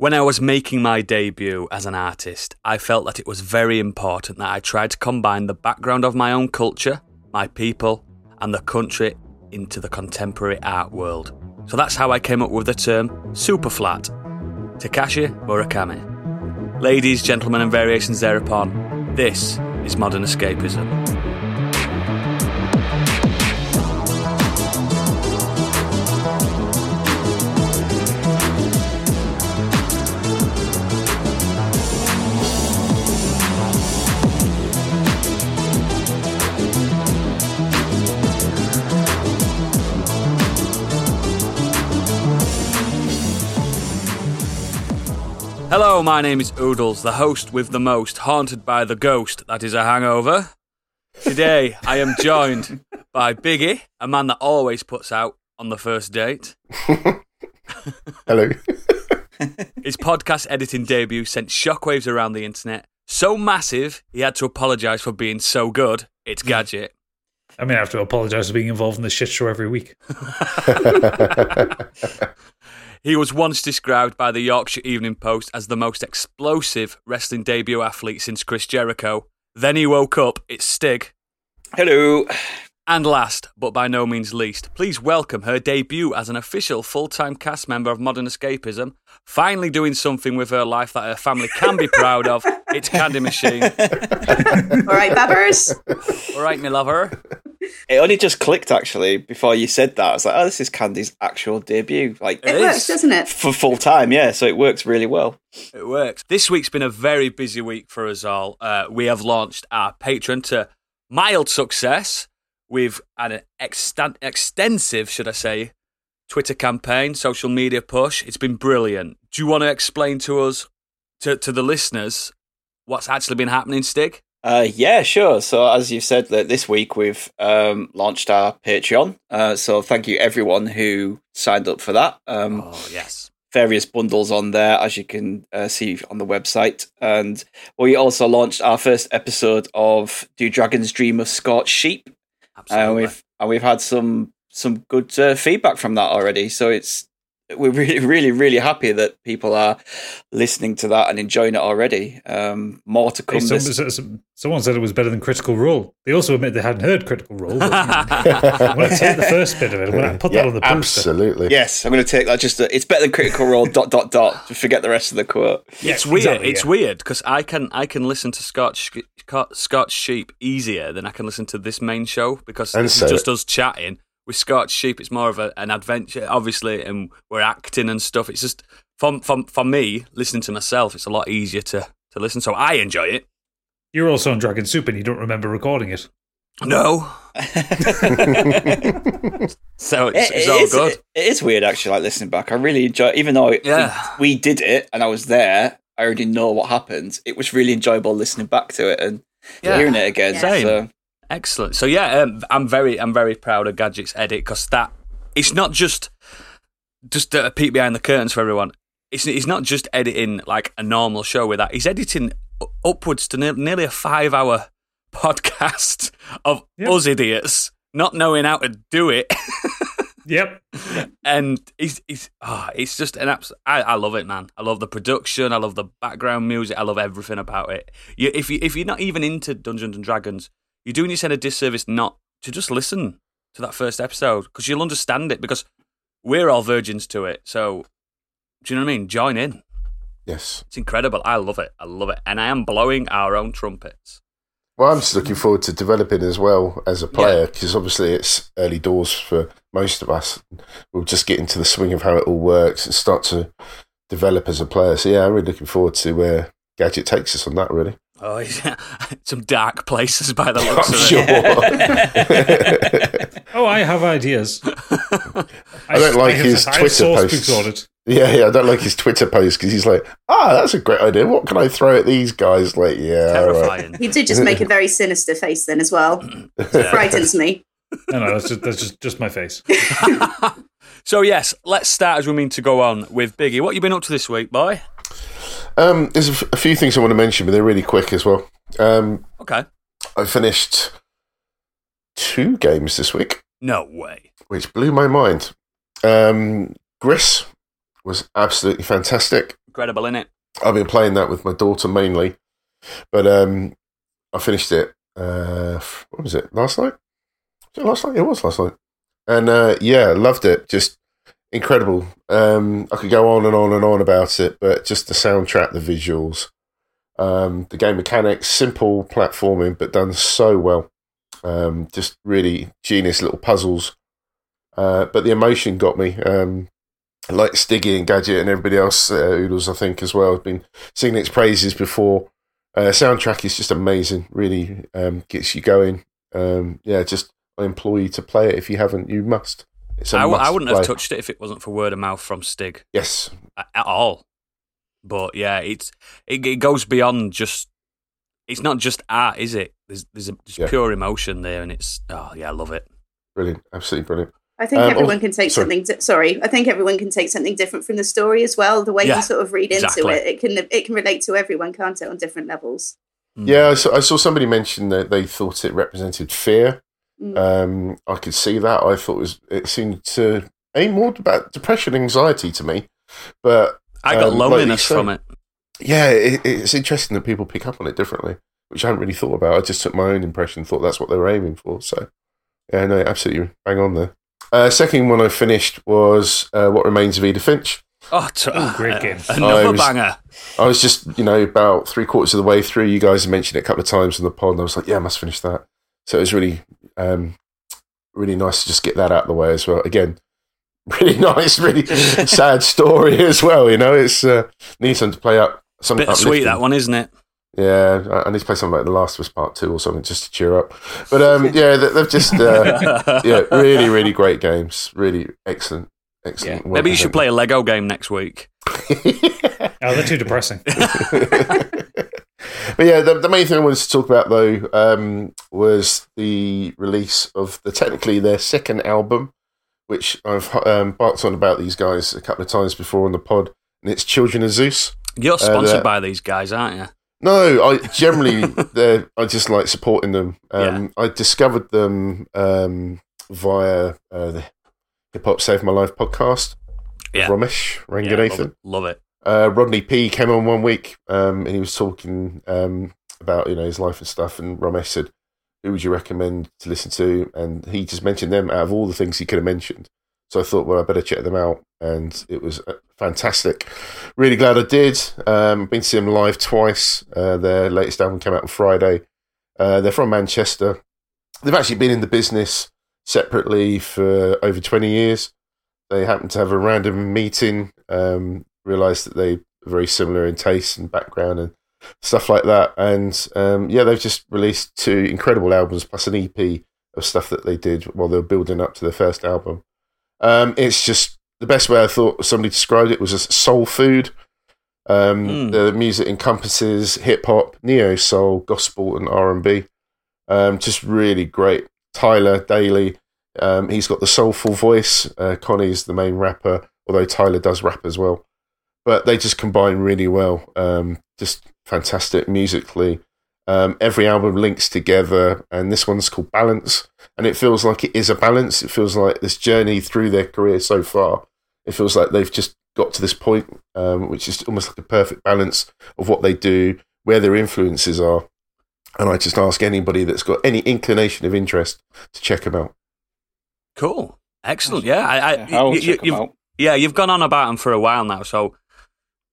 When I was making my debut as an artist, I felt that it was very important that I tried to combine the background of my own culture, my people, and the country into the contemporary art world. So that's how I came up with the term superflat. Takashi Murakami. Ladies, gentlemen, and variations thereupon, this is modern escapism. Hello, my name is Oodles, the host with the most, haunted by the ghost that is a hangover. Today, I am joined by Biggie, a man that always puts out on the first date. Hello. His podcast editing debut sent shockwaves around the internet. So massive, he had to apologise for being so good. It's Gadget. I mean, I have to apologise for being involved in the shit show every week. He was once described by the Yorkshire Evening Post as the most explosive wrestling debut athlete since Chris Jericho. Then he woke up, it's Stig. Hello. And last, but by no means least, please welcome her debut as an official full time cast member of Modern Escapism, finally doing something with her life that her family can be proud of. It's Candy Machine. All right, Babbers. All right, me lover. It only just clicked actually before you said that. I was like, oh, this is Candy's actual debut. Like It It works, is. doesn't it? for full time, yeah. So it works really well. It works. This week's been a very busy week for us all. Uh, we have launched our Patreon to mild success. We've had an exten- extensive, should I say, Twitter campaign, social media push. It's been brilliant. Do you want to explain to us, to, to the listeners, what's actually been happening, Stig? Uh, yeah, sure. So as you said, that this week we've um, launched our Patreon. Uh, so thank you everyone who signed up for that. Um, Oh, yes. various bundles on there, as you can uh, see on the website. And we also launched our first episode of Do Dragons Dream of Scorched Sheep? And we've and we've had some some good uh, feedback from that already. So it's we're really really really happy that people are listening to that and enjoying it already. Um, more to Hey, come. some, this- some- some- someone said it was better than Critical Role. They also admit they hadn't heard Critical Role. But I'm going to take the first bit of it. I'm going to put yeah, that on the poster. absolutely. yes, I'm going to take that. Just a, it's better than Critical Role. dot dot dot. Forget the rest of the quote. Yeah, it's weird. exactly, it's yeah. weird because I can I can listen to Scorched Scorched Sheep easier than I can listen to this main show because And it's so- just us chatting. With Scorched Sheep, it's more of a, an adventure, obviously, and we're acting and stuff. It's just for, for for me listening to myself. It's a lot easier to to listen, so I enjoy it. You're also on Dragon Soup and you don't remember recording it. No, so it's, It- it's all is- good. it- it is weird actually. Like listening back, I really enjoy. Even though it, Yeah. we, we did it and I was there, I already know what happened. It was really enjoyable listening back to it and Yeah. hearing it again. Same. So Excellent. So yeah, um, I'm very I'm very proud of Gadget's edit because that it's not just just a peek behind the curtains for everyone. It's it's not just editing like a normal show with that. He's editing upwards to ne- nearly a five hour podcast of Yep. us idiots not knowing how to do it. Yep. and he's, he's oh, it's just an absolute. I, I love it, man. I love the production. I love the background music. I love everything about it. You, if you if you're not even into Dungeons and Dragons, you're doing yourself a disservice not to just listen to that first episode because you'll understand it because we're all virgins to it. So do you know what I mean? Join in. Yes. It's incredible. I love it. I love it, and I am blowing our own trumpets. Well, I'm just looking forward to developing as well as a player because obviously it's early doors for most of us. We'll just get into the swing of how it all works and start to develop as a player. So yeah, I'm really looking forward to where Gadget takes us on that. Really, Oh, yeah. some dark places by the looks I'm of it. Oh, I have ideas. I don't like have- his have Twitter source posts. books on it. yeah, yeah, I don't like his Twitter post because he's like, ah, that's a great idea. What can I throw at these guys? Like, yeah, all right. Terrifying. He did just make a very sinister face then as well. Yeah. Frightens me. No, no, that's just, that's just, just my face. so yes, let's start as we mean to go on with Biggie. What you been up to this week, boy? Um, there's a, f- a few things I want to mention, but they're really quick as well. Um, Okay. I finished two games this week, No way. which blew my mind. Um, Gris was absolutely fantastic. incredible, isn't it? I've been playing that with my daughter mainly, but um, I finished it. Uh, what was it? Last night? Was it last night? It was last night. And uh, yeah, loved it. Just incredible. Um, I could go on and on and on about it, but just the soundtrack, the visuals, um, the game mechanics, simple platforming, but done so well. Um, just really genius little puzzles. Uh, but the emotion got me. Um, like Stiggy and Gadget and everybody else, uh, Oodles, I think, as well, have been singing its praises before. Uh, soundtrack is just amazing. Really um, gets you going. Um, yeah, just I implore you to play it. If you haven't, you must. It's a I, w- I wouldn't play. have touched it if it wasn't for word of mouth from Stig Yes, at all. But yeah, it's it, it goes beyond just. It's not just art, is it? There's there's a, just Yeah. pure emotion there, and it's oh yeah, I love it. brilliant, absolutely brilliant. I think Um, everyone also- can take sorry. something. Di- sorry, I think everyone can take something different from the story as well. The way Yeah, you sort of read into it, it can it can relate to everyone, can't it, on different levels? Mm. Yeah, I saw, I saw somebody mention that they thought it represented fear. Mm. Um, I could see that. I thought it was it seemed to aim more about depression, anxiety to me. But I got um, like you loneliness say- from it. yeah, it, it's interesting that people pick up on it differently, which I hadn't really thought about. I just took my own impression, thought that's what they were aiming for. So, yeah, no, absolutely bang on there. Uh, second one I finished was uh, What Remains of Edith Finch. Oh, t- Oh, great game. Another I was- banger. I was just, you know, about three quarters of the way through. You guys mentioned it a couple of times in the pod, and I was like, yeah, I must finish that. So it was really, um, really nice to just get that out of the way as well. Again, really nice, really sad story as well. You know, it's uh, needs something to play up. Something Bit sweet that one, isn't it? Yeah, I- I need to play something like The Last of Us Part Two or something just to cheer up. But um, yeah, they- they've just uh, yeah, really, really great games. Really excellent, excellent. Yeah. Maybe you should play a Lego game next week. Oh, they're too depressing. But yeah, the, the main thing I wanted to talk about though um, was the release of the technically their second album, which I've um, barked on about these guys a couple of times before on the pod, and it's Children of Zeus. You're sponsored that- by these guys, aren't you? No, I generally I just like supporting them. Um, I discovered them um, via uh, the Hip Hop Save My Life podcast. Yeah. Romesh Yeah, love, it. love it. Uh, Rodney P came on one week um, and he was talking um, about you know his life and stuff. And Romesh said, "Who would you recommend to listen to?" And he just mentioned them out of all the things he could have mentioned. So I thought, well, I better check them out, and it was uh, fantastic. Really glad I did. Um, been to them live twice. Uh, their latest album came out on Friday. Uh, they're from Manchester. They've actually been in the business separately for over twenty years. They happened to have a random meeting, um, realised that they are very similar in taste and background and stuff like that. And um, yeah, they've just released two incredible albums plus an EP of stuff that they did while they were building up to their first album. Um, it's just the best way I thought somebody described it was as soul food. Um, Mm. The music encompasses hip hop, neo soul, gospel, and R and B. Um, just really great. Tyler Daley, um, he's got the soulful voice. Uh, Konny's the main rapper, although Tyler does rap as well. But they just combine really well. Um, just fantastic musically. Um, every album links together, and this one's called Balance. And it feels like it is a balance. It feels like this journey through their career so far. It feels like they've just got to this point, um, which is almost like a perfect balance of what they do, where their influences are. And I just ask anybody that's got any inclination of interest to check them out. Cool. Excellent. Yeah. I, I, Yeah, I'll you, check 'em you've, out. yeah, you've gone on about them for a while now. So,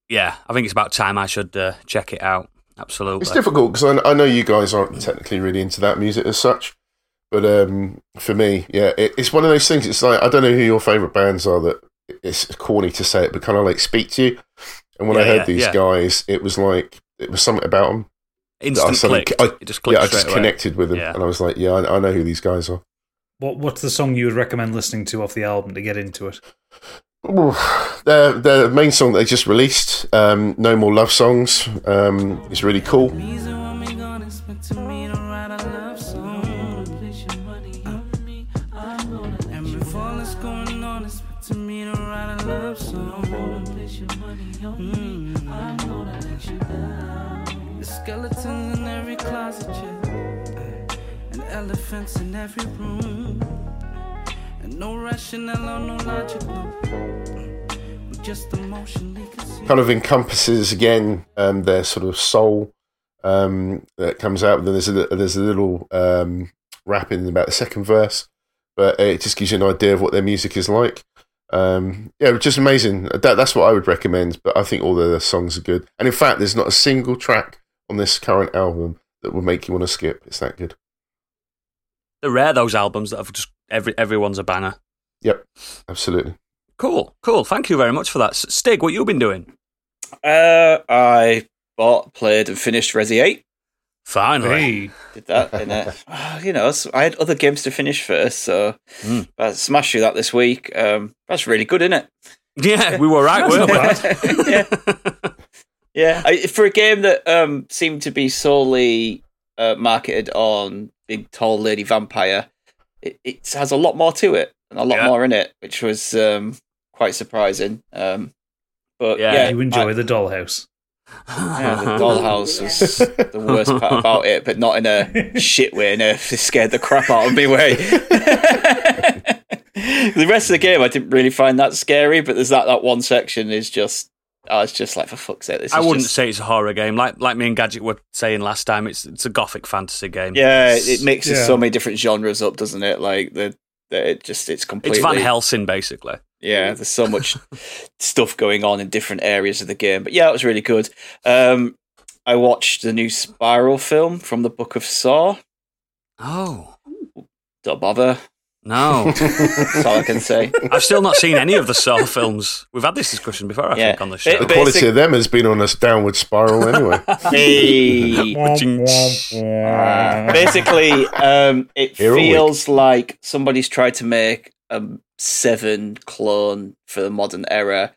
yeah, I think it's about time I should uh, check it out. Absolutely. It's difficult because I, I know you guys aren't technically really into that music as such, but um, for me, yeah, it, it's one of those things. It's like I don't know who your favorite bands are. That it's corny to say it, but kind of like speak to you. And when I heard yeah, these yeah. guys, it was like it was something about them. Instant suddenly- click. I- it just clicked yeah, I just away. connected with them, Yeah. and I was like, yeah, I, I know who these guys are. What What's the song you would recommend listening to off the album to get into it? Ooh, their their main song they just released, um, "No More Love Songs," um, is really cool. The skeletons in every closet, yeah. And elephants in every room. And no rationale or no logic, no. Just emotionally consumed. kind of encompasses again um, their sort of soul um, that comes out. Then there's a there's a little um, rap in about the second verse, but it just gives you an idea of what their music is like. Um, yeah, just amazing. That, that's what I would recommend. But I think all the songs are good, and in fact, there's not a single track on this current album that will make you want to skip. It's that good. They're rare those albums that have just every everyone's a banner. Yep, absolutely. Cool, cool. Thank you very much for that. Stig, what you been doing? Uh, I bought, played, and finished Resi 8. Finally. Hey, Did that in a, you know, I had other games to finish first, so Mm. I smashed through that this week. Um, that's really good, isn't it? Yeah, we were right, weren't not we? yeah, yeah. I, for a game that um, seemed to be solely uh, marketed on big, tall lady vampire, it, it has a lot more to it and a lot Yeah. more in it, which was um, quite surprising. Um, but Yeah, yeah, you enjoy I- the dollhouse. yeah, the dollhouse was the worst part about it, but not in a shit way, in a it scared the crap out of me way. the rest of the game, I didn't really find that scary, but there's that that one section is just, I was just like, for fuck's sake, this I is wouldn't just, say it's a horror game. Like like me and Gadget were saying last time, it's it's a gothic fantasy game. yeah, it mixes Yeah. so many different genres up, doesn't it? Like the, the it just it's completely It's Van Helsing, basically. Yeah, there's so much stuff going on in different areas of the game. But yeah, it was really good. Um, I watched the new Spiral film from the Book of Saw. Oh Don't bother. No, That's all I can say. I've still not seen any of the Saw films. We've had this discussion before, I Yeah. think, on the show. The quality Basic- of them has been on a downward spiral anyway. Hey. Basically, um, it Here all week. feels like somebody's tried to make a seven clone for the modern era.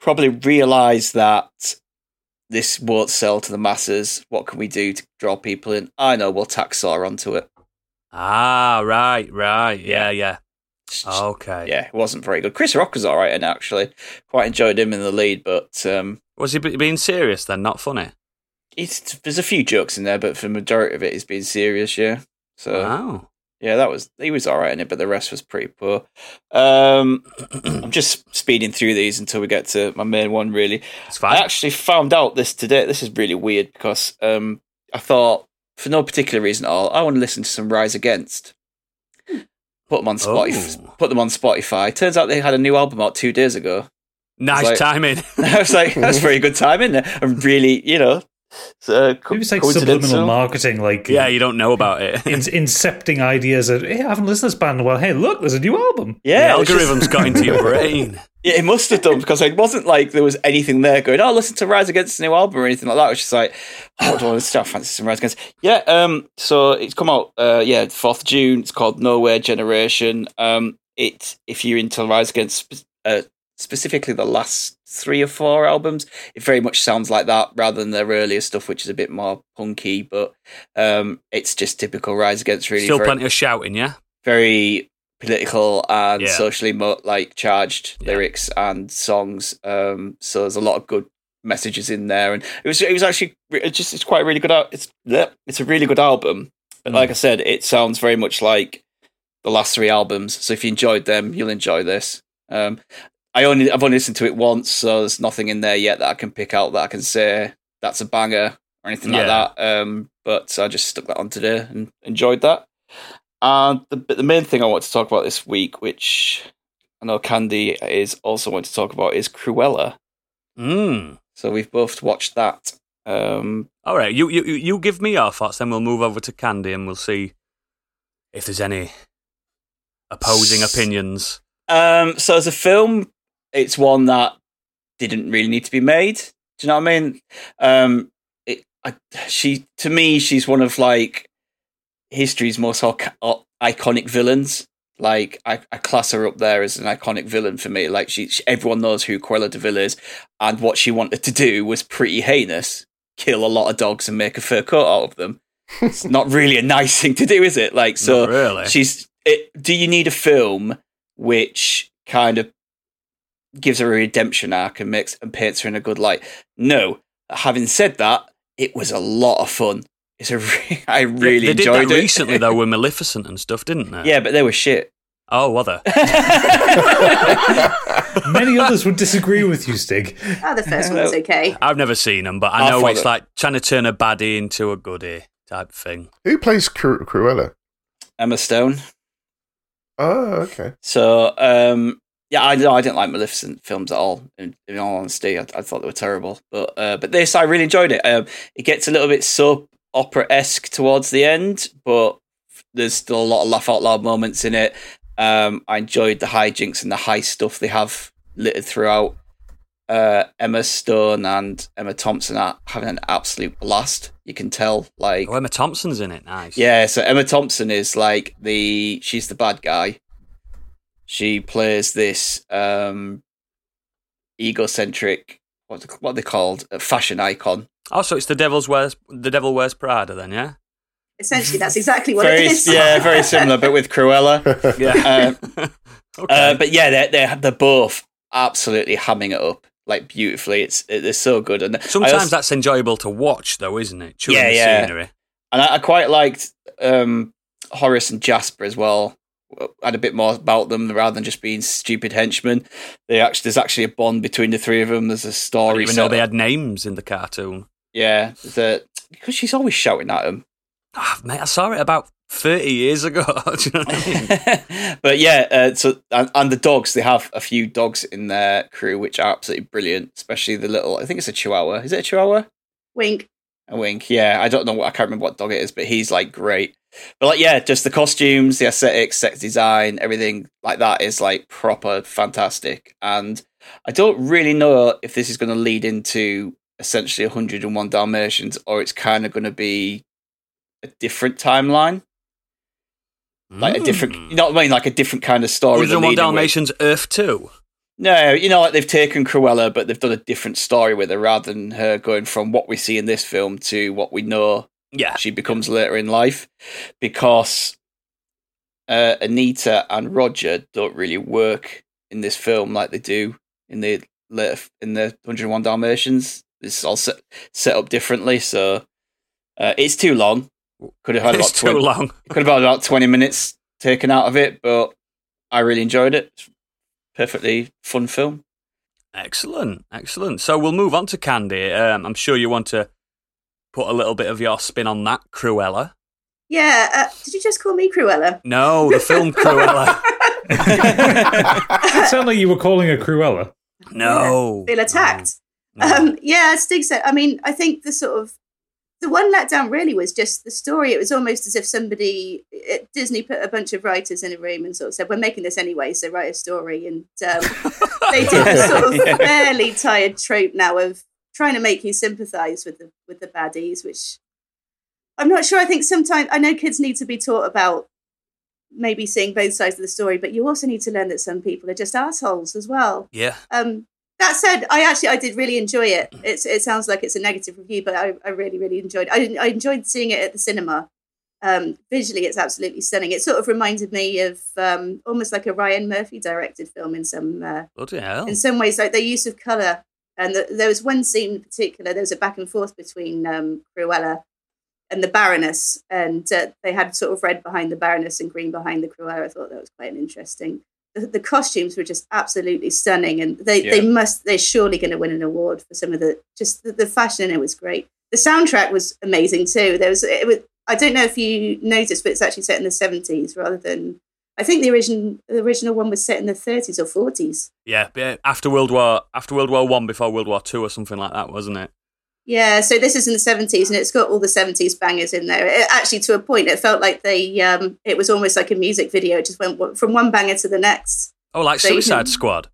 Probably realised that this won't sell to the masses. What can we do to draw people in? I know, we'll tack Saw onto it. Ah, right, right. Yeah, yeah. Okay. Yeah, it wasn't very good. Chris Rock was all right, and actually quite enjoyed him in the lead, but um, Was he be- being serious then, not funny? it's, there's a few jokes in there, but for the majority of it, he's being serious. Yeah, so Wow. yeah, that was he was all right in it, but the rest was pretty poor. Um, I'm just speeding through these until we get to my main one. Really, It's I actually found out this today. This is really weird because um, I thought, for no particular reason at all, I want to listen to some Rise Against. Put them on Spotify. Oh. Put them on Spotify. Turns out they had a new album out two days ago. nice like- timing. I was like, that's very good timing. I'm really, you know, uh, co- Maybe it's like subliminal marketing, like yeah, you don't know about it. in- incepting ideas of, hey, I haven't listened to this band in a while. Hey, look, there's a new album. Yeah, the it was just- got into your brain. Yeah, it must have done because it wasn't like there was anything there going, oh, listen to Rise Against the new album or anything like that. It was just like, oh, do I want to start fancy some Rise Against? Yeah, um, so it's come out, uh, yeah, 4th June. It's called Nowhere Generation. Um, it, if you're into Rise Against, uh, specifically the last three or four albums, it very much sounds like that rather than their earlier stuff, which is a bit more punky, but um, it's just typical Rise Against, really. Still very- plenty of shouting, yeah? very political and Yeah. socially mo- like charged Yeah. lyrics and songs. Um, so there's a lot of good messages in there, and it was it was actually just it's quite a really good. al- It's it's a really good album. But Mm. like I said, it sounds very much like the last three albums. So if you enjoyed them, you'll enjoy this. Um, I only I've only listened to it once, so there's nothing in there yet that I can pick out that I can say that's a banger or anything like that. Um, but I just stuck that on today and enjoyed that. And the but the main thing I want to talk about this week, which I know Candy is also wanting to talk about, is Cruella. Mm. So we've both watched that. Um, All right, you, you you- give me your thoughts, then we'll move over to Candy and we'll see if there's any opposing opinions. um, so as a film, it's one that didn't really need to be made. Do you know what I mean? Um, it, I, she to me, she's one of like history's most ic- iconic villains. Like I, I class her up there as an iconic villain for me. Like she, she everyone knows who Cruella de Vil is, and what she wanted to do was pretty heinous: kill a lot of dogs and make a fur coat out of them. it's not really a nice thing to do, is it? Like so, really. she's. It, do you need a film which kind of gives her a redemption arc and makes and paints her in a good light? No. Having said that, it was a lot of fun. It's a re- I really they did enjoyed that it. recently though with Maleficent and stuff, didn't they? yeah, but they were shit. Oh, were there? Many others would disagree with you, Stig. Oh, the first one's okay. I've never seen them, but I know follow it's it. like trying to turn a baddie into a goodie type thing. Who plays Cru- Cruella? Emma Stone. Oh, okay. So um, yeah, I I didn't like Maleficent films at all. In, in all honesty, I, I thought they were terrible. But uh, but this, I really enjoyed it. Um, it gets a little bit soap opera esque towards the end, but there's still a lot of laugh out loud moments in it. Um, I enjoyed the hijinks and the high stuff they have littered throughout. Uh, Emma Stone and Emma Thompson are having an absolute blast. You can tell, like, Oh, Emma Thompson's in it. Nice. yeah, so Emma Thompson is like the she's the bad guy. She plays this um egocentric what's it- what they called a fashion icon. Oh, so it's the devil's wears the devil wears Prada then, yeah. Essentially, that's exactly what very it is. yeah, very similar, but with Cruella. Yeah. Um, okay. uh, but yeah, they're they're they're both absolutely hamming it up like beautifully. It's it, they're so good, and Sometimes also- that's enjoyable to watch, though, isn't it? Chewing Yeah, the yeah. scenery. and I, I quite liked um, Horace and Jasper as well. Had a bit more about them rather than just being stupid henchmen. They actually there's actually a bond between the three of them. There's a story. didn't even know set they had names in the cartoon. Yeah, there's a because she's always shouting at him. Ah, mate, I saw it about thirty years ago. Do you know what I mean? but yeah, uh, so and, and the dogs. They have a few dogs in their crew which are absolutely brilliant. Especially the little. I think it's a Chihuahua. Is it a Chihuahua? Wink. A wink, yeah. I don't know what I can't remember what dog it is, but he's like great. But like, yeah, just the costumes, the aesthetics, set design, everything like that is like proper fantastic. And I don't really know if this is going to lead into essentially 101 Dalmatians or it's kind of going to be a different timeline, like a different, hmm. you know what I mean, like a different kind of story. they're 101 leading with. Dalmatians Earth 2. No, you know, like they've taken Cruella, but they've done a different story with her rather than her going from what we see in this film to what we know Yeah. she becomes later in life because uh, Anita and Roger don't really work in this film like they do in the later in the 101 Dalmatians. It's all set, set up differently, so uh, it's too long. Could have had about It's too 20, long. could have had about 20 minutes taken out of it, but I really enjoyed it. It's perfectly fun film. Excellent. Excellent. So we'll move on to Candy. Um, I'm sure you want to put a little bit of your spin on that, Cruella. Yeah. Uh, did you just call me Cruella? No, the film Cruella. It sounded like you were calling her Cruella. No. Feel attacked. No. Um, yeah, as Stig said, I mean, I think the sort of the one letdown really was just the story. It was almost as if somebody it, Disney put a bunch of writers in a room and sort of said, "We're making this anyway, so write a story." And um, they did the sort of fairly tired trope now of trying to make you sympathise with the with the baddies, which I'm not sure. I think sometimes I know kids need to be taught about maybe seeing both sides of the story, but you also need to learn that some people are just assholes as well. yeah. Um, that said, I actually I did really enjoy it. It's it sounds like it's a negative review, but I, I really really enjoyed. I I enjoyed seeing it at the cinema. Um, visually, it's absolutely stunning. It sort of reminded me of um, almost like a Ryan Murphy directed film in some uh, Bloody hell. in some ways, like their use of color. And the, there was one scene in particular. There was a back and forth between um, Cruella and the Baroness, and uh, they had sort of red behind the Baroness and green behind the Cruella. I thought that was quite an interesting. The, costumes were just absolutely stunning, and they, they must they're surely going to win an award for some of the just the, the fashion in it was great. The soundtrack was amazing too. There was it was I don't know if you noticed, but it's actually set in the seventies rather than I think the original the original one was set in the thirties or forties. yeah, yeah, after World War after World War One, before World War Two, or something like that, wasn't it? Yeah, so this is in the seventies, and it's got all the seventies bangers in there. It, actually, to a point, it felt like they um, it was almost like a music video. It just went from one banger to the next, Oh, like So Suicide can- Squad,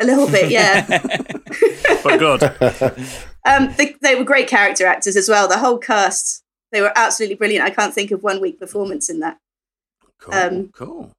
a little bit. Yeah, but good. um, they, they were great character actors as well. The whole cast, they were absolutely brilliant. I can't think of one weak performance in that. Cool. Um, cool.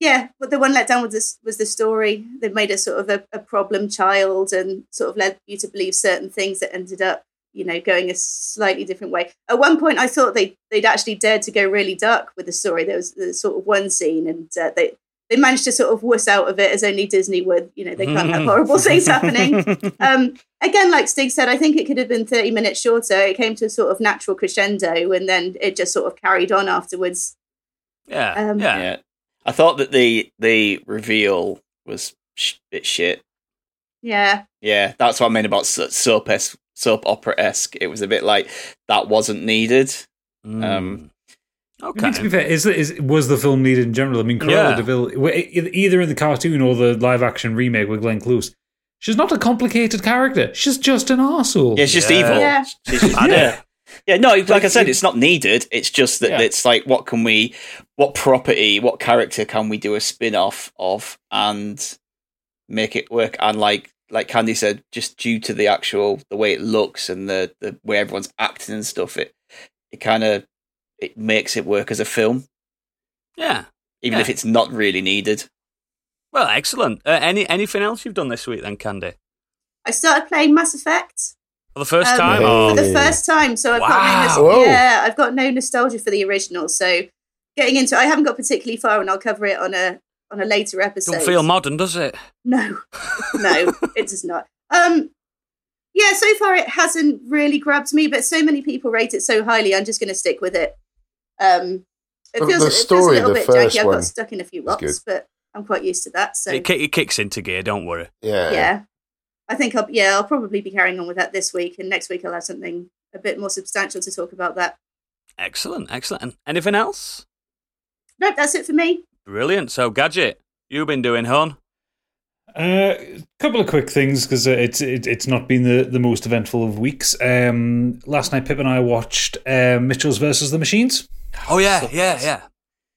Yeah, but the one let down was this was the story. They made a sort of a, a problem child and sort of led you to believe certain things that ended up, you know, going a slightly different way. At one point, I thought they they'd actually dared to go really dark with the story. There was, there was sort of one scene, and uh, they they managed to sort of wuss out of it as only Disney would. You know, they can't have horrible things happening. Um, again, like Stig said, I think it could have been thirty minutes shorter. It came to a sort of natural crescendo, and then it just sort of carried on afterwards. Yeah, um, yeah. yeah. I thought that the the reveal was sh- bit shit. Yeah. Yeah, that's what I mean about so- soap soap opera esque. It was a bit like that wasn't needed. Mm. Um, I okay. mean, to be fair, is, is was the film needed in general? I mean, Cruella Yeah. de Vil, w- either in the cartoon or the live action remake with Glenn Close, she's not a complicated character. She's just an arsehole. Yeah, it's just Yeah. evil. Yeah. She's just- yeah. Yeah, no, like I said, it's not needed. It's just that Yeah. it's like, what can we, what property, what character can we do a spin off of and make it work? And like, like Candy said, just due to the actual the way it looks and the the way everyone's acting and stuff, it it kind of it makes it work as a film, Yeah. even Yeah. if it's not really needed. Well, excellent. Uh, any anything else you've done this week then, Candy? I started playing Mass Effect For the first Um, time? Oh, for the first time, so I've got no Wow. nos- Whoa. yeah, I've got no nostalgia for the original. So getting into, it. I haven't got particularly far, and I'll cover it on a on a later episode. don't feel modern, does it? No, no, it does not. Um, yeah, so far it hasn't really grabbed me, but so many people rate it so highly, I'm just going to stick with it. Um, it The- feels, the it feels story, a little the bit first janky. I've got stuck in a few was rocks, but I'm quite used to that. So It, ki- it kicks into gear, don't worry. Yeah. yeah, I think I'll yeah I'll probably be carrying on with that this week, and next week I'll have something a bit more substantial to talk about that. Excellent, excellent. And anything else? Nope, that's it for me. Brilliant. So, Gadget, you've been doing, hon? A uh, couple of quick things because uh, it's it, it's not been the, the most eventful of weeks. Um, last night, Pip and I watched uh, Mitchell's versus the Machines. Oh, yeah, yeah, yeah.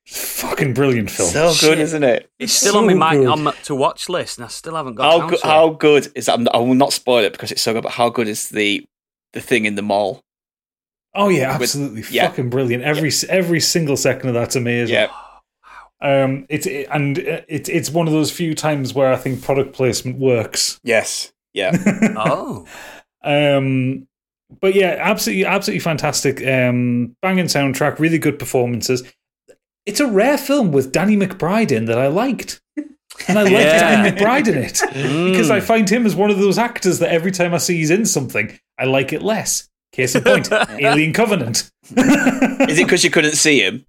Fucking brilliant film. So good, Shit. isn't it? It's still so on my mind good. on my to watch list, and I still haven't got How down good? How good is that? I'm I will not spoil it because it's so good. But how good is the the thing in the mall? Oh yeah, With- absolutely yeah. fucking brilliant. Every every single second of that's amazing. Yeah, Um, it's it, and uh, it's it's one of those few times where I think product placement works. yes, yeah. Oh, Um, but yeah, absolutely, absolutely fantastic. Um, banging soundtrack, really good performances. It's a rare film with Danny McBride in that I liked, and I liked Yeah. Danny McBride in it because Mm. I find him as one of those actors that every time I see he's in something, I like it less. Case in point, Alien Covenant. Is it because you couldn't see him?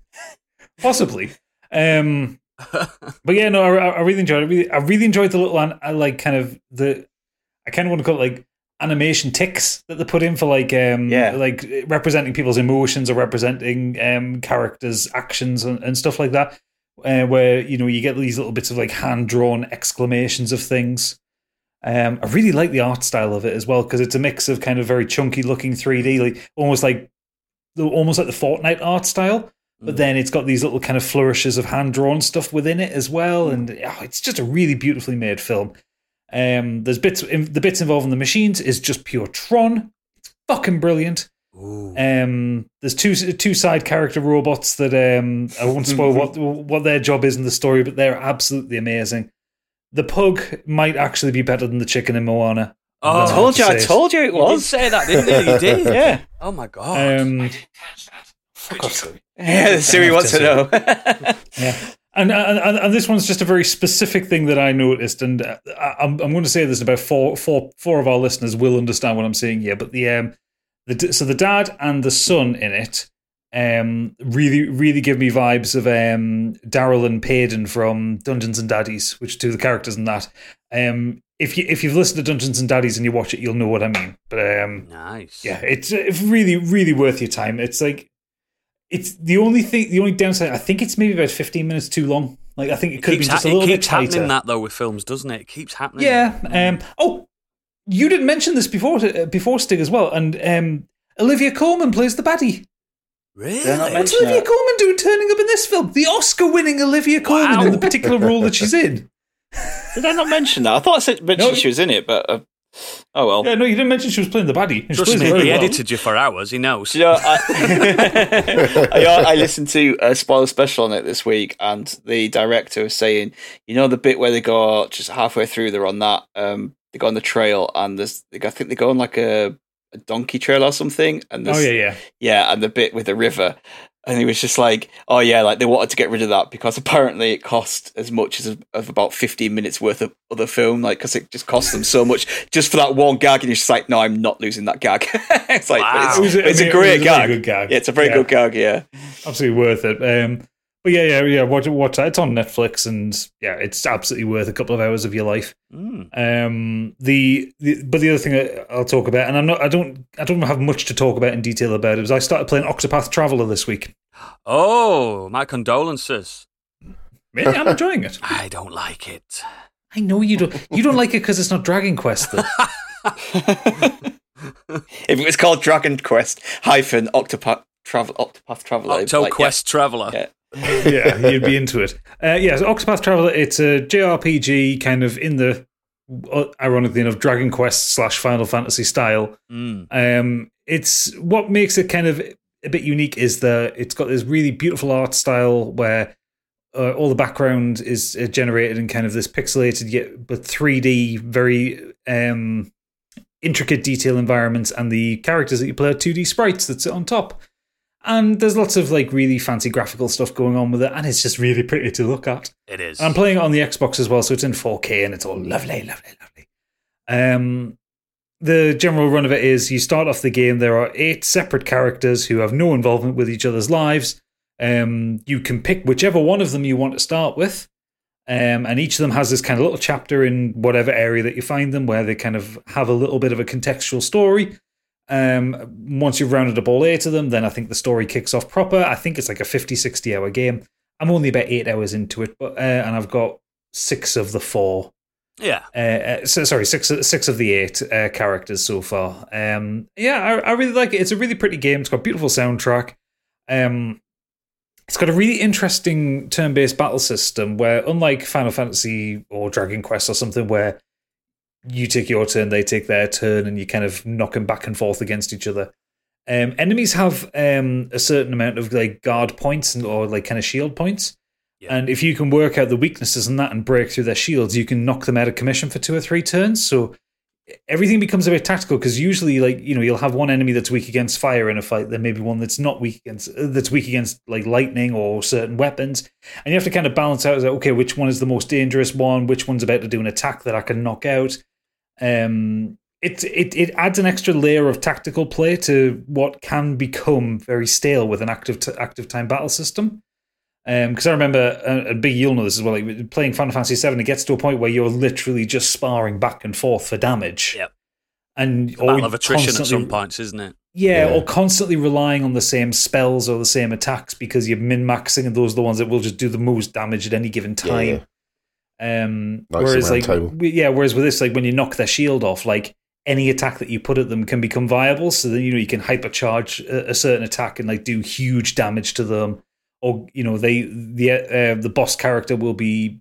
Possibly. Um, but yeah, no, I, I really enjoyed it. I really, I really enjoyed the little, I like kind of the, I kind of want to call it like animation ticks that they put in for like, um, Yeah. like representing people's emotions or representing um characters' actions and, and stuff like that. Uh, where you know you get these little bits of like hand drawn exclamations of things. Um, I really like the art style of it as well because it's a mix of kind of very chunky looking 3D, like almost like almost like the Fortnite art style but then it's got these little kind of flourishes of hand drawn stuff within it as well, and oh, it's just a really beautifully made film. Um, there's bits the bits involving the machines is just pure Tron. It's fucking brilliant. Um, there's two two side character robots that um, I won't spoil what what their job is in the story, but they're absolutely amazing. The pug might actually be better than the chicken in Moana. Oh, I I told you, I it. told you it You did was. say that, didn't you? You did. Yeah, Oh my god. Um, fuck off, Siri. yeah. Siri wants to know. Yeah. And, and and and this one's just a very specific thing that I noticed, and uh, I- I'm I'm going to say this about four four four of our listeners will understand what I'm saying here. But the um the so the dad and the son in it um really really give me vibes of um Daryl and Payden from Dungeons and Daddies, which of the characters in that. Um, if you if you've listened to Dungeons and Daddies and you watch it, you'll know what I mean. But um, nice. yeah, it's uh, really, really worth your time. It's like it's the only thing, the only downside. I think it's maybe about fifteen minutes too long. Like I think it It could been just ha- a little bit keeps happening tighter. that though with films, doesn't it? It keeps happening. Yeah. Um. Oh, you didn't mention this before, before Stig as well, and um, Olivia Colman plays the baddie. Really? They're not What's Olivia it. Colman doing turning up in this film? The Oscar-winning Olivia Colman Wow. in the particular role that she's in. Did I not mention that? I thought I said, mentioned No. she was in it, but uh, oh well. Yeah, no, you didn't mention she was playing the baddie. She Trust me, he well. edited you for hours. He knows. Do you know, I, I, I listened to a spoiler special on it this week, and the director was saying, you know, the bit where they go just halfway through, they're on that, um, they go on the trail, and there's, I think they go on like a, a donkey trail or something, and Oh yeah, yeah. yeah, and the bit with the river. And he was just like, "Oh yeah, like they wanted to get rid of that because apparently it cost as much as of about fifteen minutes worth of other film, like because it just cost them so much just for that one gag." And he's just like, "No, I'm not losing that gag." it's like, Wow. it's, It was a- I it's mean, a it great really gag. good gag. Yeah, it's a very Yeah. good gag. Yeah, absolutely worth it. Um, But yeah, yeah, yeah. Watch, watch that. It's on Netflix, and yeah, it's absolutely worth a couple of hours of your life. Mm. Um, the, the but the other thing I- I'll talk about, and I'm not, I don't, I don't have much to talk about in detail about it. Was I started playing Octopath Traveler this week. Oh, my condolences. Really, I'm enjoying it. I don't like it. I know you don't. You don't like it because it's not Dragon Quest, though. if it was called Dragon Quest hyphen Octopath Travel Octopath Traveler, it'd Octo like, Quest Traveler. Yeah. yeah, you'd be into it. Uh, yeah, so Octopath Traveler. It's a JRPG, kind of in the uh, ironically enough Dragon Quest slash Final Fantasy style. Mm. Um, it's what makes it kind of a bit unique is that it's got this really beautiful art style where uh, all the background is uh, generated in kind of this pixelated yet but 3D, very um, intricate detail environments, and the characters that you play are 2D sprites that sit on top. And there's lots of like really fancy graphical stuff going on with it, and it's just really pretty to look at. It is. I'm playing it on the Xbox as well, so it's in 4K and it's all lovely, lovely, lovely. Um, the general run of it is you start off the game, there are eight separate characters who have no involvement with each other's lives. Um, you can pick whichever one of them you want to start with. Um, and each of them has this kind of little chapter in whatever area that you find them where they kind of have a little bit of a contextual story. Um, once you've rounded up all eight of them, then I think the story kicks off proper. I think it's like a 50, 60 hour game. I'm only about eight hours into it, but uh, and I've got six of the four. yeah. Uh, uh, so, sorry, six six of the eight uh, characters so far. Um, yeah, I, I really like it. It's a really pretty game. It's got a beautiful soundtrack. Um, it's got a really interesting turn-based battle system where, unlike Final Fantasy or Dragon Quest or something, where you take your turn, they take their turn, and you kind of knock them back and forth against each other. Um, enemies have um, a certain amount of like guard points and, or like kind of shield points. Yeah. And if you can work out the weaknesses in that and break through their shields, you can knock them out of commission for two or three turns. So everything becomes a bit tactical because usually, like you know, you'll have one enemy that's weak against fire in a fight, then maybe one that's not weak against uh, that's weak against like lightning or certain weapons, and you have to kind of balance out. As okay, which one is the most dangerous one? Which one's about to do an attack that I can knock out? Um, it it it adds an extra layer of tactical play to what can become very stale with an active t- active time battle system. Because I remember, uh, and Big, you'll know this as well. Like playing Final Fantasy VII, it gets to a point where you're literally just sparring back and forth for damage. Yep. And It's or of attrition at constantly- some points, isn't it? yeah, Yeah. or constantly relying on the same spells or the same attacks because you're min maxing, and those are the ones that will just do the most damage at any given Yeah, time. Um, whereas, like, table. w- yeah, whereas with this, like when you knock their shield off, like any attack that you put at them can become viable. So then you know you can hypercharge a, a certain attack and like do huge damage to them, or you know they the uh, the boss character will be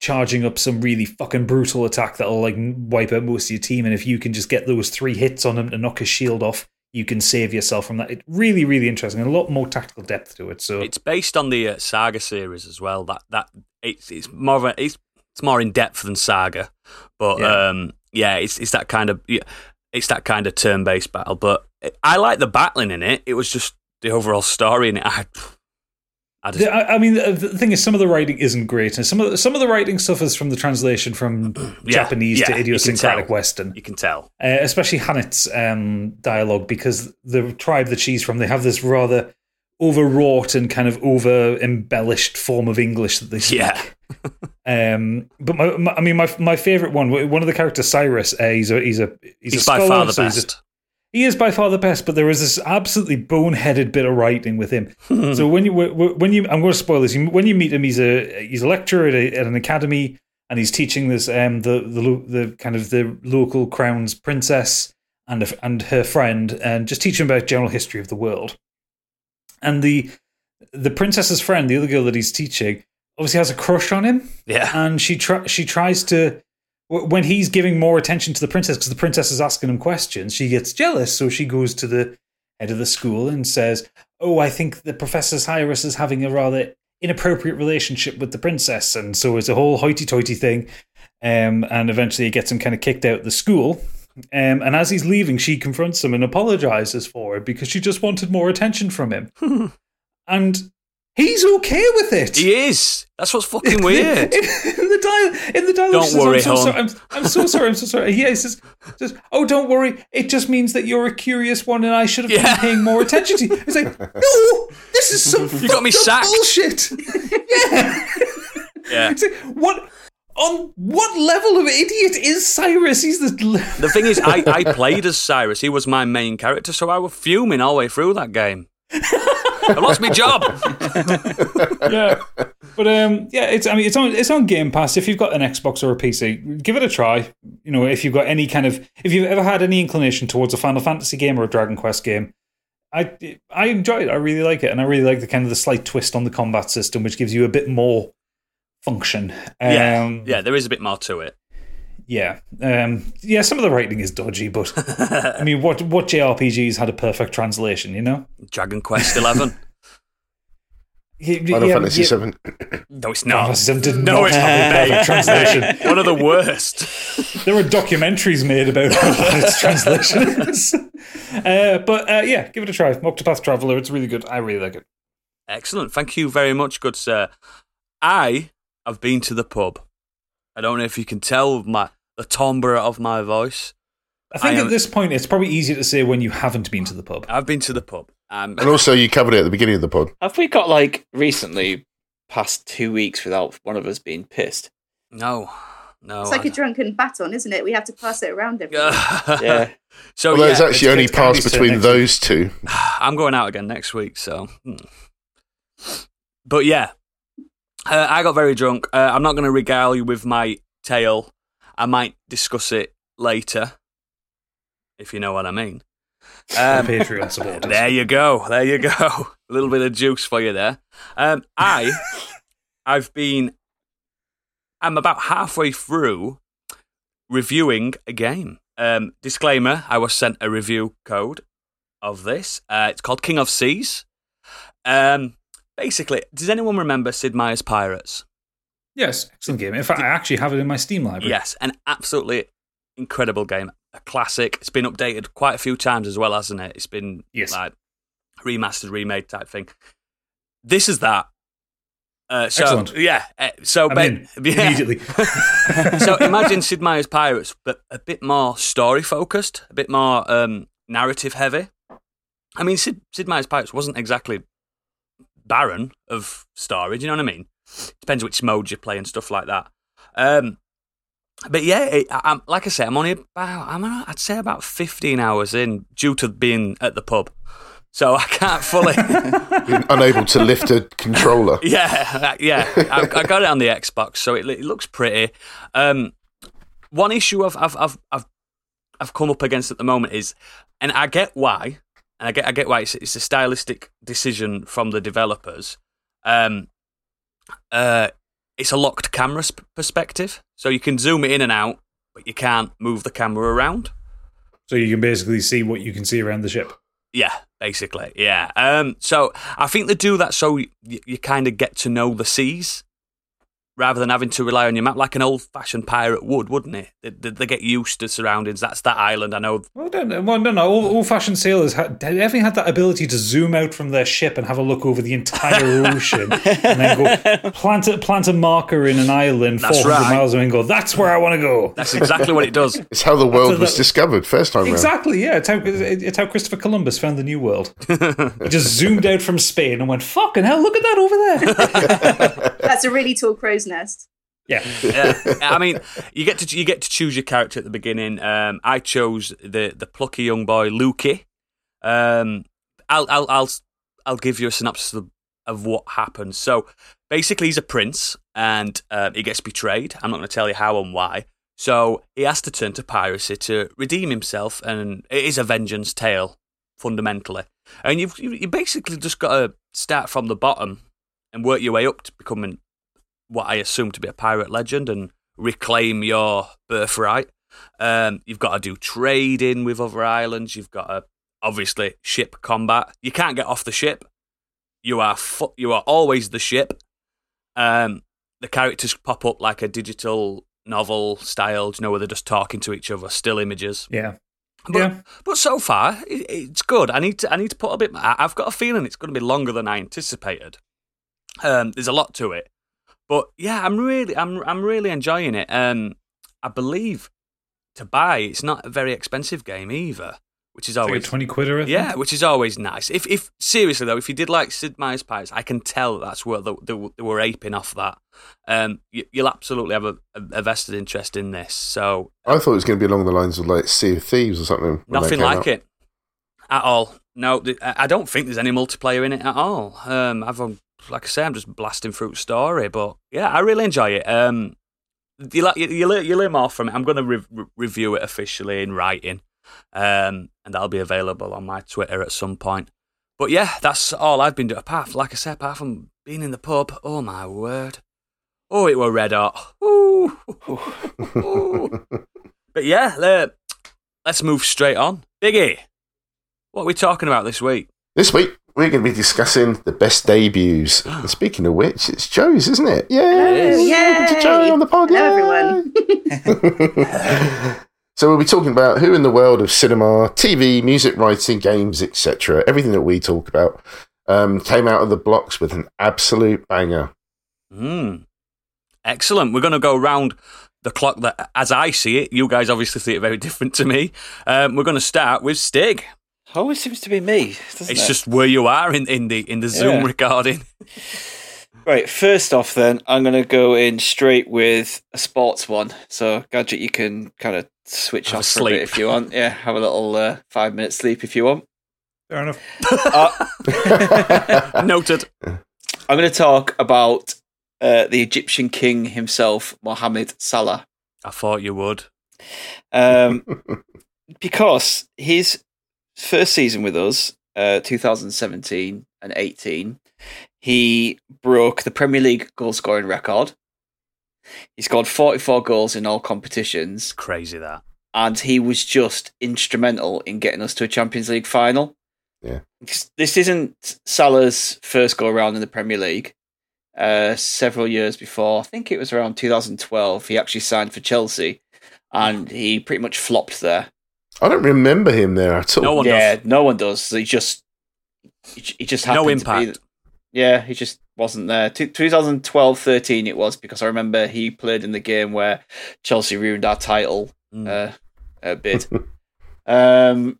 charging up some really fucking brutal attack that'll like wipe out most of your team. And if you can just get those three hits on him to knock his shield off, you can save yourself from that. It's really, really interesting and a lot more tactical depth to it. So It's based on the uh, Saga series as well. That that it's it's more of a, it's it's more in depth than Saga, but Yeah. um yeah, it's it's that kind of yeah, it's that kind of turn based battle. But I like the battling in it. It was just the overall story in it. I, I just I I mean, the the thing is, some of the writing isn't great, and some of the, some of the writing suffers from the translation from Yeah, Japanese yeah, to idiosyncratic. Western, you can tell. uh, especially H'aanit's um, dialogue, because the tribe that she's from, they have this rather overwrought and kind of over embellished form of English that they speak. Yeah. Um, but my, my, I mean, my my favorite one, one of the characters, Cyrus, uh, he's a he's a he's, He's a by scholar, far the so best. He is by far the best, but there is this absolutely boneheaded bit of writing with him. so when you when you I'm going to spoil this. When you meet him, he's a he's a lecturer at, a, at an academy, and he's teaching this um the the the kind of the local crown's princess and a, and her friend, and just teaching about general history of the world. And the the princess's friend, the other girl that he's teaching, obviously has a crush on him Yeah. and she try, she tries to when he's giving more attention to the princess because the princess is asking him questions she gets jealous. So she goes to the head of the school and says oh i think the professor's cyrus is having a rather inappropriate relationship with the princess. And so it's a whole hoity-toity thing um, and eventually it gets him kind of kicked out of the school. Um, and as he's leaving she confronts him and apologizes for it because she just wanted more attention from him. And He's okay with it. He is. That's what's fucking weird. in, the dial, in the dialogue, Don't says, worry, I'm so, hon." sorry, I'm, I'm so sorry. I'm so sorry. Yeah, he says, says, "Oh, don't worry. It just means that you're a curious one, and I should have Yeah. been paying more attention to you." It's like, no, this is some You got me sacked. bullshit. yeah. yeah. It's like, what on what level of idiot is Cyrus? He's the The thing is, I, I played as Cyrus. He was my main character, so I was fuming all the way through that game. I lost my job. yeah. But um, yeah, it's I mean it's on it's on Game Pass. If you've got an Xbox or a PC, give it a try. You know, if you've got any kind of if you've ever had any inclination towards a Final Fantasy game or a Dragon Quest game, I I enjoy it. I really like it, and I really like the kind of the slight twist on the combat system, which gives you a bit more function. Yeah, Um, yeah, there is a bit more to it. Yeah, um, yeah. Some of the writing is dodgy, but I mean, what what JRPGs had a perfect translation? You know, Dragon Quest Eleven. Final yeah, Fantasy yeah, Seven. No, it's not. Final not. Fantasy VII did No, not it's have a perfect translation. One of the worst. There were documentaries made about how its translation is. Uh, but uh, yeah, give it a try. Octopath Traveler, it's really good. I really like it. Excellent. Thank you very much, good sir. I have been to the pub. I don't know if you can tell my the timbre of my voice. I think I am- at this point, it's probably easier to say when you haven't been to the pub. I've been to the pub. Um, And also, you covered it at the beginning of the pod. Have we got like recently past two weeks without one of us being pissed? no, no. It's like I- a drunken baton, isn't it? We have to pass it around every Yeah. so Although yeah, it's actually only it's Candy's passed between those two. I'm going out again next week, so. hmm. But yeah, uh, I got very drunk. Uh, I'm not going to regale you with my tale. I might discuss it later, if you know what I mean. Um, Patreon supporters. there you go. There you go. A little bit of juice for you there. Um, I, I've been, I'm about halfway through reviewing a game. Um, disclaimer: I was sent a review code of this. Uh, it's called King of Seas. Um, basically, does anyone remember Sid Meier's Pirates? Yes, excellent game. In fact, I actually have it in my Steam library. Yes, an absolutely incredible game. A classic. It's been updated quite a few times as well, hasn't it? It's been Yes. like remastered, remade type thing. This is that. Uh, so Excellent. yeah, uh, so in yeah. immediately. so imagine Sid Meier's Pirates, but a bit more story focused, a bit more um, narrative heavy. I mean, Sid, Sid Meier's Pirates wasn't exactly barren of story. Do you know what I mean? Depends which mode you play and stuff like that. Um, but yeah, it, I, I'm like I say, I'm only about I'm I'd say about 15 hours in due to being at the pub, so I can't fully. Unable to lift a controller. Yeah, yeah. I, I got it on the Xbox, so it, it looks pretty. Um, one issue I've, I've I've I've I've come up against at the moment is, and I get why, and I get I get why it's, it's a stylistic decision from the developers. Um, uh, it's a locked camera sp- perspective, so you can zoom it in and out, but you can't move the camera around. so you can basically see what you can see around the ship. Yeah, basically, yeah. Um, so I think they do that so you, you kind of get to know the seas rather than having to rely on your map like an old-fashioned pirate would, wouldn't it? They, they, they get used to surroundings. That's that island. I know. Well, don't know. Well, no, no. All, old-fashioned sailors had, they definitely had that ability to zoom out from their ship and have a look over the entire ocean, and then go plant a, plant a marker in an island That's 400 right. might away and go. That's where I want to go. That's exactly what it does. It's how the world So was that- discovered first time round. Exactly. Yeah, it's how it's how Christopher Columbus found the New World. he just zoomed out from Spain and went, "Fucking hell! Look at that over there." That's a really tall crow's nest. yeah. yeah, I mean, you get to you get to choose your character at the beginning. Um, I chose the the plucky young boy Lukey. Um, I'll I'll I'll I'll give you a synopsis of, of what happens. So basically, he's a prince and uh, he gets betrayed. I'm not going to tell you how and why. So he has to turn to piracy to redeem himself, and it is a vengeance tale fundamentally. And you've you you basically just got to start from the bottom and work your way up to becoming what I assume to be a pirate legend and reclaim your birthright. Um, you've got to do trading with other islands. You've got to obviously ship combat. You can't get off the ship. You are fu- you are always the ship. Um, the characters pop up like a digital novel style, you know, where they're just talking to each other, still images. Yeah. But, Yeah. but so far, it, it's good. I need to I need to put a bit. I've got a feeling it's going to be longer than I anticipated. Um, there's a lot to it, but yeah, I'm really, I'm, I'm really enjoying it. Um, I believe to buy, it's not a very expensive game either, which is It's like always a 20 quidder, I think. yeah, which is always nice. If, if seriously though, if you did like Sid Meier's Pirates, I can tell that's what they, they, they were aping off that. Um, you, you'll absolutely have a, a vested interest in this. So I thought it was going to be along the lines of like Sea of Thieves or something. nothing like out. it at all. No, I I don't think there's any multiplayer in it at all. Um, I've um, like I say, I'm just blasting through the story, but yeah, I really enjoy it. Um, you you you learn, you learn more from it. I'm going to re- re- review it officially in writing, um, and that'll be available on my Twitter at some point. But yeah, that's all I've been doing. Apart, like I said, apart from being in the pub. Oh my word! Oh, it were red hot. Ooh. but yeah, le- let's move straight on. Biggie, what are we talking about this week? This week we're going to be discussing the best debuts. and speaking of which, it's Joe's, isn't it? Yeah, is. welcome to Joe on the pod. Hello, everyone. so we'll be talking about who in the world of cinema, TV, music writing, games, etc. Everything that we talk about um, came out of the blocks with an absolute banger. Mm. Excellent. We're going to go round the clock that, as I see it, you guys obviously see it very different to me. Um, we're going to start with Stig. Always seems to be me. Doesn't It's it? just where you are in, in the in the Zoom Yeah. recording. Right, first off, then, I'm going to go in straight with a sports one. So, Gadget, you can kind of switch Have a off for a bit if you want. Yeah, have a little uh, five minute sleep if you want. Fair enough. Uh, Noted. I'm going to talk about uh, the Egyptian king himself, Mohammed Salah. I thought you would. Um, because his first season with us, uh, 2017 and 18, he broke the Premier League goal scoring record. He scored 44 goals in all competitions, Crazy that. and he was just instrumental in getting us to a Champions League final. Yeah. This isn't Salah's first go around in the Premier League. Uh, several years before, I think it was around 2012, he actually signed for Chelsea, and he pretty much flopped there. I don't remember him there at all. No one yeah, does. no one does. He just, he j- he just No happened to be- impact. yeah, he just wasn't there. Two- 2012 13 it was because I remember he played in the game where Chelsea ruined our title Mm. uh, uh, bid. um,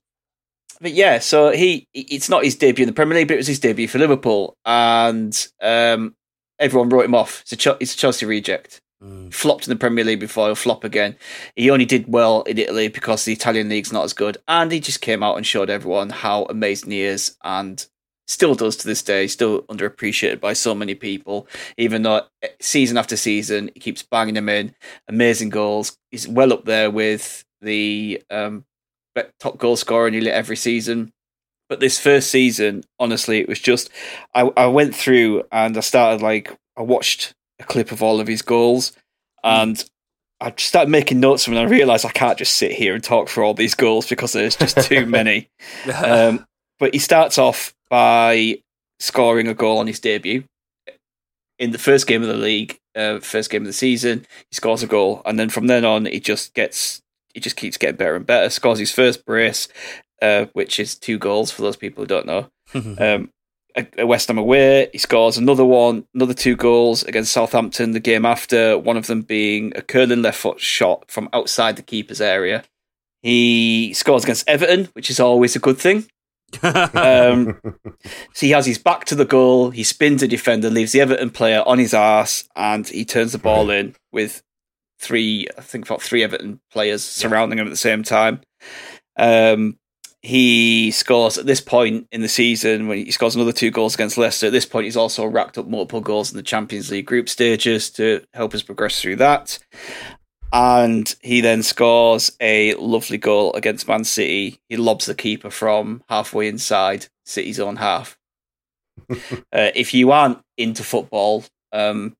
but yeah, so he it's not his debut in the Premier League, but it was his debut for Liverpool, and um, everyone wrote him off. It's a, Chel- it's a Chelsea reject. Mm. Flopped in the Premier League before he'll flop again. He only did well in Italy because the Italian league's not as good, and he just came out and showed everyone how amazing he is, and still does to this day. Still underappreciated by so many people, even though eh, season after season he keeps banging them in. Amazing goals. He's well up there with the um, top goal scorer nearly every season. But this first season, honestly, it was just I, I went through and I started like I watched a clip of all of his goals and I just started making notes and I realised I can't just sit here and talk for all these goals because there's just too many. Um, but he starts off by scoring a goal on his debut in the first game of the league, uh, first game of the season. He scores a goal, and then from then on, he just gets he just keeps getting better and better. Scores his first brace, uh, which is two goals for those people who don't know. Um, at West Ham away, he scores another one, another two goals against Southampton. The game after, one of them being a curling left foot shot from outside the keeper's area. He scores against Everton, which is always a good thing. Um, so he has his back to the goal. He spins a defender, leaves the Everton player on his ass, and he turns the ball in with three, I think about three Everton players surrounding him at the same time. Um, he scores at this point in the season when he scores another two goals against Leicester. At this point, he's also racked up multiple goals in the Champions League group stages to help us progress through that. And he then scores a lovely goal against Man City. He lobs the keeper from halfway inside City's own half. uh, if you aren't into football, um,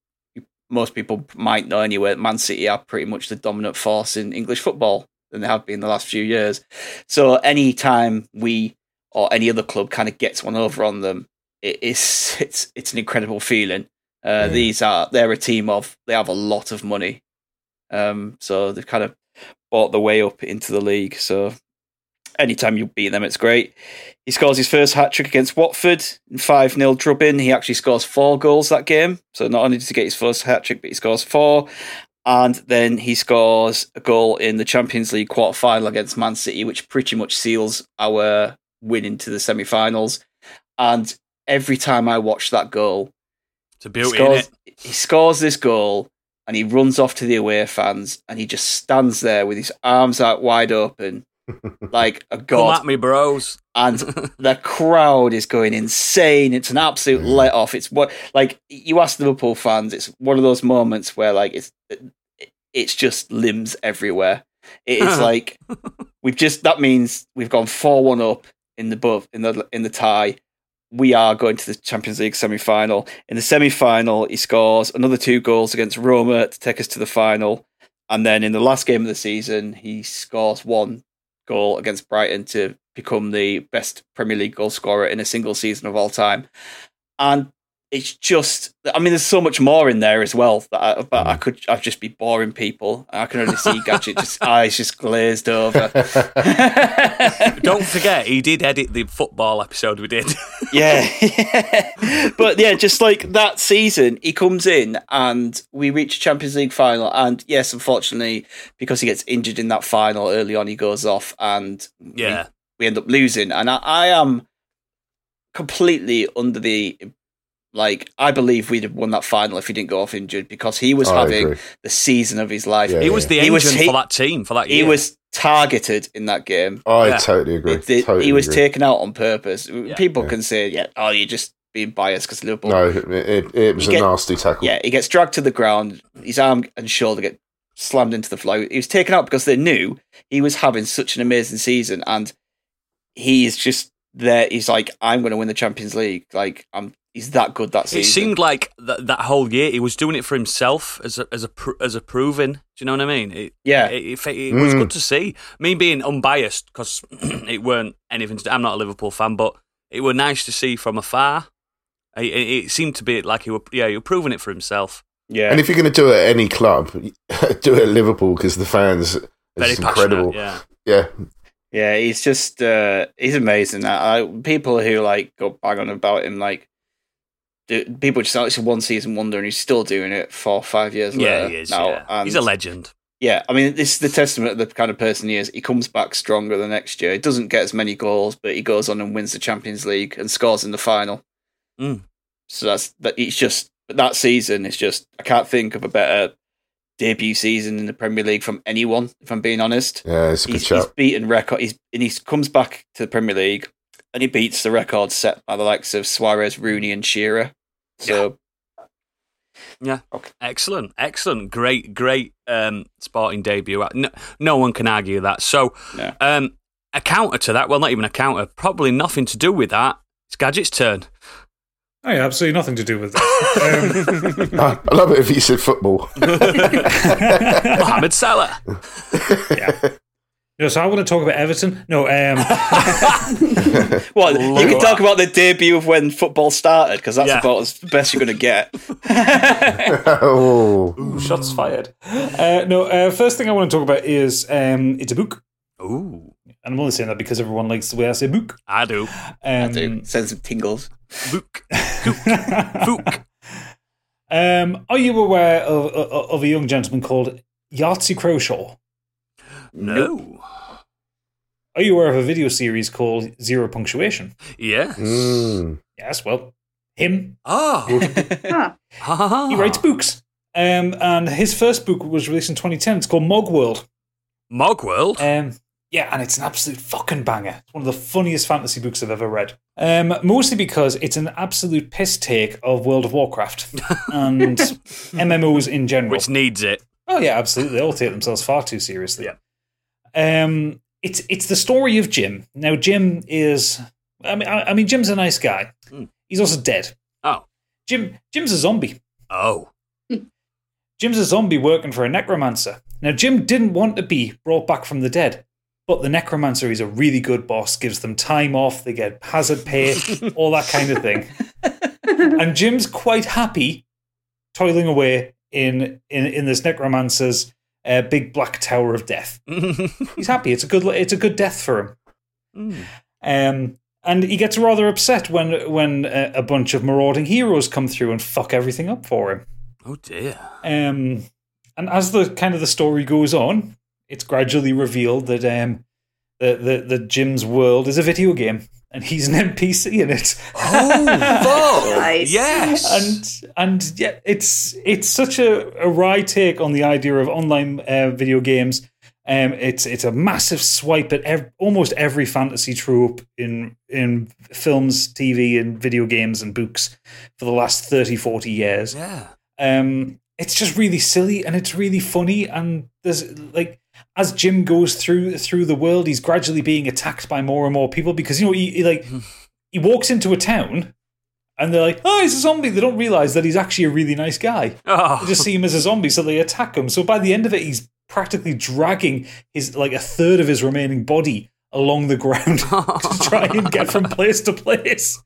most people might know anyway. Man City are pretty much the dominant force in English football than they have been the last few years. So any time we or any other club kind of gets one over on them, it is it's it's an incredible feeling. Uh, Yeah. These are they're a team of they have a lot of money, um, so they've kind of bought the way up into the league. So anytime you beat them, it's great. He scores his first hat trick against Watford in 5 0 drubbing. He actually scores four goals that game. So not only does he get his first hat trick, but he scores four. And then he scores a goal in the Champions League quarter final against Man City, which pretty much seals our win into the semi finals. And every time I watch that goal, It's a he beauty, scores, innit? he scores this goal and he runs off to the away fans and he just stands there with his arms out wide open like a Come god at me, bros. and the crowd is going insane it's an absolute let off it's what like you ask liverpool fans it's one of those moments where like it's it's just limbs everywhere it is like we've just that means we've gone 4-1 up in the buff in the in the tie we are going to the Champions League semi final. In the semi final, he scores another two goals against Roma to take us to the final. And then in the last game of the season, he scores one goal against Brighton to become the best Premier League goal scorer in a single season of all time. And it's just, I mean, there's so much more in there as well that I, but I mm. could, I'd just be boring people. I can only see Gadget just eyes just glazed over. Don't forget, he did edit the football episode we did. yeah. but yeah, just like that season, he comes in and we reach a Champions League final. And yes, unfortunately, because he gets injured in that final early on, he goes off and we- yeah. we, end up losing. And I, I am completely under the like. I believe we'd have won that final if he didn't go off injured because he was oh, I having agree. the season of his life. Yeah, He was the He engine was- he- for that team for that Year. He was targeted in that game. Oh, I Yeah. totally agree. It- it- totally he was agree. taken out on purpose. People Yeah. can say, "Yeah, oh, you're just being biased because Liverpool." No, it, it, it was You a get- nasty tackle. Yeah, he gets dragged to the ground. His arm and shoulder get slammed into the floor. He was taken out because they knew he was having such an amazing season, and he is just there. He's like, I'm going to win the Champions League. Like, I'm. He's that good that season. It seemed like that, that whole year he was doing it for himself as a as a as a proving. Do you know what I mean? It, Yeah. it, it, it was Mm. good to see. Me being unbiased because it weren't anything. To, I'm not a Liverpool fan, but it were nice to see from afar. It, it, it seemed to be like he were yeah he were proving it for himself. yeah, And if you're going to do it at any club, do it at Liverpool because the fans is Very incredible. Yeah. Yeah, yeah, he's just uh, he's amazing. I, I, people who like go bang on about him, like do, people just it's a one season wonder, and he's still doing it four or five years Yeah, later he is. now. yeah. and- He's a legend. Yeah, I mean, this is the testament of the kind of person he is. He comes back stronger the next year. He doesn't get as many goals, but he goes on and wins the Champions League and scores in the final. Mm. So that's that. It's just but that season is just. I can't think of a better debut season in the Premier League from anyone. If I'm being honest, yeah, it's a good he's, he's beaten record. He's and he comes back to the Premier League and he beats the record set by the likes of Suarez, Rooney, and Shearer. So Yeah. Excellent, excellent, great, great um, sporting debut. No, no one can argue that. So, No. um, a counter to that, well, not even a counter, probably nothing to do with that. It's Gadget's turn. Oh, yeah, absolutely nothing to do with that. Um, I, I love it if you said football. Mohamed Salah. yeah. No, so I want to talk about Everton. No, um, Well, you can talk about the debut of when football started because that's Yeah. about as best you're going to get. oh, Ooh, shots fired. Uh, no, uh, first thing I want to talk about is um, it's a book. Ooh, And I'm only saying that because everyone likes the way I say book. I do. Um, Dude, send some tingles. Book. book, um, are you aware of, of, of a young gentleman called Yahtzee Croshaw? No. Are you aware of a video series called Zero Punctuation? Yes. Mm. Yes, well, him. Oh. Huh. Ha, ha, ha. He writes books. Um, and his first book was released in 2010. It's called Mog World. Mogworld. Um, yeah, and it's an absolute fucking banger. It's one of the funniest fantasy books I've ever read. Um, mostly because it's an absolute piss take of World of Warcraft and MMOs in general. which needs it. Oh yeah, absolutely. They all take themselves far too seriously. Um, it's it's the story of Jim. Now Jim is, I mean, I, I mean, Jim's a nice guy. Mm. He's also dead. Oh. Jim Jim's a zombie. Oh. Jim's a zombie working for a necromancer. Now, Jim didn't want to be brought back from the dead, but the necromancer is a really good boss, gives them time off, they get hazard pay, all that kind of thing. and Jim's quite happy toiling away in in, in this necromancer's uh, big black tower of death. He's happy. It's a good it's a good death for him. Mm. Um, and he gets rather upset when when a, a bunch of marauding heroes come through and fuck everything up for him. Oh dear. Um, and as the kind of the story goes on, it's gradually revealed that um, the, the the Jim's world is a video game, and he's an NPC in it. Oh, fuck. Nice. yes. and and yeah, it's it's such a, a wry take on the idea of online uh, video games. Um, it's it's a massive swipe at ev- almost every fantasy trope in in films, TV, and video games and books for the last 30, 40 years. yeah. Um, it's just really silly and it's really funny. And there's like as Jim goes through through the world, he's gradually being attacked by more and more people because you know he, he like he walks into a town and they're like, "Oh, he's a zombie." They don't realize that he's actually a really nice guy. Oh. They just see him as a zombie, so they attack him. So by the end of it, he's practically dragging his like a third of his remaining body along the ground to try and get from place to place.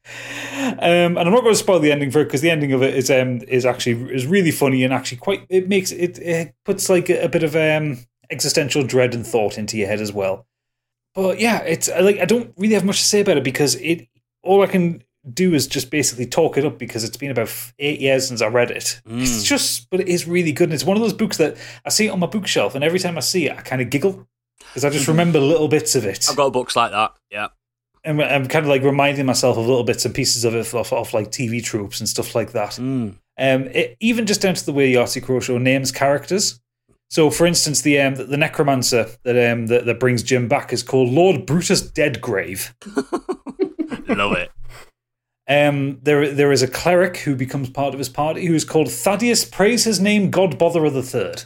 Um, and I'm not going to spoil the ending for it because the ending of it is um, is actually is really funny and actually quite it makes it, it puts like a, a bit of um, existential dread and thought into your head as well. But yeah, it's like I don't really have much to say about it because it all I can do is just basically talk it up because it's been about eight years since I read it. It's just, but it is really good. And it's one of those books that I see it on my bookshelf, and every time I see it, I kind of giggle because I just remember little bits of it. I've got books like that. Yeah. And I'm kind of like reminding myself of little bits and pieces of it off, off like TV tropes and stuff like that. Mm. Um, it, even just down to the way Yahtzee Croshaw names characters. So, for instance, the um, the, necromancer that um that, that brings Jim back is called Lord Brutus Deadgrave. Love it. Um, there there is a cleric who becomes part of his party who is called Thaddeus. Praise his name, God Botherer the Third.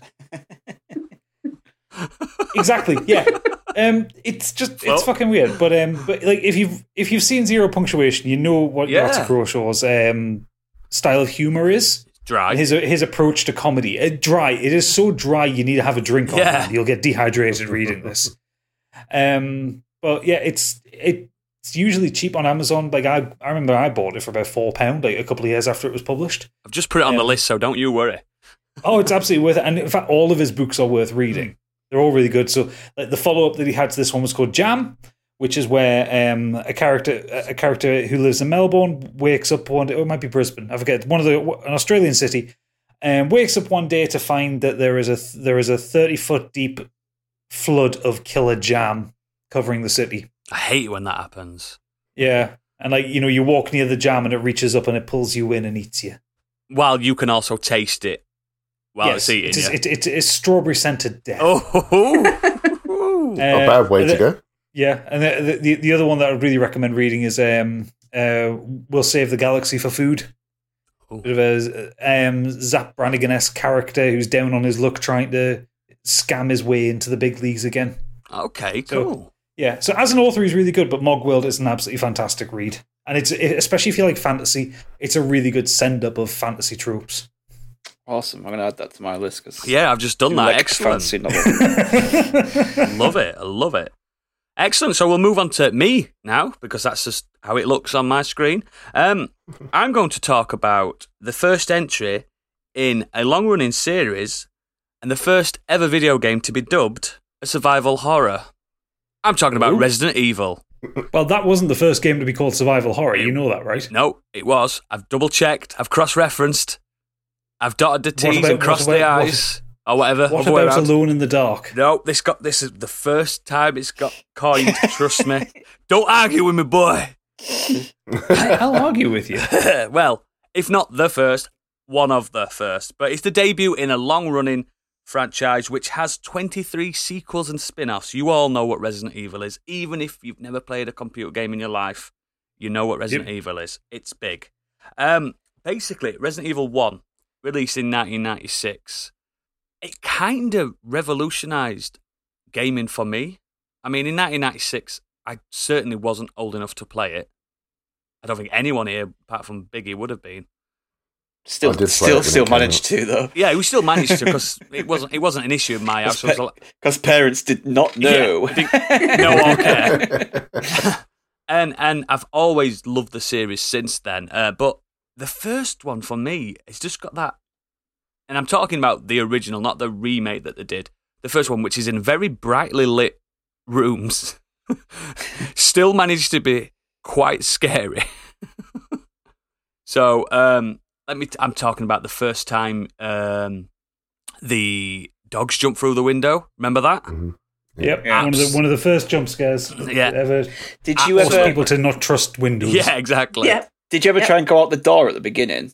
exactly. Yeah. Um, it's just Well- it's fucking weird, but um, but like if you've if you've seen Zero Punctuation, you know what Yeah. Yahtzee um style of humor is. Dry. His his approach to comedy, Uh, dry. It is so dry. You need to have a drink on Yeah. hand. You'll get dehydrated reading this. Um, but yeah, it's it's usually cheap on Amazon. Like I, I remember I bought it for about four pound, like a couple of years after it was published. I've just put it on the Um, list, so don't you worry. Oh, it's absolutely worth it. And in fact, all of his books are worth reading. They're all really good. So, like the follow up that he had to this one was called Jam, which is where um, a character a character who lives in Melbourne wakes up one day. Oh, it might be Brisbane. I forget. One of the an Australian city. Um, wakes up one day to find that there is a there is a thirty foot deep flood of killer jam covering the city. I hate when that happens. Yeah, and like you know, you walk near the jam and it reaches up and it pulls you in and eats you. While you can also taste it while yes, it's eating it is, you. it, it is strawberry scented death. Oh, Uh, Not a bad way to go. Yeah, and the, the the other one that I would really recommend reading is um uh "We'll Save the Galaxy for Food." Ooh. Bit of a um Zap Brannigan esque character who's down on his luck trying to scam his way into the big leagues again. okay, So- cool. Yeah, so as an author, he's really good, but Mogworld is an absolutely fantastic read, and it's especially if you like fantasy, it's a really good send up of fantasy tropes. Awesome. I'm going to add that to my list because Yeah, I've just done that. Excellent. Fancy novel. love it. I love it. Excellent. So we'll move on to me now because that's just how it looks on my screen. Um, I'm going to talk about the first entry in a long running series and the first ever video game to be dubbed a survival horror. I'm talking about Ooh. Resident Evil. well, that wasn't the first game to be called survival horror. You know that, right? No, it was. I've double checked. I've cross referenced. I've dotted the T's about- and crossed the about- what- I's. Or whatever. What about around. Alone in the Dark? No, this got this is the first time it's got coined. trust me. Don't argue with me, boy. I'll argue with you. well, if not the first, one of the first. But it's the debut in a long-running franchise which has 23 sequels and spin-offs. You all know what Resident Evil is, even if you've never played a computer game in your life. You know what Resident Evil is. It's big. Um, basically, Resident Evil 1, released in 1996, it kind of revolutionized gaming for me. I mean, in 1996, I certainly wasn't old enough to play it. I don't think anyone here, apart from Biggie, would have been. Still, I did play it still, still it came managed to though, Yeah, we still managed to because it wasn't. It wasn't an issue in my house. It was like, because parents did not know. no one care. and and I've always loved the series since then. Uh, but the first one for me, it's just got that. And I'm talking about the original, not the remake that they did. The first one, which is in very brightly lit rooms, still managed to be quite scary. so, um, let me. T- I'm talking about the first time um, the dogs jump through the window. Remember that? Mhm. Yep, Yeah. one of the one of the first jump scares Yeah. ever. Did you Forced ever? people to not trust windows. Yeah, exactly. Yeah. Did you ever Yep. try and go out the door at the beginning?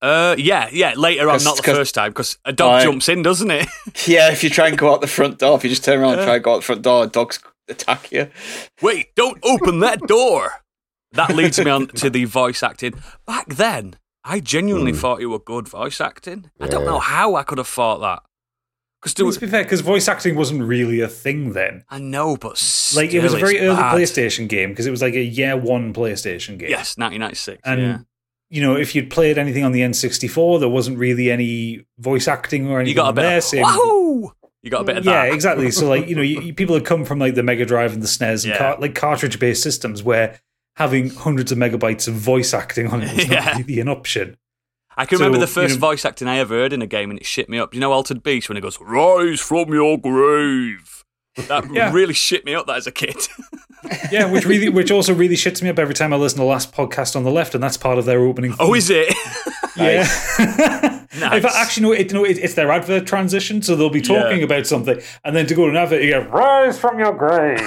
Uh, yeah, yeah. Later on, not the 'cause- first time, because a dog Right. jumps in, doesn't it? Yeah, if you try and go out the front door, if you just turn around and try and go out the front door, dogs attack you. Wait, don't open that door. That leads me on to the voice acting. Back then, I genuinely thought it were good voice acting. I don't know how I could have thought that. Because I mean, to be fair, because voice acting wasn't really a thing then. I know, but Like it was a very early bad. PlayStation game because it was like a year one PlayStation game. Yes, 1996. and yeah. You know if you'd played anything on the N64, there wasn't really any voice acting or anything You got a bit there. of wahoo! You got a bit of yeah, that. exactly. So like you know, you, people had come from like the Mega Drive and the SNES and Yeah. car- like cartridge based systems where having hundreds of megabytes of voice acting on it was Yeah. not really an option. I can remember the first you know- voice acting I ever heard in a game, and it shit me up. You know, Altered Beast when it goes "Rise from your grave." That Yeah. really shit me up. That as a kid. Yeah, which really, which also really shits me up every time I listen to the last podcast on the left, and that's part of their opening. oh, is it? Yeah. Nice. Fact, actually, no, it, no, it, it's their advert transition, so they'll be talking Yeah. about something, and then to go to an advert, you go, "Rise from your grave."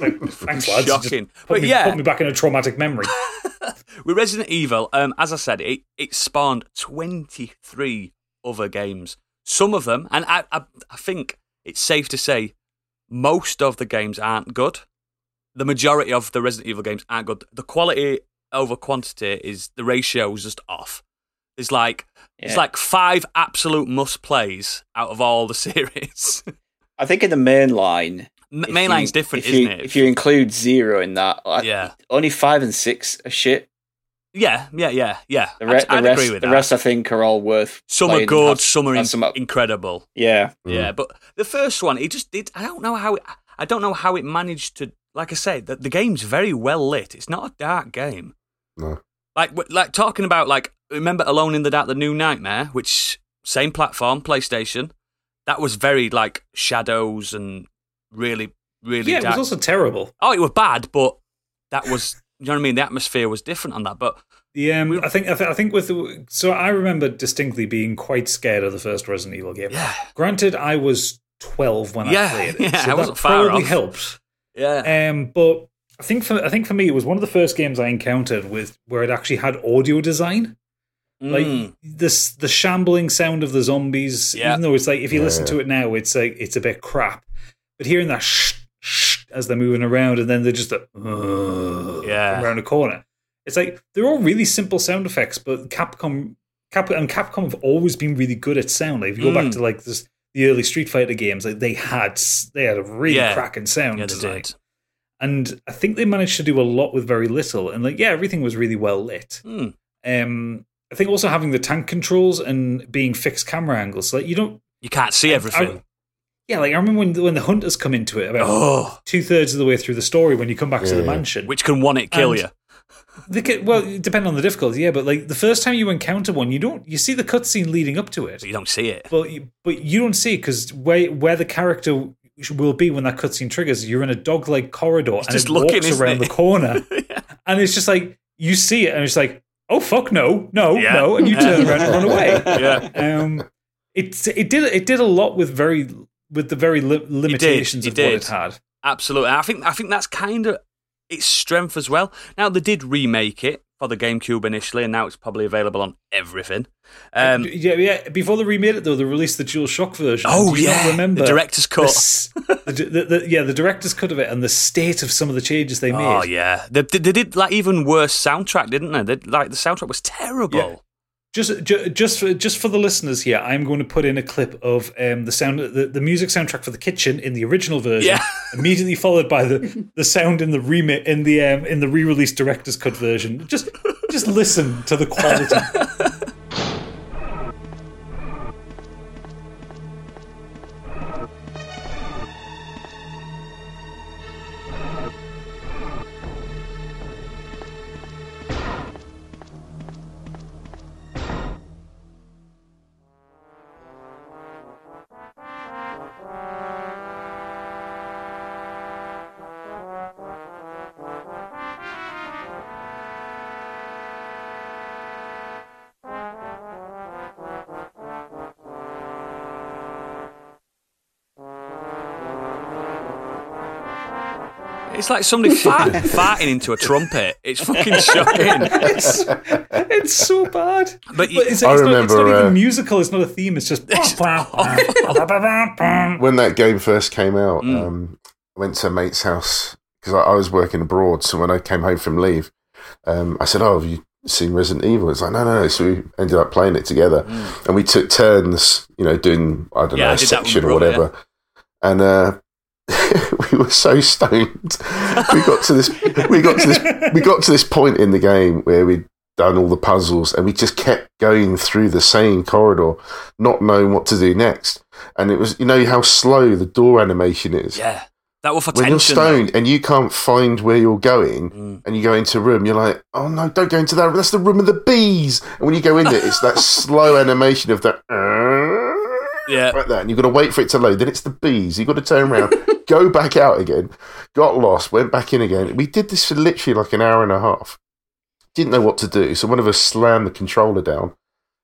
like, thanks, lads. Shocking. But me, yeah. put me back in a traumatic memory. With Resident Evil, um, as I said, it, it spawned 23 other games. Some of them, and I, I, I think it's safe to say, most of the games aren't good. The majority of the Resident Evil games aren't good. The quality over quantity is the ratio is just off. It's like it's like five absolute must plays out of all the series. I think in the main line, M- if Mainline's you- different, if isn't you, it? If you include zero in that, I- yeah, only five and six are shit. yeah, yeah, yeah, yeah. The, I'd, the I'd rest, agree with the that. rest, I think, are all worth. some are good, have- some are in- some up- incredible. Yeah, Yeah, hmm. but the first one, it just did. I don't know how it. I don't know how it managed to. Like I said, the, the game's very well lit. It's not a dark game. No. Like like talking about like remember Alone in the Dark, the New Nightmare, which same platform, PlayStation. That was very like shadows and really really yeah, it was also terrible. oh, it was bad, but that was you know what I mean. The atmosphere was different on that, but yeah, um, I think I, th- I think with the, so I remember distinctly being quite scared of the first Resident Evil game. yeah, Granted, I was twelve when Yeah, I played it, yeah, so I that wasn't far probably off. helped. Yeah, Um, but I think for I think for me, it was one of the first games I encountered with where it actually had audio design. Like Mm. this, the shambling sound of the zombies. Yeah. Even though it's like if you Yeah, listen to it now, it's like it's a bit crap. But hearing that shh, shh as they're moving around, and then they're just like, Yeah. around the corner. It's like they're all really simple sound effects, but Capcom, Cap, and Capcom have always been really good at sound. Like if you go back Mm. to like this, the early Street Fighter games, like they had they had a really Yeah. cracking sound yeah, they design. did. And I think they managed to do a lot with very little. And like, yeah, everything was really well lit. Mm. Um, I think also having the tank controls and being fixed camera angles, like you don't. You can't see I- everything. I- yeah, like I remember when when the hunters come into it about two thirds of the way through the story when you come back to the mansion. which can one it kill And- you? Can, well, depending on the difficulty, yeah. But like the first time you encounter one, you don't you see the cutscene leading up to it, But you don't see it. but you, but you don't see because where where the character will be when that cutscene triggers, you're in a dog like corridor and just it looking, walks around it? the corner, and it's just like you see it, and it's like, oh fuck, no, no, Yeah. no, and you turn around and run away. Yeah. Um, it it did it did a lot with very with the very li- limitations it of what it had. Absolutely. I think I think that's kind of its strength as well. Now they did remake it for the GameCube initially, and now it's probably available on everything. Um, yeah, yeah. Before they remade it, though, they released the Dual Shock version. oh Do you not yeah, remember the director's cut. the, the, the, yeah, the director's cut of it and the state of some of the changes they made. Oh yeah, they, they, they did like even worse soundtrack, didn't they? they like the soundtrack was terrible. Yeah. Just, just, for, just for the listeners here, I'm going to put in a clip of um, the sound, the, the music soundtrack for the kitchen in the original version, Yeah. immediately followed by the, the sound in the remit in the um, in the re-released director's cut version. Just, just listen to the quality. like somebody fart, farting into a trumpet. It's fucking shocking. It's, it's so bad. But, But you, it's, it's, I not, it's remember, not even uh, musical. It's not a theme. It's just. when that game first came out, Mm. um, I went to a mate's house because I, I was working abroad. So when I came home from leave, um, I said, "Oh, have you seen Resident Evil?" It's like, "No, no, no." So we ended up playing it together, and we took turns, you know, doing I don't Mm. Yeah, know a did that with section my or brother, whatever, and. uh we were so stoned. We got to this. We got to this. We got to this point in the game where we'd done all the puzzles, and we just kept going through the same corridor, not knowing what to do next. And it was, you know, how slow the door animation is. yeah, that was for when you're stoned and you can't find where you're going, Mm. and you go into a room, you're like, "Oh no, don't go into that. room. That's the room of the bees." And when you go in there, it's that slow animation of that. Yeah. right that, and you've got to wait for it to load. Then it's the bees. You've got to turn around, go back out again. Got lost, went back in again. We did this for literally like an hour and a half. Didn't know what to do, so one of us slammed the controller down,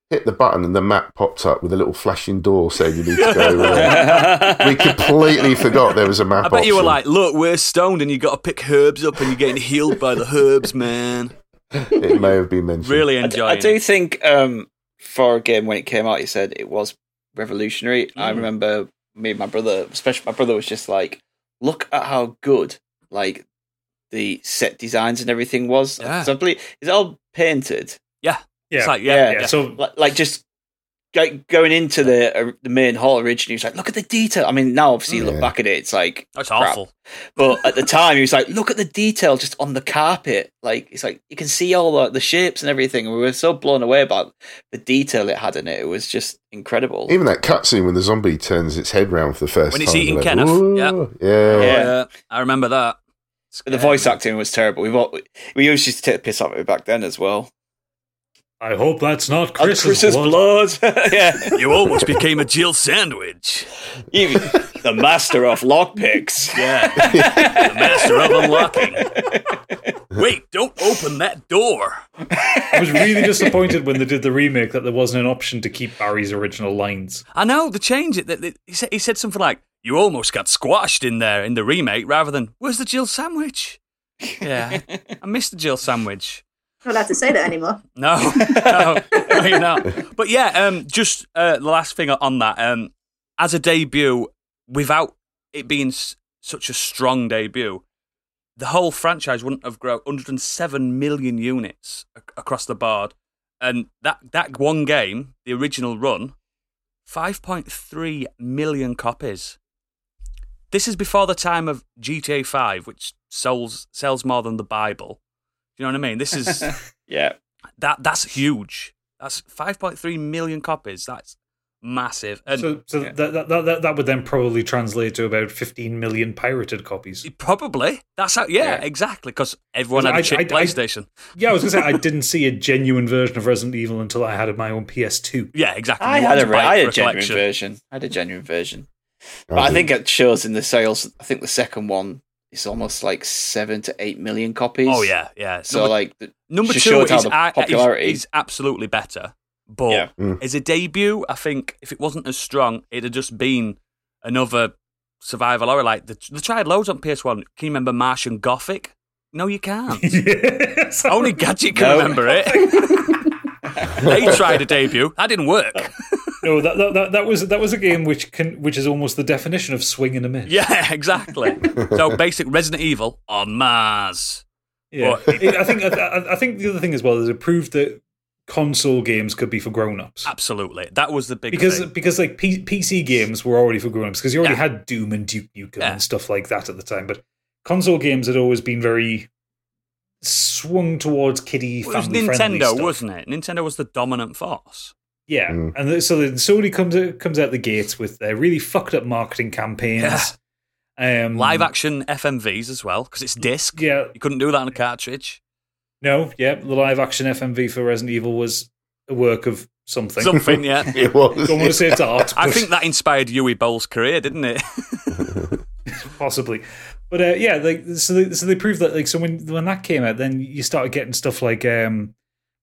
hit the button, and the map popped up with a little flashing door saying you need to go. we completely forgot there was a map. I bet you were like, look, we're stoned and you got to pick herbs up and you're getting healed by the herbs, man. it may have been mentioned. Really I, d- enjoying I do think um, for a game when it came out, you said it was revolutionary. I Mm. remember me and my brother, especially my brother, was just like, "Look at how good like the set designs and everything was." Yeah. So I believe it's all painted, Yeah. It's like, yeah, Yeah. yeah. yeah. So like, like just. Go- Going into the uh, the main hall originally, he was like, "Look at the detail." I mean, now obviously you look back at it, it's like That's crap. awful. But at the time, he was like, "Look at the detail just on the carpet. Like it's like you can see all the, the shapes and everything." And we were so blown away about the detail it had in it. It was just incredible. Even that cutscene when the zombie turns its head round for the first When time. it's eating you're Kenneth, "Whoa." yep. Yeah. Oh, Yeah. yeah. I remember that. The voice acting was terrible. We've all, we used to take the piss out of it back then as well. I hope that's not Chris's, Chris's blood. blood. yeah, You almost became a Jill sandwich. You- the master of lockpicks. Yeah. the master of unlocking. Wait, don't open that door. I was really disappointed when they did the remake that there wasn't an option to keep Barry's original lines. I know, they changed it. They- they- He said, he said something like, you almost got squashed in there in the remake rather than, where's the Jill sandwich? Yeah, I missed the Jill sandwich. Not allowed to say that anymore. No, no, no, you're not. But yeah, um, just uh, the last thing on that. Um, as a debut, without it being s- such a strong debut, the whole franchise wouldn't have grown 107 million units ac- across the board, and that that one game, the original run, 5.3 million copies. This is before the time of GTA 5, which sells sells more than the Bible. Do you know what I mean? This is Yeah. that that's huge. That's 5.3 million copies. That's massive. And so so yeah. that, that, that, that would then probably translate to about 15 million pirated copies. probably that's how. Yeah, Yeah. exactly. Because everyone had I- a cheap I- I- PlayStation. Yeah, I was going to say, I didn't see a genuine version of Resident Evil until I had my own PS2. yeah, exactly. I You had want a, to re- buy it I had for a genuine collection. version. I had a genuine version. I But I think it shows in the sales. I think the second one is almost like seven to eight million copies. Oh yeah, yeah. So number, like, the, number two showed how is, the uh, is, popularity- is absolutely better. But Yeah. Mm. as a debut, I think if it wasn't as strong, it'd have just been another survival horror. Like the, they tried loads on PS1. Can you remember Martian Gothic? No, you can't. yes. Only Gadget can No. remember it. they tried a debut. That didn't work. No, that, that, that, that was that was a game which can which is almost the definition of swing and a miss. Yeah, exactly. so basic Resident Evil on Mars. Yeah, But- I think I, I- think the other thing as well is it proved that console games could be for grown-ups. Absolutely. That was the big Because thing. because like P- PC games were already for grown-ups because you already Yeah. had Doom and Duke Nukem Yeah. and stuff like that at the time, but console games had always been very swung towards kiddie It was Nintendo, wasn't it? Nintendo was the dominant force. Yeah, Mm. and th- so then Sony comes out, comes out the gates with their really fucked up marketing campaigns. Um, Live action FMVs as well, because it's disc. Yeah, You couldn't do that on a cartridge. no, yeah, the live action FMV for Resident Evil was a work of something. Something, yeah. it was. Don't want to say it's art. I think that inspired Uwe Boll's career, didn't it? possibly, but uh, yeah, like so they, so they proved that like so when when that came out, then you started getting stuff like um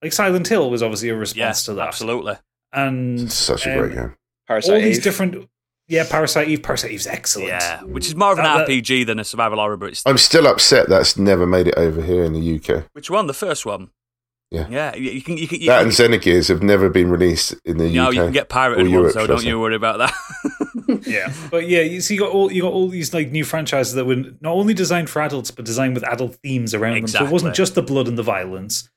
like Silent Hill was obviously a yeah, response to that, absolutely. And It's such a um, great game. Parasite all these different Yeah, Parasite Eve. Parasite Eve's excellent. Yeah, which is more of an That- that- RPG than a survival horror, but it's I'm still upset that's never made it over here in the UK. which one? The first one. Yeah. yeah. You you can you can you That can, and Xenogears have never been released in the no, UK. No, you can get pirated or Europe, ones, so don't you worry about that. yeah. But yeah, you see, you got all you got all these like new franchises that were not only designed for adults, but designed with adult themes around them. So it wasn't just the blood and the violence.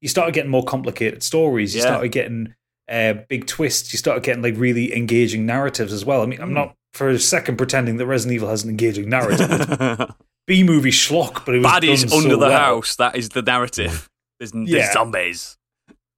You started getting more complicated stories. You Yeah. started getting uh, big twists. You start getting like really engaging narratives as well. I mean, I'm Hmm. not for a second pretending that Resident Evil has an engaging narrative. B movie schlock, but it was Baddies done so under the well. house. That is the narrative. There's, there's Yeah. zombies.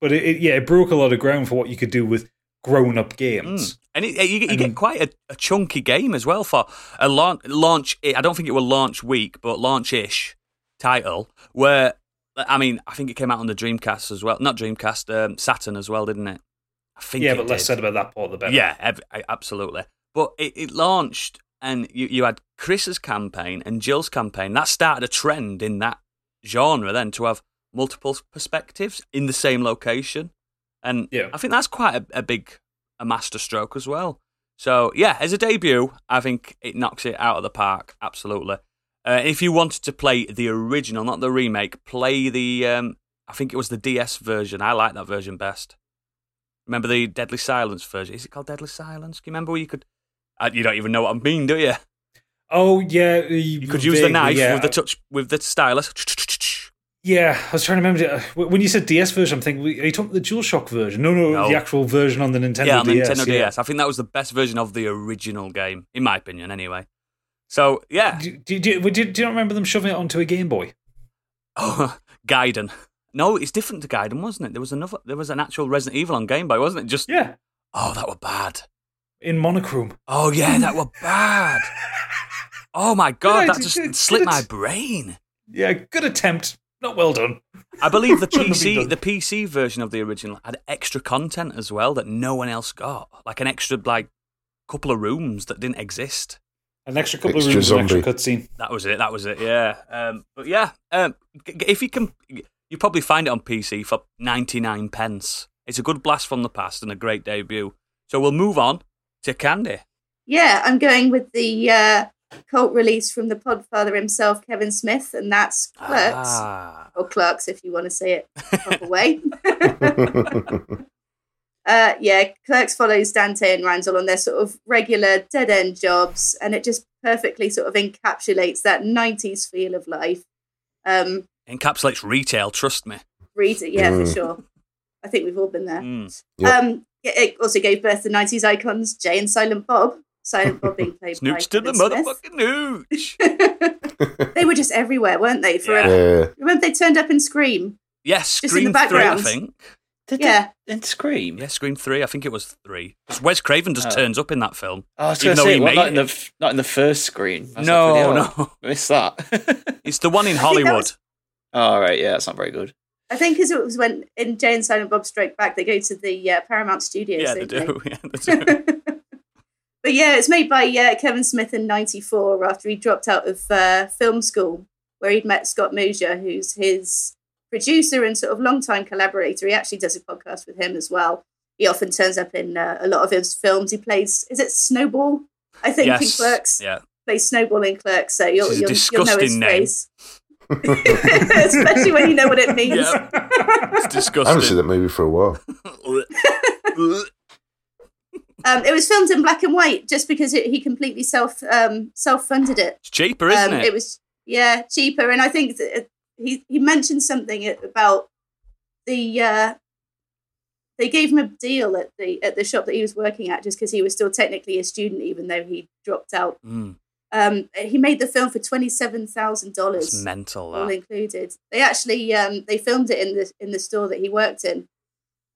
But it, it, yeah, it broke a lot of ground for what you could do with grown up games. Mm. And it, you, you I get quite a, a chunky game as well for a launch. launch I don't think it will launch week, but launch ish title. Where I mean, I think it came out on the Dreamcast as well. Not Dreamcast, um, Saturn as well, didn't it? I think. Yeah, but less said about that part, the better. Yeah, ev- absolutely. But it, it launched, and you, you had Chris's campaign and Jill's campaign. That started a trend in that genre then to have multiple perspectives in the same location. And Yeah. I think that's quite a, a big a masterstroke as well. So yeah, as a debut, I think it knocks it out of the park. Absolutely. Uh, if you wanted to play the original, not the remake, play the um, I think it was the DS version. I like that version best. Remember the Deadly Silence version? Is it called Deadly Silence? Can you remember where you could? Uh, you don't even know what I mean, do you? Oh yeah, You could use the knife with the touch with the stylus. Yeah, I was trying to remember. uh, When you said DS version, I'm thinking, are you talking the DualShock version? No, no, No. the actual version on the Nintendo yeah, on the DS. Nintendo yeah. DS. I think that was the best version of the original game, in my opinion, anyway. So yeah, Do, do, do, do, do you not remember them shoving it onto a Game Boy? oh, Gaiden. No, it's different to Gaiden, wasn't it? There was another. There was an actual Resident Evil on Game Boy, wasn't it? Just Yeah, oh, that were bad. in monochrome. Oh yeah, that were bad. Oh my god, Good that idea, just good- slipped good my att- brain. Yeah, good attempt. Not well done. I believe the Shouldn't have been PC, done. the PC version of the original had extra content as well that no one else got, like an extra like couple of rooms that didn't exist. An extra couple Extra of rooms, an extra cutscene. That was it. That was it. Yeah. Um, but yeah, um, g- g- if you can, you probably find it on PC for ninety nine pence. It's a good blast from the past and a great debut. So we'll move on to Candy. Yeah, I'm going with the uh, cult release from the Podfather himself, Kevin Smith, and that's Clerks. Ah. Or Clerks, if you want to say it the proper way. uh, yeah, Clerks follows Dante and Randall on their sort of regular dead end jobs, and it just perfectly sort of encapsulates that 90s feel of life. Um, Encapsulates retail. Trust me. read it, yeah, for Mm. sure. I think we've all been there. Mm. Yeah. Um, it also gave birth to 90s icons Jay and Silent Bob. Silent Bob being played by Snooch to the motherfucking nooch. they were just everywhere, weren't they? Forever. Yeah. yeah. Remember they turned up in Scream? yes, Just in the Scream three. I think. Did Yeah. they in Scream? Yeah, Scream three. I think it was three. 'Cause Wes Craven just Oh. turns up in that film. Oh, I was Even going to say, he what, made not in the not in the first Scream. I No, like, bloody no. hell, I Missed that. It's the one in I that Hollywood. Was- All right, yeah, that's not very good. I think because it was when in Jay and Silent Bob Strike Back, they go to the uh, Paramount Studios. yeah, they don't do. Yeah, they do. but yeah, it's made by uh, Kevin Smith in '94 after he dropped out of uh, film school, where he'd met Scott Mosier, who's his producer and sort of longtime collaborator. He actually does a podcast with him as well. He often turns up in uh, a lot of his films. He plays, is it Snowball? I think in yes. Clerks. Yeah. Plays Snowball in Clerks, so you'll, you'll, you'll know his name. face. Especially when you know what it means. Yeah. It's I haven't seen that movie for a while. Um, it was filmed in black and white just because it, he completely self um, self funded it. it's cheaper, isn't um, it? was yeah cheaper, and I think that it- he he mentioned something about the uh, they gave him a deal at the at the shop that he was working at just because he was still technically a student, even though he dropped out. Mm, Um, he made the film for twenty seven thousand dollars, mental. all included. They actually um, they filmed it in the in the store that he worked in.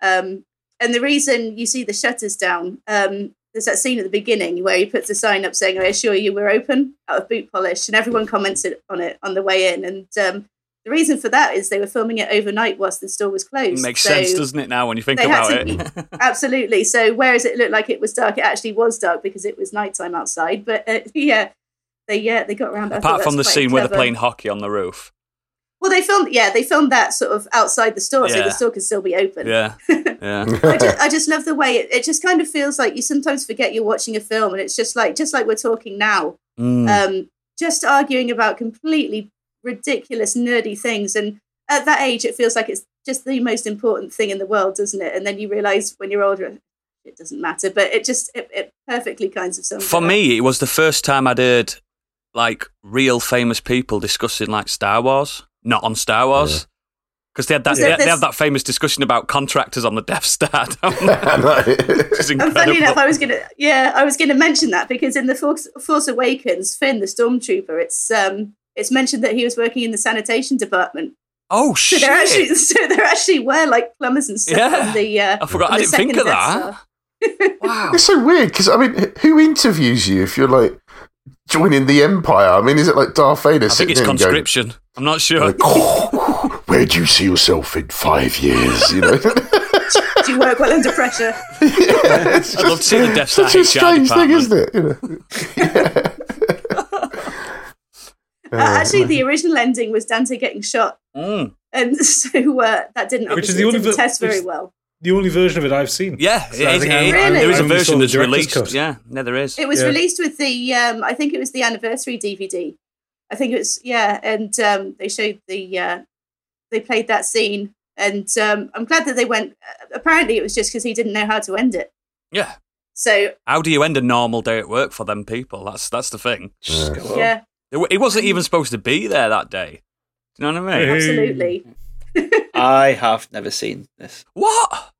Um, and the reason you see the shutters down, um, there's that scene at the beginning where he puts a sign up saying, "I assure you, we're open," out of boot polish, and everyone commented on it on the way in. And um, the reason for that is they were filming it overnight whilst the store was closed. Makes So- sense, doesn't it? Now when you think about to it. Absolutely. So whereas it looked like it was dark, it actually was dark because it was nighttime outside. But uh, yeah, they yeah they got around. Apart from the scene where they're playing hockey on the roof. Well, they filmed, yeah, they filmed that sort of outside the store, so the store could still be open. Yeah, yeah. I, just, I just love the way it, it just kind of feels like you sometimes forget you're watching a film, and it's just like just like we're talking now, Mm. um, just arguing about completely ridiculous, nerdy things. And at that age, it feels like it's just the most important thing in the world, doesn't it? And then you realize when you're older, it doesn't matter. But it just it, it perfectly kinds of sums For me, it was the first time I'd heard like real famous people discussing like Star Wars, not on Star Wars. Because they had that, they, there had- they this- had that famous discussion about contractors on the Death Star. don't they? Which is And incredible. funny enough, I was gonna, yeah, I was gonna mention that because in the Force, Force Awakens, Finn, the stormtrooper, it's um, it's mentioned that he was working in the sanitation department. oh So shit! there actually, so there actually were like plumbers and stuff Yeah. on the. Uh, I forgot. I didn't think of Death that. Star. Wow. It's so weird because I mean, who interviews you if you're like joining the Empire? I mean, is it like Darth Vader I think it's there and going, conscription. I'm not sure. like, "Oh, where do you see yourself in five years? You know, Do you work well under pressure? it's I'd love to see the Death Star such a HR strange thing, isn't it? You know? Uh, actually, the original ending was Dante getting shot, Mm. and so uh, that didn't Which is the only didn't test very well. The only version of it I've seen. Yeah, So it I is- it- I- it- Really? there is a only saw version the that's released. cut. Yeah, yeah, there is. It was Yeah. released with the, um, I think it was the anniversary DVD. I think it was, yeah, and um, they showed the, uh, they played that scene, and um, I'm glad that they went. Uh, apparently, it was just because he didn't know how to end it. Yeah. So How do you end a normal day at work for them people? That's that's the thing. Just go on. yeah, It, it wasn't even supposed to be there that day. Do you know what I mean? Absolutely. I have never seen this. What?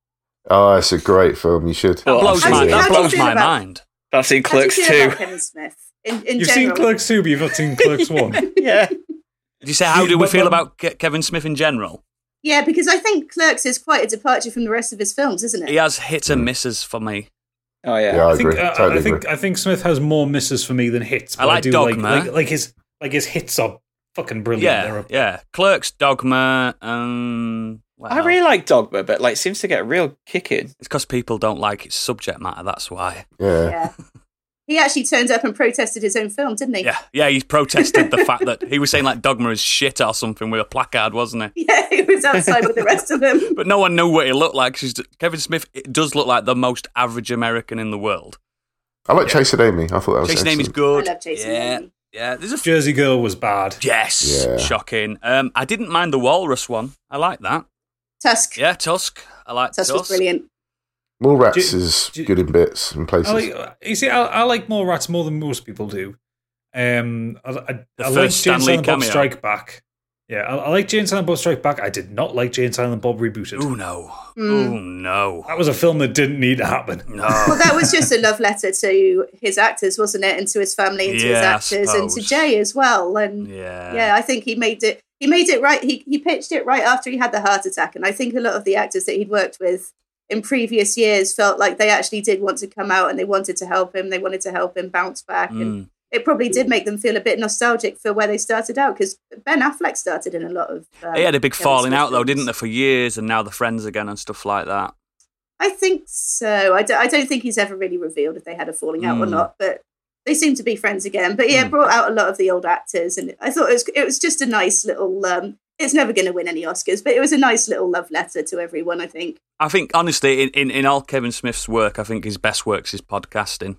Oh, it's a great film. You should. That blows my you- that how do you blows my about- mind. I've seen do you Clerks feel too. about Kevin Smith in, in You've general? seen Clerks 2, but you've not seen Clerks 1. Yeah. Did you say how do we feel about Kevin Smith in general? Yeah, because I think Clerks is quite a departure from the rest of his films, isn't it? He has hits and misses for me. Oh yeah. Yeah, I I think agree. uh, totally I think agree. I think Smith has more misses for me than hits. I but like do Dogma. Like, like, like his like his hits are fucking brilliant. Yeah, They're yeah. Clerks, Dogma. Um, what I really like Dogma, but like seems to get a real kick in. It's because people don't like its subject matter. That's why. Yeah. Yeah. He actually turned up and protested his own film, didn't he? Yeah, yeah. He protested the fact that he was saying like Dogma is shit or something with a placard, wasn't he? Yeah, he was outside with the rest of them. But no one knew what he looked like. 'cause Kevin Smith it does look like the most average American in the world. I like Chasing Amy. I thought that was Chasing Amy's good. I love Chasing yeah, Amy. yeah. There's a f- Jersey Girl was bad. yes, Yeah. shocking. Um, I didn't mind the Walrus one. I like that. Tusk. Yeah, Tusk. I like Tusk Tusk. was brilliant. Mallrats Do- is do- good in bits and places. I like, you see, I, I like Mallrats more than most people do. Um, I, I, The I like first Jane Stan Silent Bob. Strike Back. Yeah, I, I like Jay and Silent Bob Strike Back. I did not like Jay and Silent Bob rebooted. Oh no. Mm. Ooh no. That was a film that didn't need to happen. No. Well, that was just a love letter to his actors, wasn't it? And to his family and to Yeah, his actors and to. Jay as well. And yeah. yeah, I think he made it. He made it right. He he pitched it right after he had the heart attack, and I think a lot of the actors that he'd worked with in previous years felt like they actually did want to come out and they wanted to help him. They wanted to help him bounce back, and Mm. it probably did make them feel a bit nostalgic for where they started out because Ben Affleck started in a lot of. Um, They had a big falling out though, didn't they, for years, and now they're friends again and stuff like that. I think so. I don't, I don't think he's ever really revealed if they had a falling out or Mm. not, but they seem to be friends again. But yeah, Mm. brought out a lot of the old actors, and I thought it was it was just a nice little. Um, it's never going to win any Oscars, but it was a nice little love letter to everyone. I think. I think honestly, in, in, in all Kevin Smith's work, I think his best works is podcasting.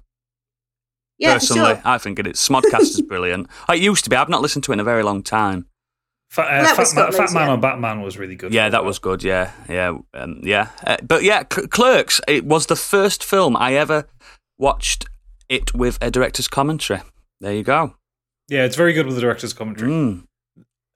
Yeah, for Personally, sure. I think it is. Smodcast is brilliant. It used to be. I've not listened to it in a very long time. Fat, uh, Well, Fat, Ma- Fat Man yeah. on Batman was really good. Yeah, that while. was good. Yeah, yeah, um, yeah. Uh, but yeah, C- Clerks. It was the first film I ever watched it with a director's commentary. There you go. Yeah, it's very good with the director's commentary. Mm.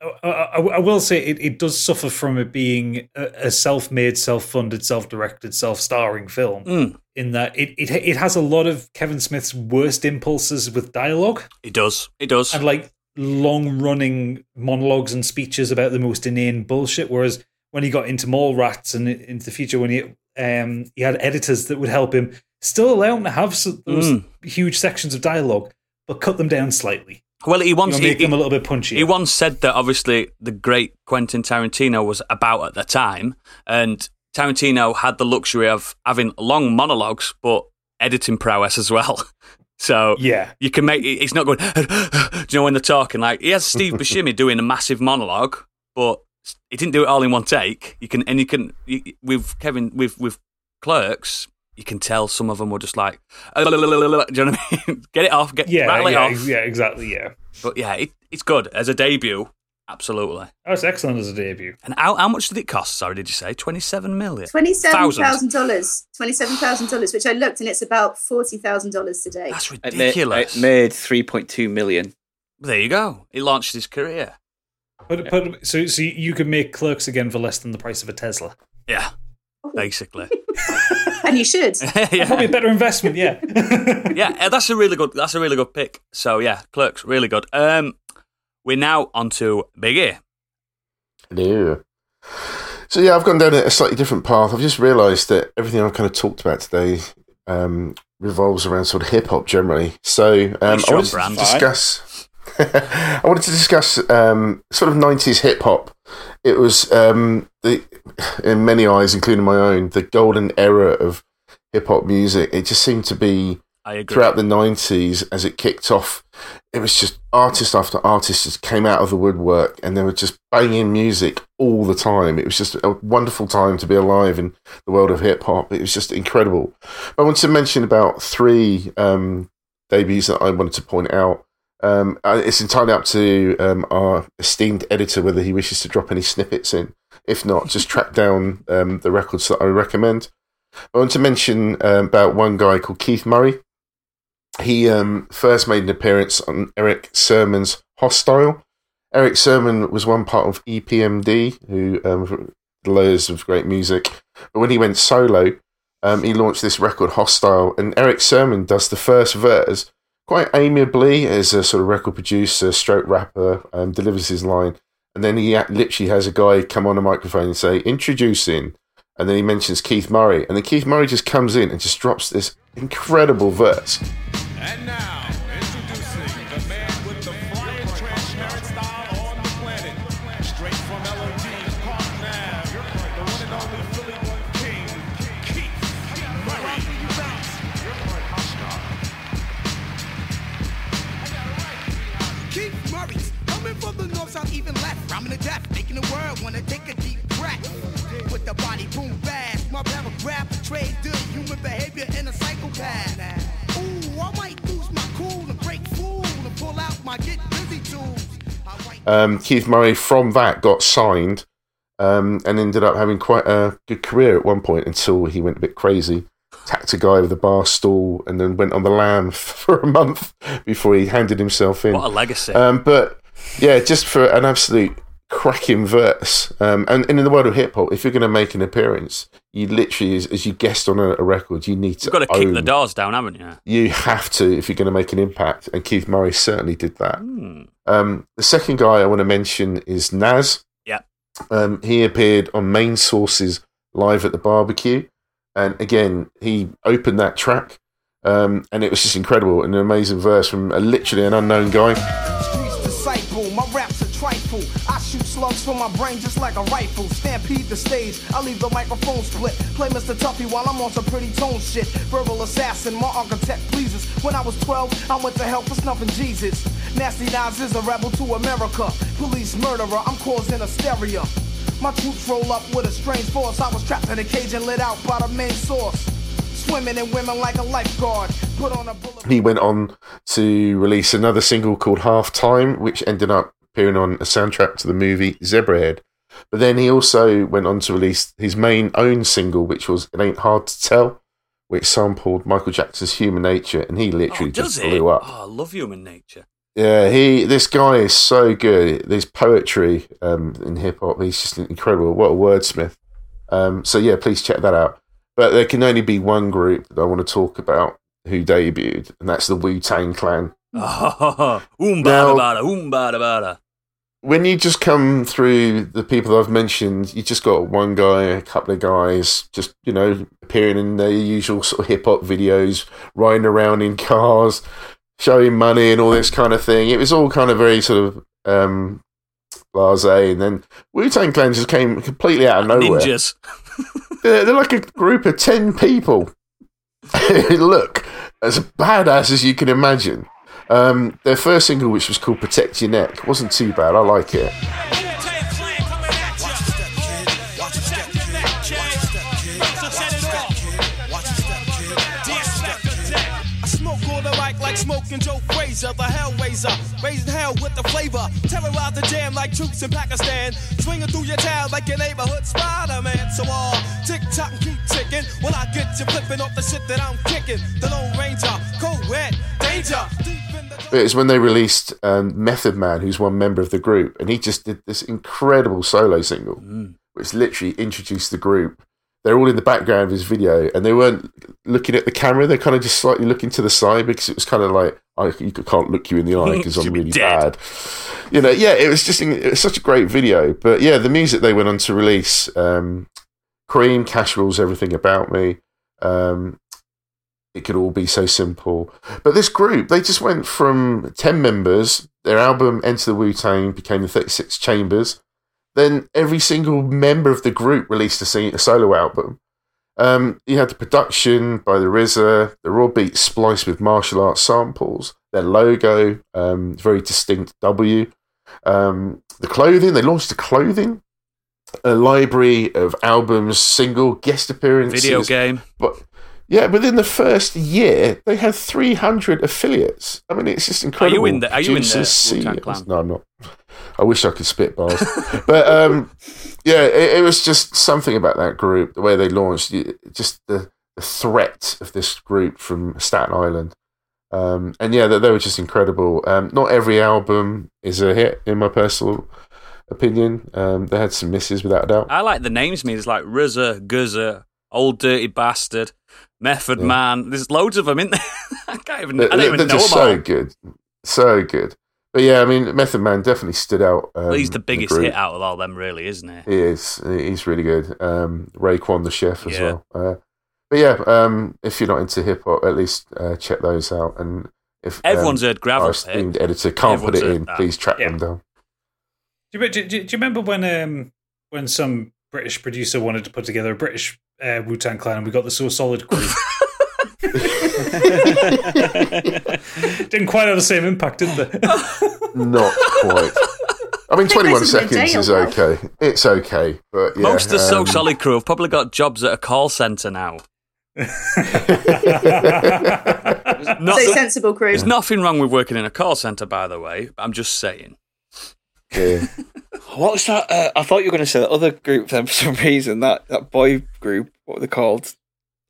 I, I, I will say it, it does suffer from it being a, a self-made, self-funded, self-directed, self-starring film. Mm. In that it, it it has a lot of Kevin Smith's worst impulses with dialogue It does. It does. and like long-running monologues and speeches about the most inane bullshit. Whereas when he got into Mallrats and into the future, when he um he had editors that would help him, still allow him to have those Mm. huge sections of dialogue, but cut them down slightly. well, he You once know, he, make them a little bit punchy. He once said that obviously the great Quentin Tarantino was about at the time, and Tarantino had the luxury of having long monologues but editing prowess as well. So yeah, you can make it's not going. do you know when they're talking? Like he has Steve Buscemi doing a massive monologue, but he didn't do it all in one take. You can and you can you, with Kevin with with clerks. You can tell some of them were just like, uh, do you know what I mean? get it off, get Yeah, rattle it yeah, off. yeah, exactly. Yeah, But yeah, it, it's good as a debut. Absolutely. Oh, it's excellent as a debut. And how, how much did it cost? Sorry, did you say twenty-seven million? Twenty-seven thousand dollars. Twenty-seven thousand dollars, which I looked, and it's about forty thousand dollars today. That's It made, ridiculous. it made 3.2 million. there you go. He launched his career. But, but so so you could make clerks again for less than the price of a Tesla. Yeah, basically. and you should. yeah. Probably yeah, a better investment. Yeah. yeah. uh, That's a really good. That's a really good pick. So yeah, clerks, really good. Um, we're now on to Big E. Yeah. So yeah, I've gone down a slightly different path. I've just realised that everything I've kind of talked about today um, revolves around sort of hip hop generally. So um, Nice I wanted job, Brand. to discuss. I wanted to discuss um, sort of '90s hip hop. It was um, the, in many eyes, including my own, the golden era of hip hop music. It just seemed to be throughout the 90s as it kicked off. It was just artist after artist just came out of the woodwork and they were just banging music all the time. It was just a wonderful time to be alive in the world of hip hop it was just incredible. I wanted to mention about three um, debuts that i wanted to point out um, uh, it's entirely up to um, our esteemed editor whether he wishes to drop any snippets in if not just track down um, the records that i recommend I want to mention um, about one guy called Keith Murray he um, first made an appearance on Erick Sermon's Hostile. Erick Sermon was one part of EPMD, who um, loads of great music. But when he went solo, um, he launched this record Hostile, and Erick Sermon does the first verse quite amiably as a sort of record producer, stroke rapper, um, delivers his line, and then he literally has a guy come on a microphone and say introducing, and then he mentions Keith Murray, and then Keith Murray just comes in and just drops this incredible verse. And now, bash, my paragraph human behavior in a psychopath. Ooh, I might lose my cool and break fool and pull out my get busy tools. I write um, Keith Murray from that got signed um, and ended up having quite a good career at one point until he went a bit crazy, attacked a guy with a bar stool, and then went on the lam for a month before he handed himself in. What a legacy. Um, but yeah, just for an absolute cracking verse. Um, and, and in the world of hip hop, if you're going to make an appearance, you literally, as, as you guessed on a, a record, you need to. You've got to kick the doors down, haven't you? You have to if you're going to make an impact. And Keith Murray certainly did that. Hmm. Um, the second guy I want to mention is Nas. Yeah. Um, he appeared on Main Sources live at the barbecue, and again he opened that track, um, and it was just incredible, and an amazing verse from a, literally an unknown guy. From my brain just like a rifle. Stampede the stage, I leave the microphone split. Play Mr. Tuffy while I'm on some pretty tone shit. Verbal assassin, my architect pleases. When I was 12, I went to hell for snuffing Jesus. Nasty Nas is a rebel to America. Police murderer, I'm causing hysteria. My troops roll up with a strange force. I was trapped in a cage and lit out by the main source. Swimming in women like a lifeguard. Put on a bullet. He went on to release another single called Half Time, which ended up appearing on a soundtrack to the movie Zebrahead. But then he also went on to release his main own single, which was It Ain't Hard to Tell, which sampled Michael Jackson's Human Nature, and he Oh, literally does just it? blew up. Oh, I love human nature. Yeah, he. This guy is so good. There's poetry um, in hip hop. He's just incredible. What a wordsmith. Um, so yeah, please check that out. But there can only be one group that I want to talk about who debuted, and that's the Wu Tang Clan. Oh, Now- When you just come through the people I've mentioned, you just got one guy, a couple of guys, just you know, appearing in their usual sort of hip hop videos, riding around in cars, showing money and all this kind of thing. It was all kind of very sort of um, blasé, and then Wu Tang Clan just came completely out of nowhere. Ninjas. They're, they're like a group of 10 people look as badass as you can imagine. Um, their first single, which was called Protect Your Neck, wasn't too bad. I like it. smoking Joe Frazier, the Hellraiser. Raising hell with the flavor. Terrorize the jam like troops in Pakistan. Swinging through your town like your neighborhood Spider Man. So all uh, tick tock and keep ticking. I get you flipping off the shit that I'm kicking. The Lone Ranger, co ed, danger. It was when they released um, Method Man, who's one member of the group, and he just did this incredible solo single, which literally introduced the group. They're all in the background of his video, and they weren't looking at the camera. They're kind of just slightly looking to the side because it was kind of like, I you can't look you in the eye because I'm really dead. bad. You know, yeah, it was just it was such a great video. But yeah, the music they went on to release, um, Cream, Cash Rules Everything About Me, um, it could all be so simple. But this group, they just went from 10 members, their album Enter the Wu Tang became the 36 Chambers. Then every single member of the group released a, sing- a solo album. Um, you had the production by the RZA, the raw beats spliced with martial arts samples, their logo, um, very distinct W. Um, the clothing, they launched the clothing, a library of albums, single guest appearances, Video game. but yeah, within the first year, they had 300 affiliates. I mean, it's just incredible. in the- are you in the Producers, Wu-Tang CEOs. Clan? No, I'm not. I wish I could spit bars. but um, yeah, it, it was just something about that group, the way they launched, just the, the threat of this group from Staten Island. Um, and yeah, they, they were just incredible. Um, not every album is a hit, in my personal opinion. Um, they had some misses, without a doubt. I like the names. Me, there's like RZA, Guzza, Old Dirty Bastard, Method Man. There's loads of them in there. I can't even. They're, I don't even they're know just them so good, so good. But yeah, I mean, Method Man definitely stood out. Um, Well, he's the biggest group. hit out of all them, really, isn't he? He is. He's really good. Um, Raekwon the chef as Yeah. well. Uh, but yeah, um, if you're not into hip hop, at least uh, check those out. And if Everyone's um, heard Gravel our Pit. esteemed editor can't put it in, that. please track Yeah. them down. Do you, do, do, do you remember when um, when some British producer wanted to put together a British uh, Wu Tang Clan and we got the So Solid crew? Didn't quite have the same impact, did they? Not quite. I mean, think 21 this is a seconds is though. okay. It's okay, but yeah, Most of the So um, Solid crew have probably got jobs at a call centre now. Not, so sensible crew. there's nothing wrong with working in a call centre, by the way. I'm just saying. Yeah. What was that? Uh, I thought you were going to say that other group then for some reason. That that boy group. What were they called?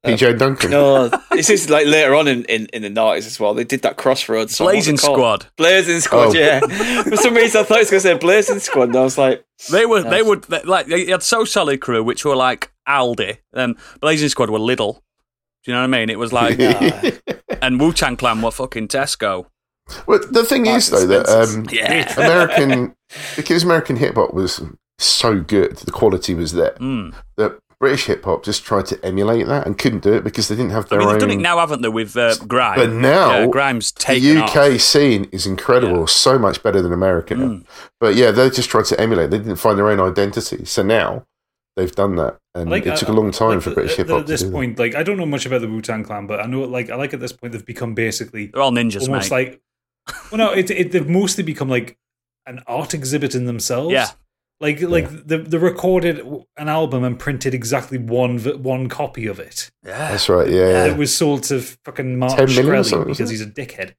PJ Duncan. No, this is like later on in, in, in the nineties as well. They did that Crossroads. song. What was it Blazing? Squad. Blazing Squad. Oh. Yeah. for some reason, I thought it was going to say Blazing Squad, and I was like, They were, they Yes. would, they, like, they had So Solid crew, which were like Aldi, and Blazing Squad were Lidl. Do you know what I mean? It was like, and Wu Tang Clan were fucking Tesco. Well, the thing Marks is, though, that um, Yeah. American because American hip hop was so good, the quality was there. Mm. That British hip hop just tried to emulate that and couldn't do it because they didn't have I their mean, they've done it now, haven't they, with uh, Grime? But now, yeah, Grime's the UK off. scene is incredible, Yeah. so much better than American. Mm. But yeah, they just tried to emulate. They didn't find their own identity. So now they've done that, and Like, it took uh, a long time like for British at hip hop At this to do that. point, like I don't know much about the Wu Tang Clan, but I know, like, I like at this point they've become basically They're all ninjas, almost mate. like. Well, no, it, it they've mostly become like an art exhibit in themselves. Yeah. Like, like the the recorded an album and printed exactly one one copy of it. yeah. That's right. Yeah, yeah. it was sold to fucking Mark 10 million Shkreli because he's a dickhead.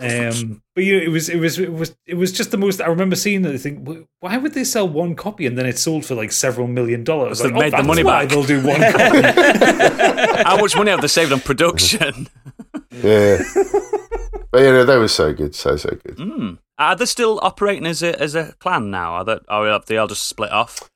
Um, but you know, it was it was it was it was just the most. I remember seeing that. I think, why would they sell one copy and then it sold for like several million dollars? They've Like, made the money back. They'll do one copy. How much money have they saved on production? yeah. but yeah, no, they were so good, so so good. mm. Are they still operating as a as a clan now? Are they, or have they all just split off?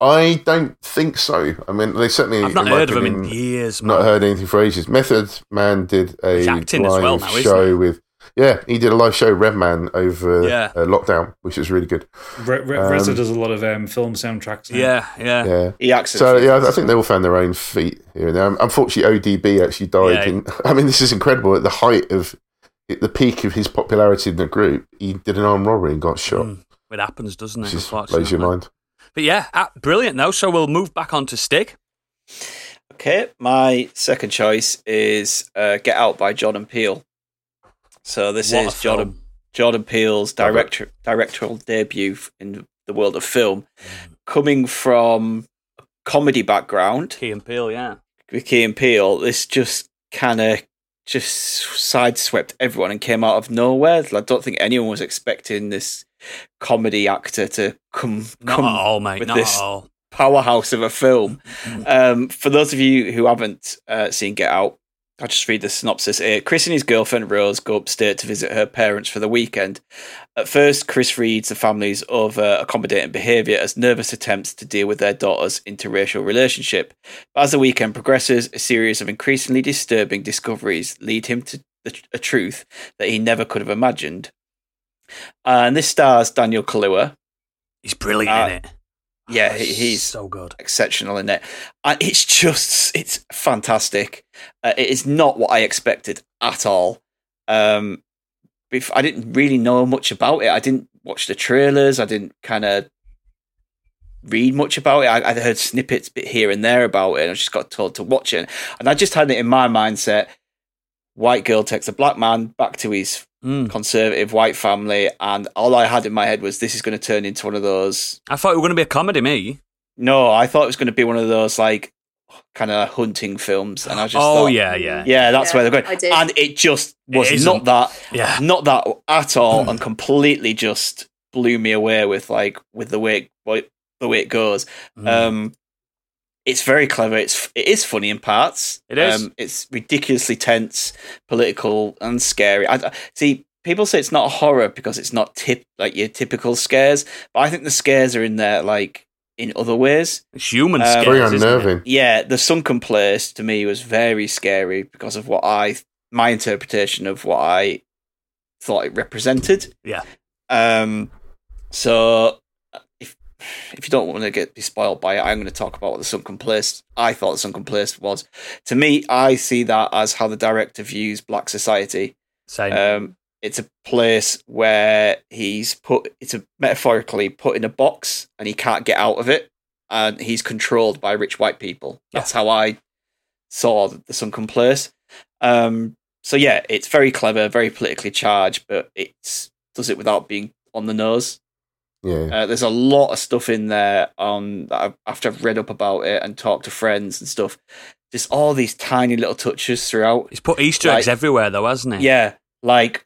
I don't think so. I mean, they certainly. I've not in my heard of them in opinion, years. Not heard anything for ages. Method Man did a He's as live well now, isn't show with. Yeah, he did a live show, Redman, over Yeah. uh, lockdown, which was really good. Re- Re- Um, RZA does a lot of um, film soundtracks. now. Yeah, yeah. Yeah. he acts. So yeah, I things. think they all found their own feet here and there. Unfortunately, ODB actually died. Yeah. In, I mean, this is incredible. At the height of, at the peak of his popularity in the group, he did an armed robbery and got shot. Mm. It happens, doesn't it? Just blows your mind. But yeah, ah, brilliant though. So we'll move back on to Stig. Okay, my second choice is uh, Get Out by Jordan Peele. So this What a is Jordan. Jordan Peele's director directorial debut in the world of film, coming from a comedy background Key and Peele, yeah. with Key and Peele. This just kind of just sideswept everyone and came out of nowhere. I don't think anyone was expecting this comedy actor to come Not come at all, mate. with Not this at all. powerhouse of a film. Um, for those of you who haven't uh, seen Get Out, I'll just read the synopsis here. Chris and his girlfriend Rose go upstate to visit her parents for the weekend. At first, Chris reads the family's over accommodating behaviour as nervous attempts to deal with their daughter's interracial relationship. But as the weekend progresses, a series of increasingly disturbing discoveries lead him to the, a truth that he never could have imagined. and this stars Daniel Kaluuya. He's brilliant Uh, in it. Yeah, he, he's so good. exceptional in it. And it's just, it's fantastic. Uh, it is not what I expected at all. Um, I didn't really know much about it. I didn't watch the trailers. I didn't kind of read much about it. I, I heard snippets bit here and there about it. And I just got told to watch it. And I just had it in my mindset. White girl takes a black man back to his Mm. conservative white family, and all I had in my head was this is going to turn into one of those I thought it was going to be a comedy, me. no, I thought it was going to be one of those like kind of hunting films, and I just oh thought, yeah, yeah, yeah, that's Yeah, where they're I going, did. and it just was It isn't. that, yeah. not that at all, and completely just blew me away with like with the way it, the way it goes. Mm. Um, it's very clever. It's it is funny in parts. It is. Um, it's ridiculously tense, political, and scary. I, I- see. People say it's not a horror because it's not tip like your typical scares, but I think the scares are in there like in other ways. it's human Um, scares, Very isn't it? unnerving. Yeah, the sunken place to me was very scary because of what I my interpretation of what I thought it represented. Yeah. Um. So if you don't want to get spoiled by it, I'm going to talk about what the sunken place I thought the sunken place was. To me, I see that as how the director views black society. Same. Um, it's a place where he's put. It's a metaphorically put in a box, and he can't get out of it, and he's controlled by rich white people. That's how I saw the sunken place. Um, so yeah, it's very clever, very politically charged, but it does it without being on the nose. Yeah. Uh, there's a lot of stuff in there on that I've, after I've read up about it and talked to friends and stuff. Just all these tiny little touches throughout. He's put Easter eggs everywhere, though, hasn't he? Yeah, like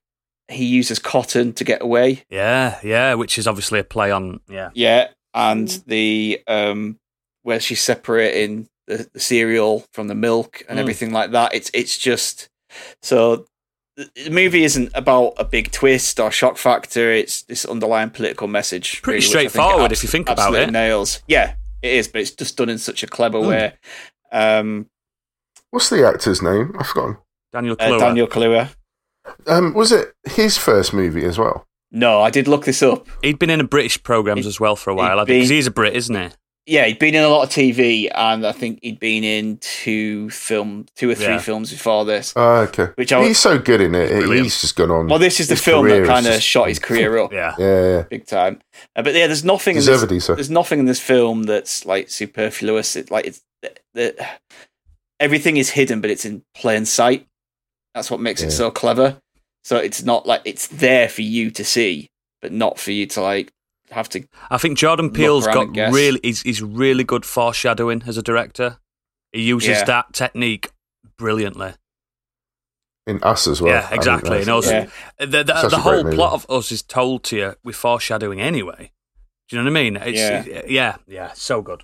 he uses cotton to get away. yeah, yeah. Which is obviously a play on. Yeah, Yeah, and the um where she's separating the, the cereal from the milk and Mm. everything like that. It's it's just so the the movie isn't about a big twist or shock factor. It's this underlying political message. Pretty really, which I straightforward if you think about absolutely it. Nails. Yeah, it is, but it's just done in such a clever Mm. way. Um, What's the actor's name? I've forgotten. Daniel uh, Daniel Kaluuya. Um, was it his first movie as well? No, I did look this up. He'd been in a British programs as well for a while, he'd because he's a Brit, isn't he? Yeah, he'd been in a lot of TV, and I think he'd been in two film, two or three Yeah. films before this. Oh, okay. Which I- he's so good in it. He's brilliant. He's just gone on. Well, this is the film that kind of just- shot his career up Yeah. Yeah, yeah. big time. Uh, but yeah, there's nothing. In this, so. there's nothing in this film that's like superfluous. It, like it's the, the, everything is hidden, but it's in plain sight. That's what makes it so clever. So it's not like it's there for you to see, but not for you to like have to. I think Jordan Peele's got really. He's, he's really good foreshadowing as a director. He uses Yeah. that technique brilliantly. In Us as well. yeah, I exactly. think And also, Yeah. the, the, the whole plot of us is told to you with foreshadowing anyway. Do you know what I mean? It's, Yeah. yeah, yeah, so good.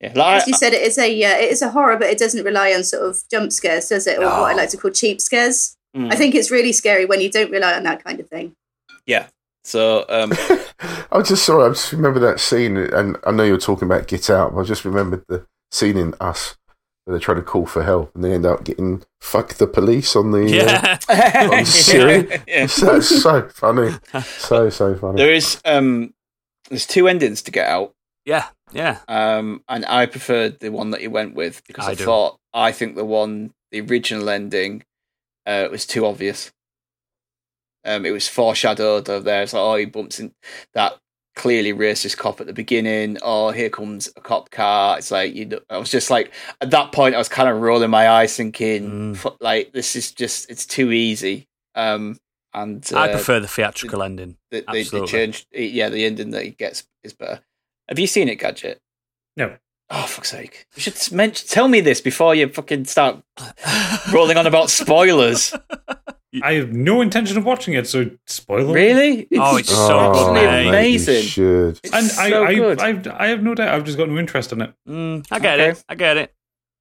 Yeah, like, As you said, it is a uh, it is a horror, but it doesn't rely on sort of jump scares, does it? Or what I like to call cheap scares. Mm. I think it's really scary when you don't rely on that kind of thing. yeah. So um, I just sorry, I just remember that scene, and I know you're talking about Get Out. But I just remembered the scene in Us where they're trying to call for help, and they end up getting "fuck the police" on the. Uh, Yeah. on Siri. Yeah. That's so funny, so so funny. There is um, there's two endings to get out. yeah, yeah. Um, and I preferred the one that you went with because I, I thought I think the one the original ending uh, was too obvious. Um, it was foreshadowed of there. It's like, oh, he bumps in that clearly racist cop at the beginning. Oh, here comes a cop car. It's like you. know- I was just like at that point, I was kind of rolling my eyes, thinking, Mm. Like this is just it's too easy. Um, and uh, I prefer the theatrical ending. the, the, the absolutely. change. Yeah, the ending that he gets is better. Have you seen it, Gadget? No. Oh, fuck's sake! You should mention, tell me this before you fucking start rolling on about spoilers. I have no intention of watching it, so spoiler. Really? Oh, it's so Oh, good, mate, mate. you amazing. should. It's And so I, I, good. I, I have no doubt. I've just got no interest in it. Mm, I get Okay. it. I get it.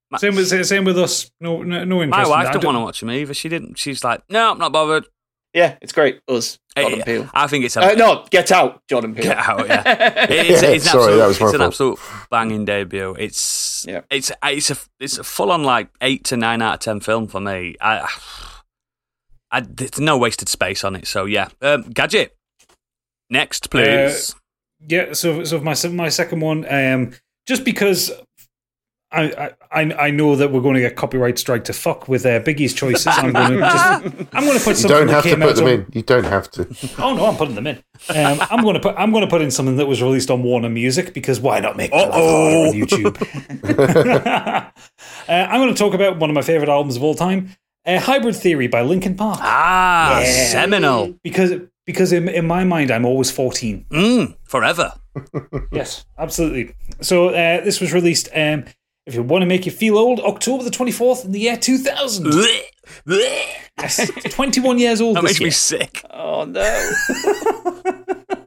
My, Same with same with us. No, no, no interest. my in wife it. I don't want to watch him either. She didn't. She's like, no, I'm not bothered. yeah, it's great. Us, Jordan Eh, Peele. I think it's a Uh, no, Get Out, Jordan Peele. Get out, yeah. It's, Yeah, it's an sorry, absolute, that was it's an fault. absolute banging debut. It's Yeah. it's it's a it's a full on like eight to nine out of ten film for me. I, I there's no wasted space on it. So yeah, um, gadget. Next, please. Yeah. So, so my my second one, um, just because I, I I know that we're going to get copyright strike to fuck with uh, Biggie's choices. I'm going to just I'm going to put You something don't that have to put them on- in. You don't have to. Oh no, I'm putting them in. Um, I'm going to put I'm going to put in something that was released on Warner Music because why not make that on YouTube? uh, I'm going to talk about one of my favorite albums of all time, uh, Hybrid Theory by Linkin Park. ah, Yeah. seminal. Because because in, in my mind I'm always 14. Mm, forever. Yes, absolutely. So uh, this was released. Um, if you want to make you feel old, October the 24th in the year 2000. Blech, blech. Yes, 21 years old That this makes me sick. Oh no!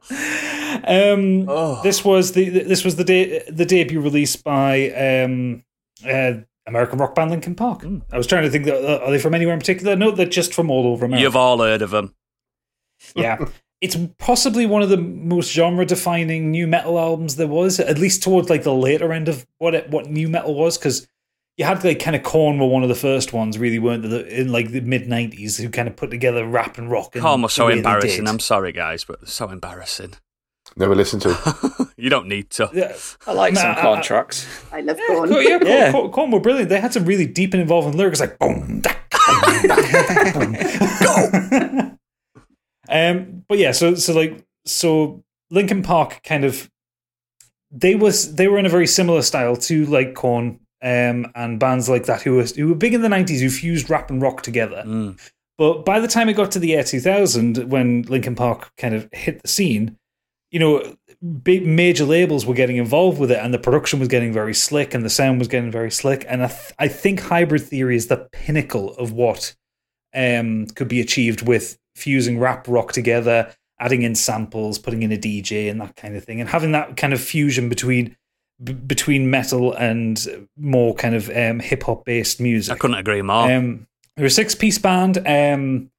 Um, Oh. This was the this was the de- the debut release by um, uh, American rock band Linkin Park. Hmm. I was trying to think that uh, are they from anywhere in particular? No, they're just from all over America. You've all heard of them. yeah, it's possibly one of the most genre defining nu metal albums there was, at least towards like the later end of what it, what nu metal was, because. You had like kind of Korn were one of the first ones, really weren't they, in like the mid '90s, who kind of put together rap and rock. in Korn was so embarrassing. I'm sorry, guys, but so embarrassing. Never listen to. it. you don't need to. Yeah, I like some Nah, I- Korn tracks. I love Yeah, Korn. Korn, yeah, Korn, Yeah. Korn, Korn were brilliant. They had some really deep and involving lyrics like boom, da, boom, da, boom, go. um, but yeah, so so like so Linkin Park kind of they was they were in a very similar style to like Korn um, and bands like that who were who were big in the nineties who fused rap and rock together. Mm. But by the time it got to the year 2000, when Linkin Park kind of hit the scene, you know, big major labels were getting involved with it, and the production was getting very slick, and the sound was getting very slick. And I, th- I think Hybrid Theory is the pinnacle of what um, could be achieved with fusing rap rock together, adding in samples, putting in a DJ, and that kind of thing, and having that kind of fusion between b- between metal and more kind of um, hip hop based music. I couldn't agree more. Um, they're a six piece band um,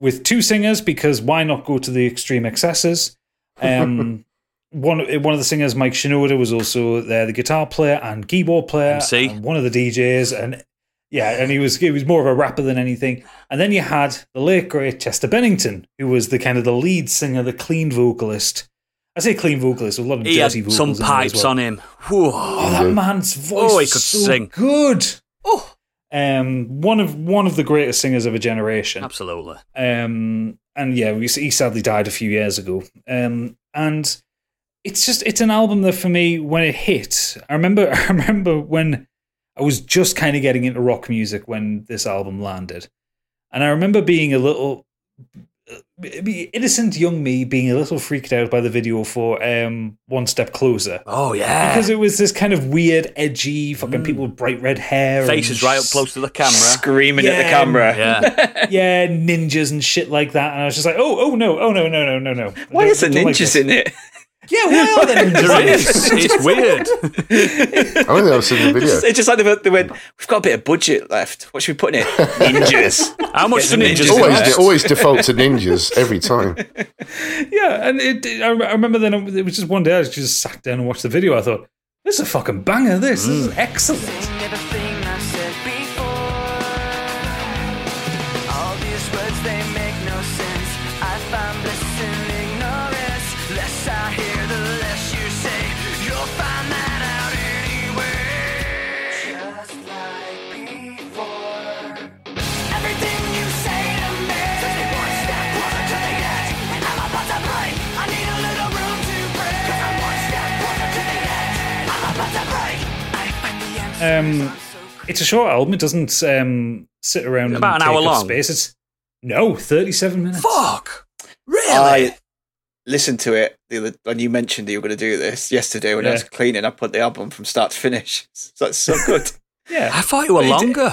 with two singers because why not go to the extreme excesses? Um, one one of the singers, Mike Shinoda, was also there, the guitar player and keyboard player, MC. and one of the DJs, and yeah, and he was he was more of a rapper than anything. And then you had the late great Chester Bennington, who was the kind of the lead singer, the clean vocalist. I say clean vocalist, with a lot of he had dirty vocals. some in there as pipes well. on him. Whew. Oh, that man's voice! Oh, he could so sing. Good. Oh. Um, one of one of the greatest singers of a generation. Absolutely. Um, and yeah, we, he sadly died a few years ago. Um, and it's just it's an album that for me when it hit, I remember I remember when I was just kind of getting into rock music when this album landed, and I remember being a little innocent young me being a little freaked out by the video for um, One Step Closer. Oh yeah. Because it was this kind of weird, edgy, fucking people with bright red hair, Faces and right up close to the camera. Screaming at the camera. Yeah. yeah, ninjas and shit like that. And I was just like, oh, oh no, oh no, no, no, no, no. Why is there Don't like ninjas in it? Yeah, why are there ninjas? There in is. this? It's weird. I don't think I've seen the video. It's, it's just like they went, they went, we've got a bit of budget left. What should we put in it? Ninjas. How much Get do the ninjas ninjas always, Yeah. always default to ninjas every time. Yeah, and it, it- I remember then it was just one day I just sat down and watched the video. I thought, this is a fucking banger. This, this is mm. excellent. Um, it's a short album. It doesn't um, sit around About and an hour take up long? Space. It's no thirty-seven minutes. Fuck. Really? I, listened to it the other, when you mentioned that you were going to do this yesterday when I was cleaning. I put the album from start to finish. So it's so good. Yeah, I thought it were But longer.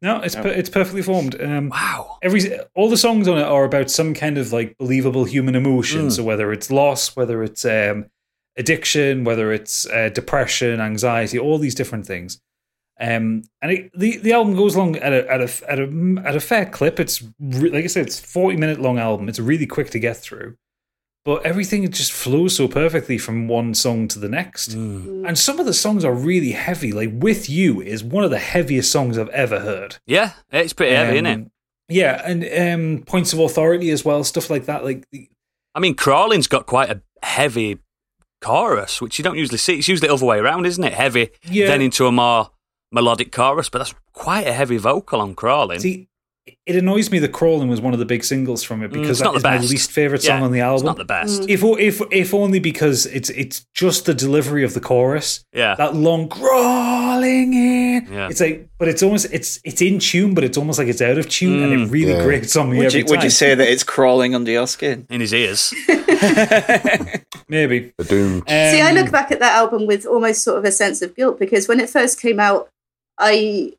no, it's per- it's perfectly formed. Um, Wow. every all the songs on it are about some kind of like believable human emotion. Mm. So whether it's loss, whether it's um, addiction, whether it's uh, depression, anxiety, all these different things. Um, and it, the the album goes along at a at a at a at a fair clip. It's re- like I said, it's forty minute long album. It's really quick to get through, but everything just flows so perfectly from one song to the next. Mm. And some of the songs are really heavy. Like "With You" is one of the heaviest songs I've ever heard. Yeah, it's pretty heavy, isn't it? Um, Yeah, and um, points of authority as well, stuff like that. Like, the- I mean, Crawling's got quite a heavy chorus, which you don't usually see. It's usually the other way around, isn't it? Heavy, Yeah. then into a more melodic chorus, but that's quite a heavy vocal on Crawling. see, it annoys me that "Crawling" was one of the big singles from it Mm, because it's not that is the my least favorite song Yeah, on the album. It's not the best. if if if only because it's it's just the delivery of the chorus. Yeah. That long crawling in. Yeah. It's like, but it's almost it's it's in tune, but it's almost like it's out of tune, and Mm. it really Yeah. grates on me would, every you, would you say that it's crawling under your skin? In his ears. Maybe. The Doom. Um, See, I look back at that album with almost sort of a sense of guilt because when it first came out, I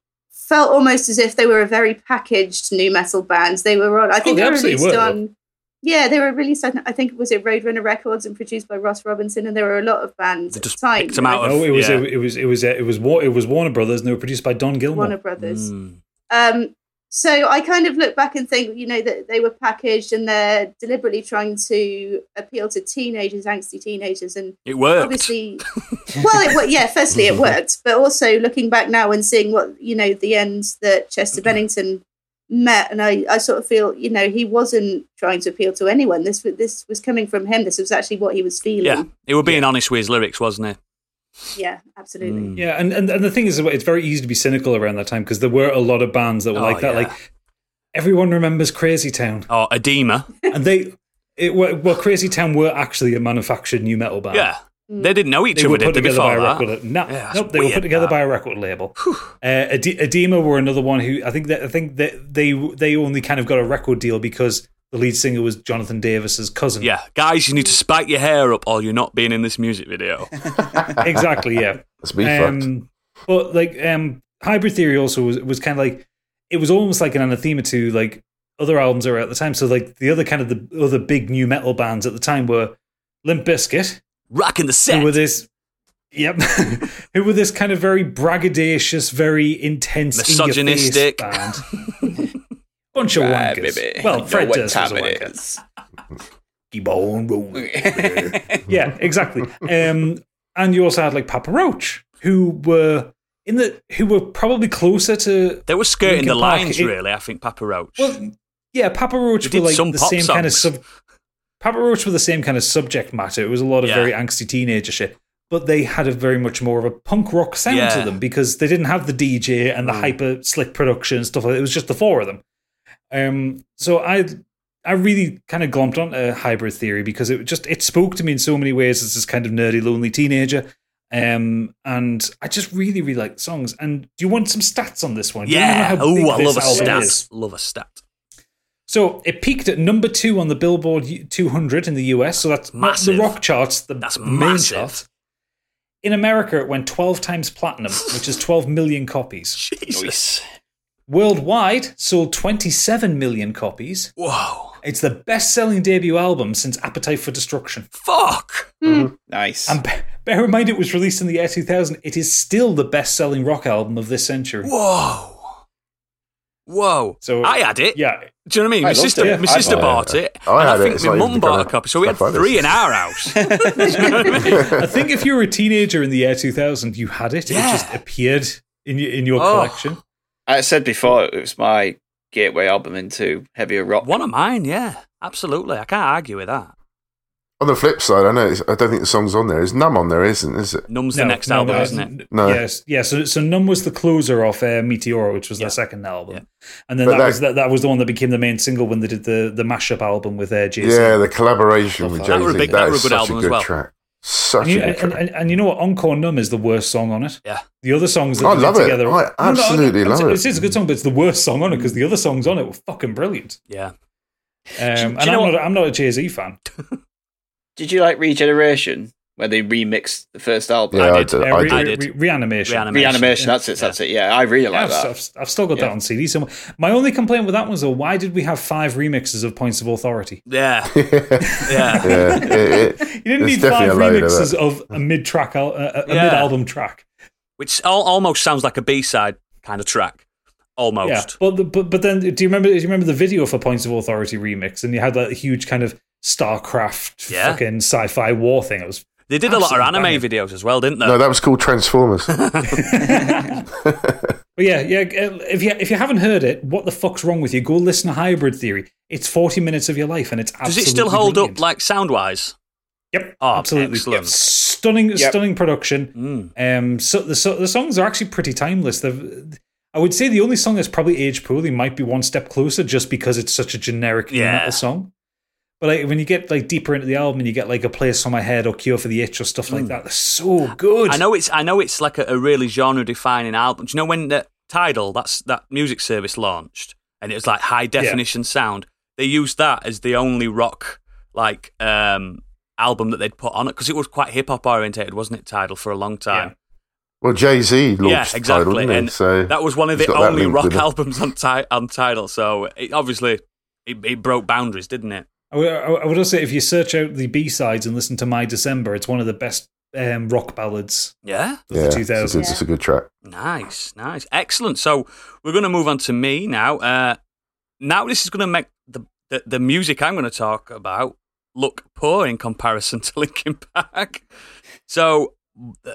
felt almost as if they were a very packaged nu metal band. They were on, I think Oh, they they were released were. on, yeah, they were released on, I think it was it Roadrunner Records and produced by Ross Robinson, and there were a lot of bands They at just the time. picked 'em out of- No, it was yeah. it was it was it was Wa- it was Warner Brothers, and they were produced by Don Gilmore. Warner Brothers. Mm. Um, so I kind of look back and think, you know, that they were packaged and they're deliberately trying to appeal to teenagers, angsty teenagers, and It worked. obviously well it, wo- yeah firstly it worked but also looking back now and seeing what you know the end that chester bennington met and I, I sort of feel you know he wasn't trying to appeal to anyone. This was this was coming from him. This was actually what he was feeling. yeah, he was being honest with his lyrics, wasn't he? Yeah absolutely Mm. Yeah, and, and and the thing is, it's very easy to be cynical around that time because there were a lot of bands that were Oh, like that. yeah. Like everyone remembers Crazy Town, Or Adema. and they, it were, well, Crazy Town were actually a manufactured nu metal band. Yeah. They didn't know each They were other, put they, together by before a that? record. No, Yeah, nope, they were put together that. by a record label. Uh, Ed- Adema were another one who I think that I think that they they only kind of got a record deal because the lead singer was Jonathan Davis's cousin. Yeah, guys, you need to spike your hair up or you're not being in this music video. exactly. Yeah. That's me fucked. Um, but like um, hybrid theory also was, was kind of like it was almost like an anathema to like other albums that were at the time. So like the other kind of the other big nu metal bands at the time were Limp Bizkit, Rocking the who set. were this. Yep, who were this kind of very braggadocious, very intense, Misogynistic. in your face band. Bunch of Right, wankers. baby. Well, You know Fred what Durst was a wanker. is. Keep on rolling. yeah, exactly. Um, and you also had like Papa Roach, who were in the who were probably closer to They were skirting Linkin the Park. lines, It- really, I think, Papa Roach. well, yeah, Papa Roach They were like some the pop same kind of sub. Papa Roach were the same kind of subject matter. It was a lot of Yeah. very angsty teenager shit, but they had a very much more of a punk rock sound Yeah. to them because they didn't have the DJ and the Mm. hyper slick production and stuff like that. It was just the four of them. Um, so I I really kind of glomped on a hybrid theory because it just it spoke to me in so many ways as this kind of nerdy, lonely teenager. Um, and I just really, really like the songs. And do you want some stats on this one? Do you wanna know yeah. Oh, I love a stat. is? Love a stat. So it peaked at number two on the Billboard 200 in the US. So that's Massive. the rock charts, the That's main massive. chart. In America, it went 12 times platinum, which is 12 million copies. Jesus. Worldwide, sold 27 million copies. Whoa. It's the best selling debut album since Appetite for Destruction. Fuck. Hmm. Nice. And bear in mind, it was released in the year 2000. It is still the best selling rock album of this century. Whoa. Whoa. So- I had it. Yeah. Do you know what I mean? I My sister, it. my sister bought bought it. it. I and had I think It's my mum bought a copy. So we had stuff three in our house. Do you know what I mean? I think if you were a teenager in the year 2000, you had it. Yeah. It just appeared in your, in your Oh. collection. I said before it was my gateway album into heavier rock. One of mine, yeah. Absolutely. I can't argue with that. On the flip side, I know it's, I don't think the song's on there. Is Numb on there, isn't is it? Num's the next no, album, no, isn't it? No. Yes, yeah. So, so Numb was the closer of uh, Meteora, which was Yeah. their second album, Yeah. and then that, that- was that, that was the one that became the main single when they did the the mashup album with uh, Jay Z. Yeah, the collaboration with That Jay were a Z. big- That that were a good such album a as good well. track. Such And you, a good and, and, and you know what? Encore Numb is the worst song on it. Yeah. The other songs that I love it. together. I No, no, absolutely love it. It's, it's a good song, but it's the worst song on it because the other songs on it were fucking brilliant. Yeah. Um, and you know I'm not, I'm not a Jay Z fan. Did you like Regeneration where they remixed the first album? Yeah, I did. did. Uh, I re- I did. re- did. reanimation. Reanimation. Reanimation. That's it. That's it. Yeah, I really Yeah, like I've, that. I've, I've still got Yeah. that on CD. So my only complaint with that was though, why did we have five remixes of Points of Authority? Yeah, yeah. yeah, it- it- You didn't There's need five definitely a load of remixes of, a mid-track, al- a, a Yeah. mid-album track. Which al- almost sounds like a B side kind of track. Almost. Yeah, but, the, but but then do you remember? Do you remember the video for Points of Authority remix? And you had that huge kind of StarCraft Yeah. fucking sci-fi war thing. It was They did a lot of anime banger. videos as well, didn't they? no, that was called Transformers. But yeah, yeah. uh, If you if you haven't heard it, what the fuck's wrong with you? Go listen to Hybrid Theory. It's forty minutes of your life, and it's Does it still absolutely hold brilliant. up like sound wise? Yep, Oh, absolutely. excellent. Stunning, stunning production. Mm. Um, so the so the songs are actually pretty timeless. They've, I would say the only song that's probably aged poorly might be One Step Closer, just because it's such a generic Yeah. metal song. But like when you get like deeper into the album and you get like a place on my head or Cure for the Itch or stuff like that, they're so good. Mm. I know it's I know it's like a, a really genre defining album. Do you know when the Tidal that's that music service launched and it was like high definition sound? They used that as the only rock like um album that they'd put on it because it was quite hip hop orientated, wasn't it? Tidal for a long time. well, Jay Z launched Yeah, exactly. title, didn't he? and So that was one of the only rock albums on, ti- on Tidal. So it, obviously it, it broke boundaries, didn't it? I would, also say if you search out the B sides and listen to My December, it's one of the best um, rock ballads Yeah. of Yeah, the it's a, good, it's a good track. Nice, nice, excellent. So we're going to move on to me now. Uh, now this is going to make the, the the music I'm going to talk about look poor in comparison to Linkin Park. So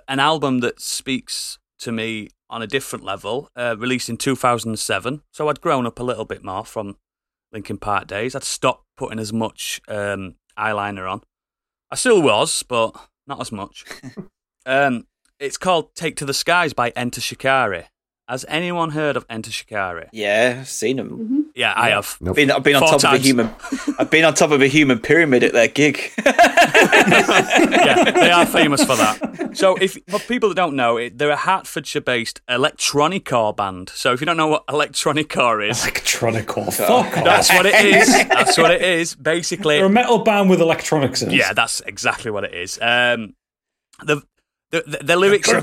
an album that speaks to me on a different level, uh, released in 2007. So I'd grown up a little bit more from Linkin Park days. I'd stopped putting as much um, eyeliner on. I still was, but not as much. um, it's called "Take to the Skies" by Enter Shikari. Has anyone heard of Enter Shikari? Yeah, I've seen them. Yeah, I have. Nope. Been, I've been on Four top of a human. I've been on top of a human pyramid at their gig. yeah, they are famous for that. So, if for people that don't know, it, they're a Hertfordshire-based electronica band. So, if you don't know what electronica is, Electronic or fuck off. that's what it is. That's what it is. Basically, They're a metal band with electronics in it. yeah, that's exactly what it is. Um, the the, the, the lyrics. Are,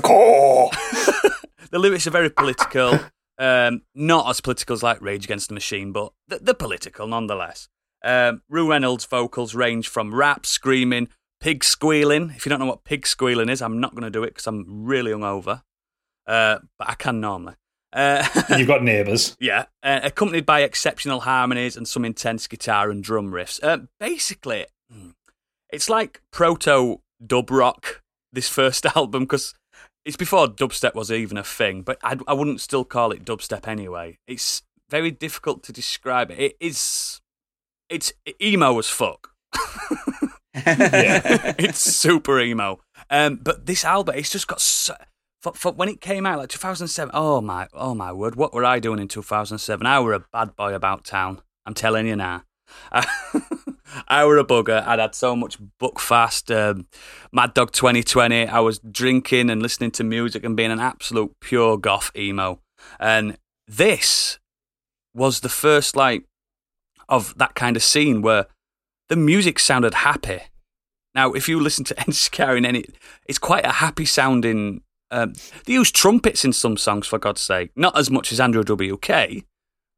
the lyrics are very political. Um, not as political as like Rage Against the Machine, but th- they're political nonetheless. Um, Rou Reynolds' vocals range from rap, screaming, pig squealing. If you don't know what pig squealing is, I'm not going to do it because I'm really hungover. Uh, but I can normally. Uh, You've got neighbours. yeah, uh, accompanied by exceptional harmonies and some intense guitar and drum riffs. Uh, basically, hmm, it's like proto dub rock. This first album because it's before dubstep was even a thing, but I, I wouldn't still call it dubstep anyway. It's very difficult to describe it. It is, it's emo as fuck. Yeah. it's super emo. Um, but this album, it's just got so, for, for when it came out, like 2007. Oh my, oh my word! What were I doing in 2007? I were a bad boy about town. I'm telling you now. I were a bugger. I'd had so much Buckfast, um, Mad Dog 2020. I was drinking and listening to music and being an absolute pure goth emo. And this was the first like of that kind of scene where the music sounded happy. Now, if you listen to NSK in any, it's quite a happy sounding. Um, they use trumpets in some songs, for God's sake. Not as much as Andrew WK,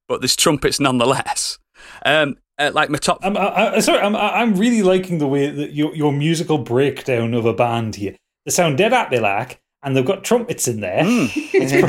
but there's trumpets nonetheless. Um, uh, like my top, I'm, I, I, sorry, I'm, I- I'm really liking the way that your, your musical breakdown of a band here. They sound dead happy like, and they've got trumpets in there. It's, pro-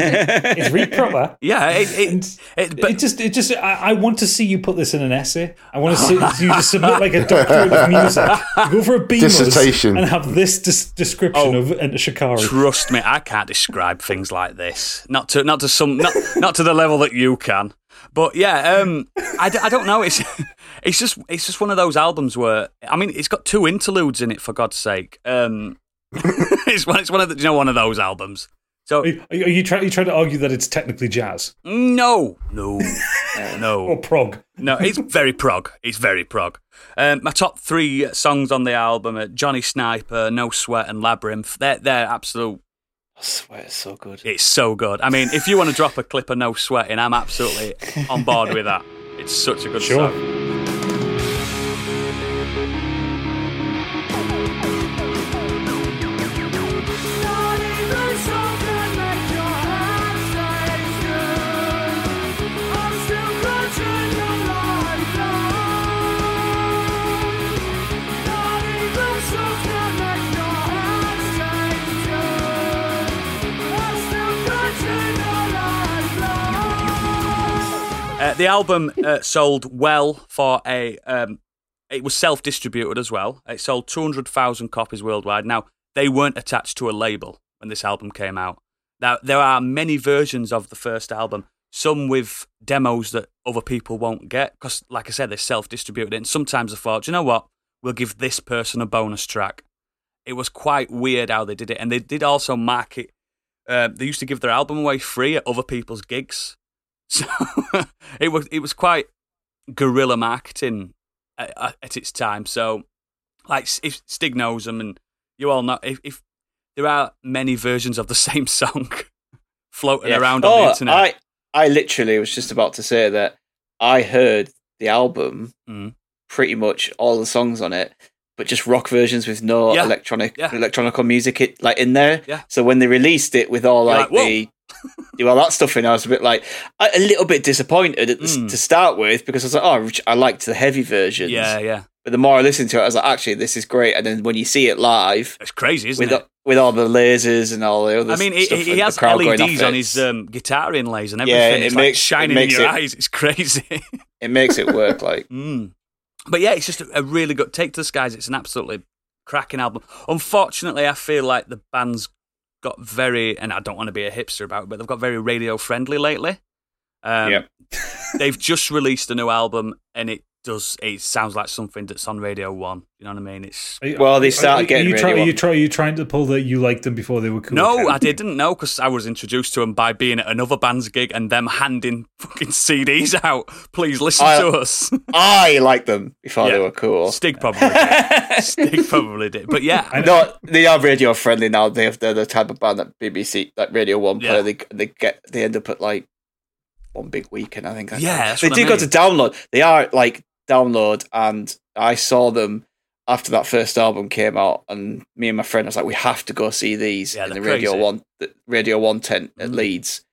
it's really proper. yeah, it, it, it, but it just, it just, I, I want to see you put this in an essay. I want to see you just submit like a doctorate of music, go for a BMOS Dissertation. and have this des- description Oh. of Enter Shikari. Trust me, I can't describe things like this. Not to not to some not not to the level that you can. But yeah, um, I, d- I don't know. It's it's just it's just one of those albums where I mean, it's got two interludes in it for God's sake. Um, it's one it's one of the, you know one of those albums. So Are you, are you trying? Are you trying to argue that it's technically jazz no, no, or no, prog? no. It's very prog. It's very prog. Um, my top three songs on the album are Johnny Sniper, No Sweat, and Labyrinth. They're they're absolute I swear it's so good. It's so good. I mean, if you want to drop a clip of no sweating, I'm absolutely on board with that. It's such a good Sure. song. Uh, the album uh, sold well for a. Um, it was self distributed as well. It sold 200,000 copies worldwide. Now, they weren't attached to a label when this album came out. Now, there are many versions of the first album, some with demos that other people won't get, because, like I said, they self distributed it. And sometimes I thought, you know what? We'll give this person a bonus track. It was quite weird how they did it. And they did also market, uh, they used to give their album away free at other people's gigs. So it was it was quite guerrilla marketing at, at- its time. So, like, if Stig knows them, and you all know, if, if there are many versions of the same song floating Yeah. around on Oh, the internet. I, I literally was just about to say that I heard the album, Mm. pretty much all the songs on it, but just rock versions with no Yeah. electronic Yeah. electronical music it, like in there. Yeah. So when they released it with all like, like, the do all that stuff in, I was a bit like a, little bit disappointed at Mm. to start with because I was like, oh, I liked the heavy versions. yeah, yeah, But the more I listened to it, I was like, actually, this is great. And then when you see it live it's crazy, isn't with it? with all the lasers and all the other I mean, he, he has LEDs on his um, guitar inlays and everything. Yeah, it it's makes- like shining it in your it- eyes. It's crazy. it makes it work. Like, Mm. But yeah, it's just a, a really good take to the skies. It's an absolutely cracking album. Unfortunately, I feel like the band's got very, and I don't want to be a hipster about it, but they've got very radio friendly lately. Um, Yep. they've just released a new album, and it does. It sounds like something that's on Radio One. You know what I mean? It's you- Well, they are- started are getting you ready try, are you one. try, are you trying to pull that you liked them before they were cool? no, I didn't know because I was introduced to them by being at another band's gig and them handing fucking CDs out. Please listen I- to us. I liked them before Yeah. they were cool. Stig probably did. Stig probably did. But yeah, I know. No, they are radio friendly now. They have, they're the type of band that BBC, that Radio One play. Yeah. They they get they end up at like one big weekend. I think. Yeah, that's they what I do go to download. They are like download, and I saw them after that first album came out, and me and my friend I was like, we have to go see these Yeah, in the Radio crazy. One, the Radio One tent at Mm. Leeds,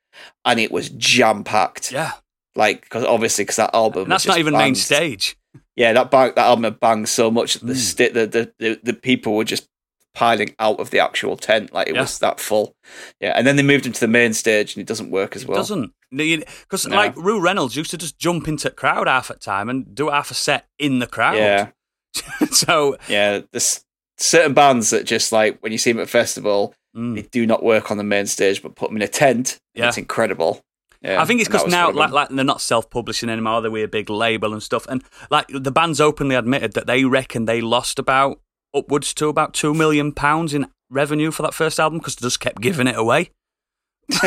and it was jam packed. yeah. Like because obviously because that album And that's not even main stage. Yeah, that bang, that album had banged so much that the, Mm. the, the the the people were just piling out of the actual tent, like it Yeah. was that full. Yeah, and then they moved into the main stage, and it doesn't work as It well. doesn't. Because No. like Rou Reynolds used to just jump into the crowd half at time and do half a set in the crowd. Yeah, so yeah. There's certain bands that just like when you see them at a festival, mm. they do not work on the main stage, but put them in a tent. Yeah. it's incredible. Yeah, I think it's because now like, like they're not self-publishing anymore. They're with a big label and stuff. And like the band's openly admitted that they reckon they lost about upwards to about two million pounds in revenue for that first album because they just kept giving it away.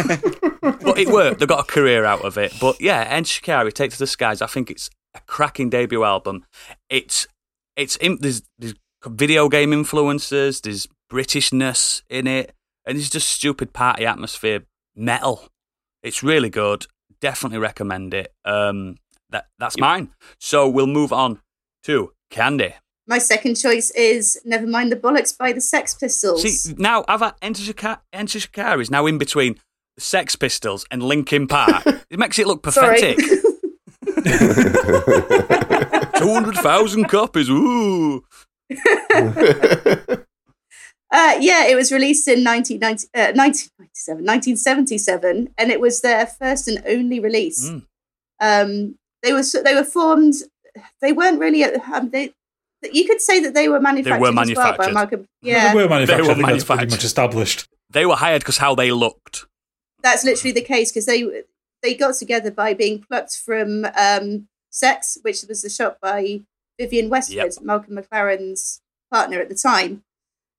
but it worked. They got a career out of it. But yeah, and Shikari, Take to the Skies. I think it's a cracking debut album. It's it's in, there's there's video game influences. There's Britishness in it, and it's just stupid party atmosphere metal. It's really good. Definitely recommend it. Um, that that's mine. So we'll move on to Candy. My second choice is Never Mind the Bollocks by the Sex Pistols. See now, I've Enter Shikari, Enter Shikari is now in between Sex Pistols and Linkin Park. it makes it look pathetic. Two hundred thousand copies. Ooh. Uh, yeah, it was released in 1990, uh, 1997, 1977, and it was their first and only release. Mm. Um, they were they were formed. They weren't really. Um, they you could say that they were manufactured, as well by manufactured. Malcolm. They were manufactured. They were I think that's pretty manufactured. much established. They were hired because how they looked. that's literally the case because they they got together by being plucked from um, Sex, which was the shop by Vivienne Westwood, Yep. Malcolm McLaren's partner at the time.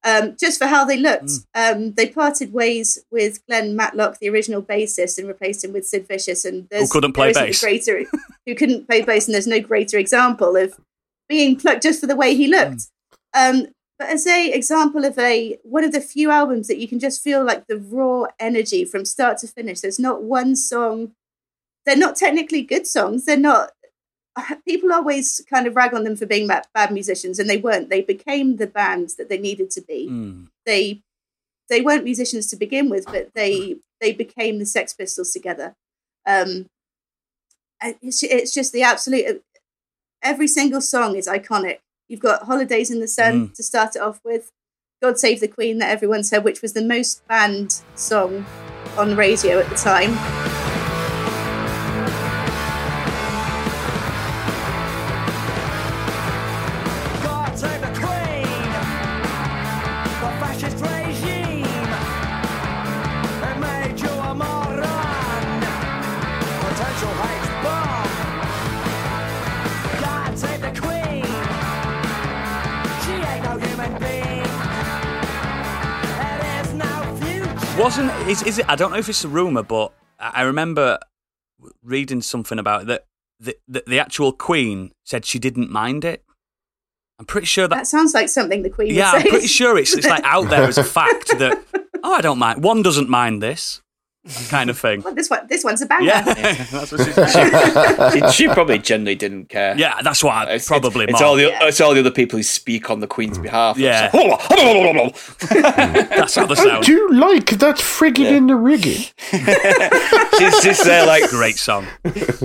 Um, just for how they looked, Mm. um, they parted ways with Glenn Matlock, the original bassist, and replaced him with Sid Vicious. And there's, couldn't play there isn't a bass. Greater, who couldn't play bass, and there's no greater example of being plucked just for the way he looked. Um, but as a example of a one of the few albums that you can just feel like the raw energy from start to finish. There's not one song. They're not technically good songs. They're not. People always kind of rag on them for being bad, bad musicians, and they weren't. They became the bands that they needed to be. Mm. They they weren't musicians to begin with, but they they became the Sex Pistols together. Um, it's, it's just the absolute. Every single song is iconic. You've got "Holidays in the Sun" mm. to start it off with. "God Save the Queen" that everyone said, which was the most banned song on radio at the time. Is it? I don't know if it's a rumor, but I remember reading something about it that the, the the actual Queen said she didn't mind it. I'm pretty sure that. That sounds like something the Queen yeah, I'm pretty sure it's it's like out there as a fact that oh, I don't mind. One doesn't mind this kind of thing. Well, this one, this one's a banger. Yeah, that's what she she, she probably generally didn't care. Yeah, that's what I It's, probably. It's, it's all the Yeah. it's all the other people who speak on the Queen's mm. behalf. Yeah. It's like, That's how the Oh, sound. do you like that frigging in the rigging? she's just there like Great song.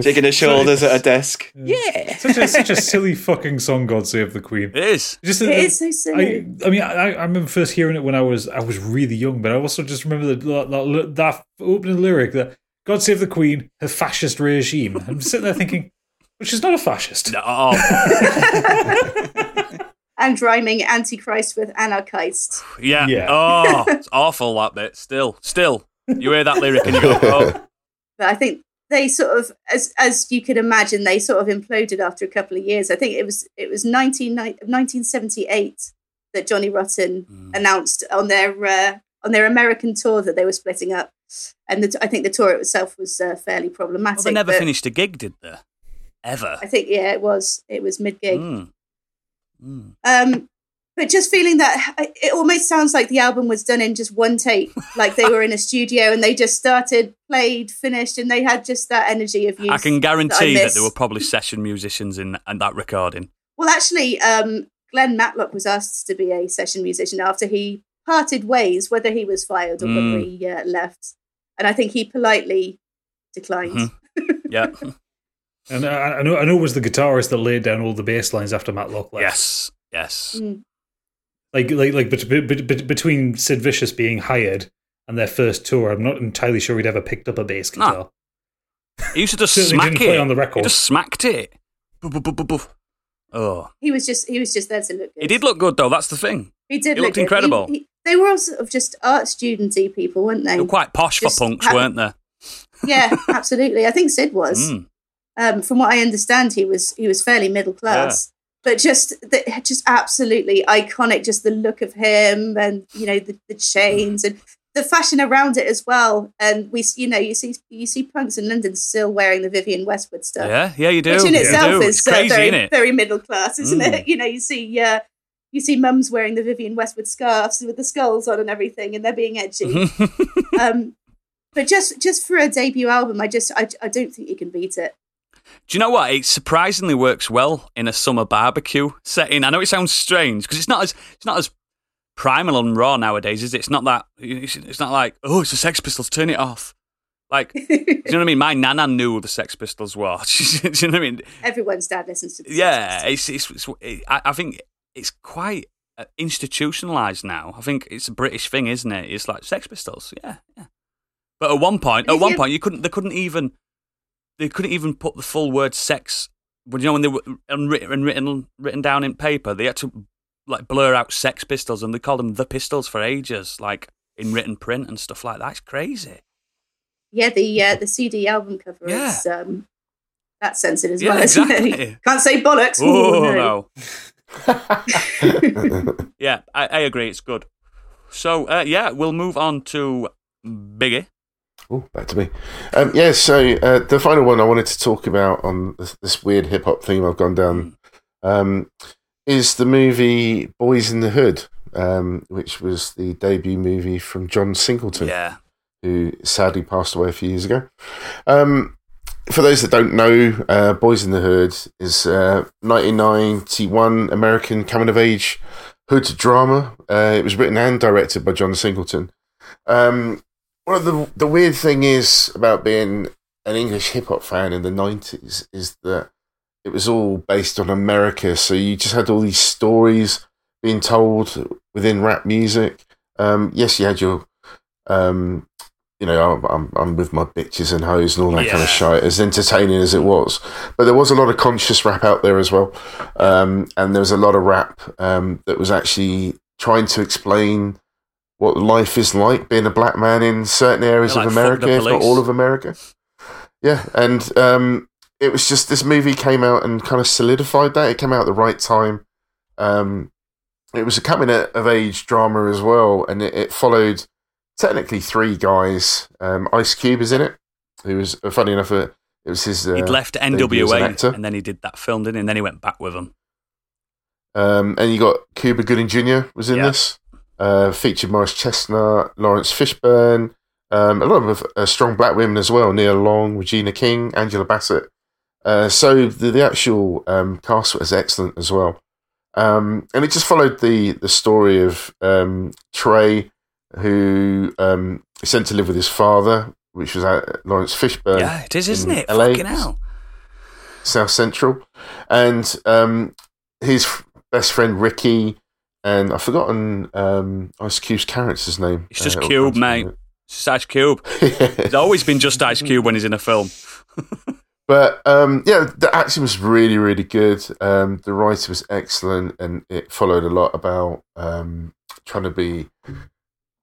shaking her shoulders at a desk. Yeah. Such a, such a silly fucking song, God Save the Queen. It is. Just It the- is so silly. I, I mean, I, I remember first hearing it when I was I was really young, but I also just remember that that, that opening lyric that God save the Queen, her fascist regime. I'm sitting there thinking, but she's not a fascist. Oh, and rhyming Antichrist with Anarchist. yeah. Yeah. Oh, it's awful that bit. Still, still. You hear that lyric and you go, oh. But I think they sort of, as as you could imagine, they sort of imploded after a couple of years. I think it was it was 19, 1978 that Johnny Rotten Mm. announced on their uh, on their American tour that they were splitting up, and the, I think the tour itself was uh, fairly problematic. Well, they never finished a gig, did they? Ever. I think yeah, it was it was mid gig. Mm. Mm. Um, but just feeling that it almost sounds like the album was done in just one take, like they were in a studio and they just started, played, finished, and they had just that energy of youth. I can guarantee that, miss. there were probably session musicians in, in that recording. Well, actually, um, Glenn Matlock was asked to be a session musician after he parted ways, whether he was fired or Mm. whether he uh, left, and I think he politely declined. Mhm. Yeah. And I, I know I know it was the guitarist that laid down all the bass lines after Matlock left. yes. Yes. Mm. like like like bet- bet- bet- bet- between Sid Vicious being hired and their first tour, I'm not entirely sure he'd ever picked up a bass No. guitar. He used to just smack didn't it. play on the record. He just smacked it. Oh, He was just he was just there to look good. he did look good though. That's the thing. He did he look looked good. incredible. He- he- they were all sort of just art studenty people, weren't they? They were quite posh for punks, have- weren't they? yeah, absolutely. I think Sid was. Mm. Um, from what I understand, he was he was fairly middle class, but just the, just absolutely iconic. Just the look of him, and you know the, the chains and the fashion around it as well. And we, you know, you see you see punks in London still wearing the Vivienne Westwood stuff, Yeah, yeah, you do. which in You itself is it's uh, very it? very middle class, isn't Mm. it? You know, you see. Uh, you see mums wearing the Vivienne Westwood scarves with the skulls on and everything, and they're being edgy. um, but just just for a debut album, I just I, I don't think you can beat it. Do you know what? It surprisingly works well in a summer barbecue setting. I know it sounds strange because it's not as it's not as primal and raw nowadays, is it? It's not that. It's it's not like oh, it's the Sex Pistols. Turn it off. Like, do you know what I mean? My nana knew who the Sex Pistols were. do you know what I mean? Everyone's dad listens to the Yeah, Sex it's it's. it's it, I, I think it's quite uh, institutionalized now. I think it's a British thing, isn't it? It's like Sex Pistols. Yeah, yeah. But at one point, at one you- point, you couldn't. They couldn't even. They couldn't even put the full word "sex." But you know when they were unwritten, written written down in paper, they had to like blur out Sex Pistols, and they called them the Pistols for ages, like in written print and stuff like that. It's crazy. Yeah, the uh, the CD album cover Yeah. is um, that's censored as Yeah, well. isn't it? exactly. Can't say bollocks. Oh Ooh, no. Yeah, I, I agree. It's good. So uh, yeah, we'll move on to Biggie. Oh, back to me. Um, yeah, so uh, the final one I wanted to talk about on this, this weird hip hop theme I've gone down um, is the movie Boyz n the Hood, um, which was the debut movie from John Singleton, Yeah, who sadly passed away a few years ago. Um, for those that don't know, uh, Boyz n the Hood is uh, 1991 American coming of age hood drama. Uh, it was written and directed by John Singleton. Um, of the the weird thing is about being an English hip hop fan in the nineties is that it was all based on America. So you just had all these stories being told within rap music. Um, yes, you had your, um, you know, I'm, I'm I'm with my bitches and hoes and all that kind of shit. As entertaining as it was, but there was a lot of conscious rap out there as well, um, and there was a lot of rap um, that was actually trying to explain what life is like being a black man in certain areas Yeah, like of America, if not all of America. Yeah, and um, it was just this movie came out and kind of solidified that. It came out at the right time. Um, it was a coming of age drama as well, and it, it followed technically three guys. Um, Ice Cube is in it. Who was uh, funny enough? Uh, it was his. Uh, He'd left as an NWA and then he did that film, didn't he? And then he went back with them. Um, and you got Cuba Gooding Jr. was in Yeah. this. Uh, featured Morris Chestnut, Laurence Fishburne, um, a lot of uh, strong black women as well. Nia Long, Regina King, Angela Bassett. Uh, so the, the actual um, cast was excellent as well. Um, and it just followed the the story of um, Trey, who um, is sent to live with his father, which was at Laurence Fishburne. yeah, it is, isn't it? LA. Fucking hell. South Central, and um, his best friend Ricky, and I've forgotten um, Ice Cube's character's name. It's just it'll Cube, mate. me. It's just Ice Cube. It's always been just Ice Cube when he's in a film. but um, yeah, the acting was really, really good. Um, the writer was excellent, and it followed a lot about um, trying to be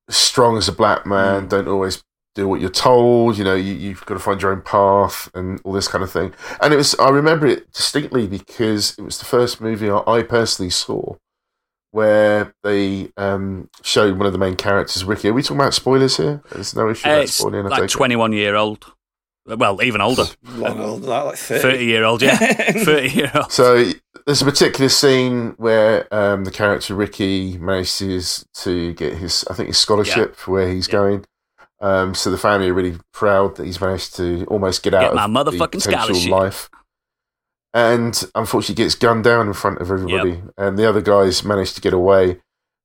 strong as a black Mm. man. Don't always do what you're told. You know, you, you've got to find your own path and all this kind of thing. And it was, I remember it distinctly because it was the first movie I, personally saw where they um, showed one of the main characters, Ricky. Are we talking about spoilers here? There's no issue about it's spoiling. Like take it. 21 year old. Well, even older. Long old, like 30. 30 year old, yeah. 30 year old. So there's a particular scene where um, the character Ricky manages to get his, I think, his scholarship for where he's Yeah. going. Um, so the family are really proud that he's managed to almost get out Get my of the motherfucking potential scholarship. life. And unfortunately, gets gunned down in front of everybody, and the other guys managed to get away.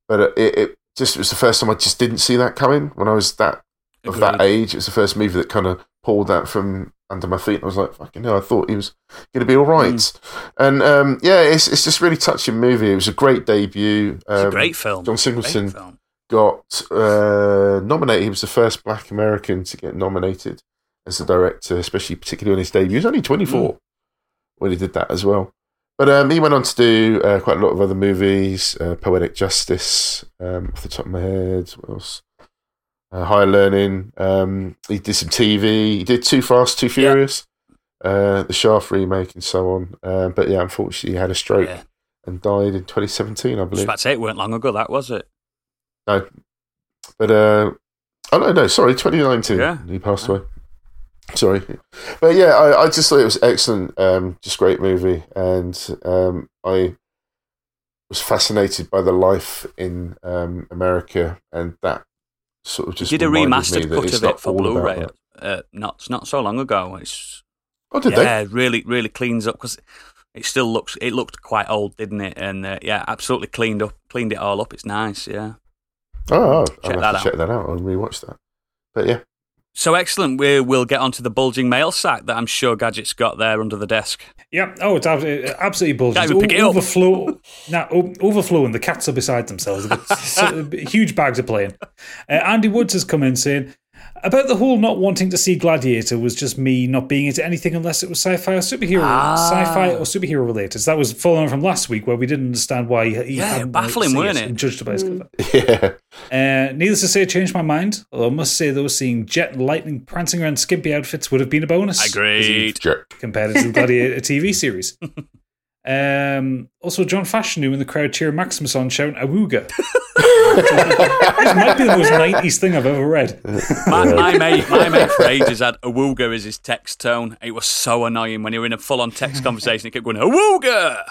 But it, it just it was the first time I just didn't see that coming when I was that of that age. It was the first movie that kind of pulled that from under my feet. And I was like, fucking hell, I thought he was going to be all right. Mm. And um, yeah, it's it's just really touching movie. It was a great debut. It's Um, a great film. John Singleton film. got uh, nominated. He was the first black American to get nominated as a director, especially particularly on his debut. He was only 24 Mm. when he did that as well. But um, he went on to do uh, quite a lot of other movies, uh, Poetic Justice, um, off the top of my head. What else? Uh, Higher Learning. Um, he did some TV. He did Too Fast, Too Furious, uh, the Shaft remake, and so on. Um, but yeah, unfortunately, he had a stroke Yeah. and died in 2017, I I believe. about to say it weren't long ago, that was it? No, but uh, oh no, no, sorry, 2019. Yeah. he passed away. Sorry, but yeah, I, I just thought it was excellent. Um, just great movie, and um, I was fascinated by the life in um, America, and that sort of just Did a remastered cut of it for Blu-ray uh, not not so long ago. It's Oh, did they? yeah, it really really cleans up because it still looks it looked quite old, didn't it? And uh, yeah, absolutely cleaned up, cleaned it all up. It's nice, yeah. Oh, oh Check that check that out and rewatch that. But yeah, So excellent. We will get onto the bulging mail sack that I'm sure Gadget's got there under the desk. Yeah. Oh, it's absolutely, absolutely bullshit. Can't even pick It's it overflow. now, o- overflowing. The cats are beside themselves. Huge bags are playing. Uh, Andy Woods has come in saying about the whole not wanting to see Gladiator was just me not being into anything unless it was sci-fi or superhero, Ah. sci-fi or superhero related. So that was following on from last week where we didn't understand why he Yeah, hadn't baffling, seen weren't it? And judged by his cover. yeah. Uh, needless to say, it changed my mind. Although I must say, though, seeing Jet and Lightning prancing around skimpy outfits would have been a bonus. Agreed. Jerk. compared to the Gladiator TV series. Um, also, John Fashanu in the crowd cheer Maximus on shouting "Awooga." this might be the most '90s thing I've ever read. My, my mate, my mate for ages had awooga as his text tone. It was so annoying when you were in a full-on text conversation. He kept going awooga.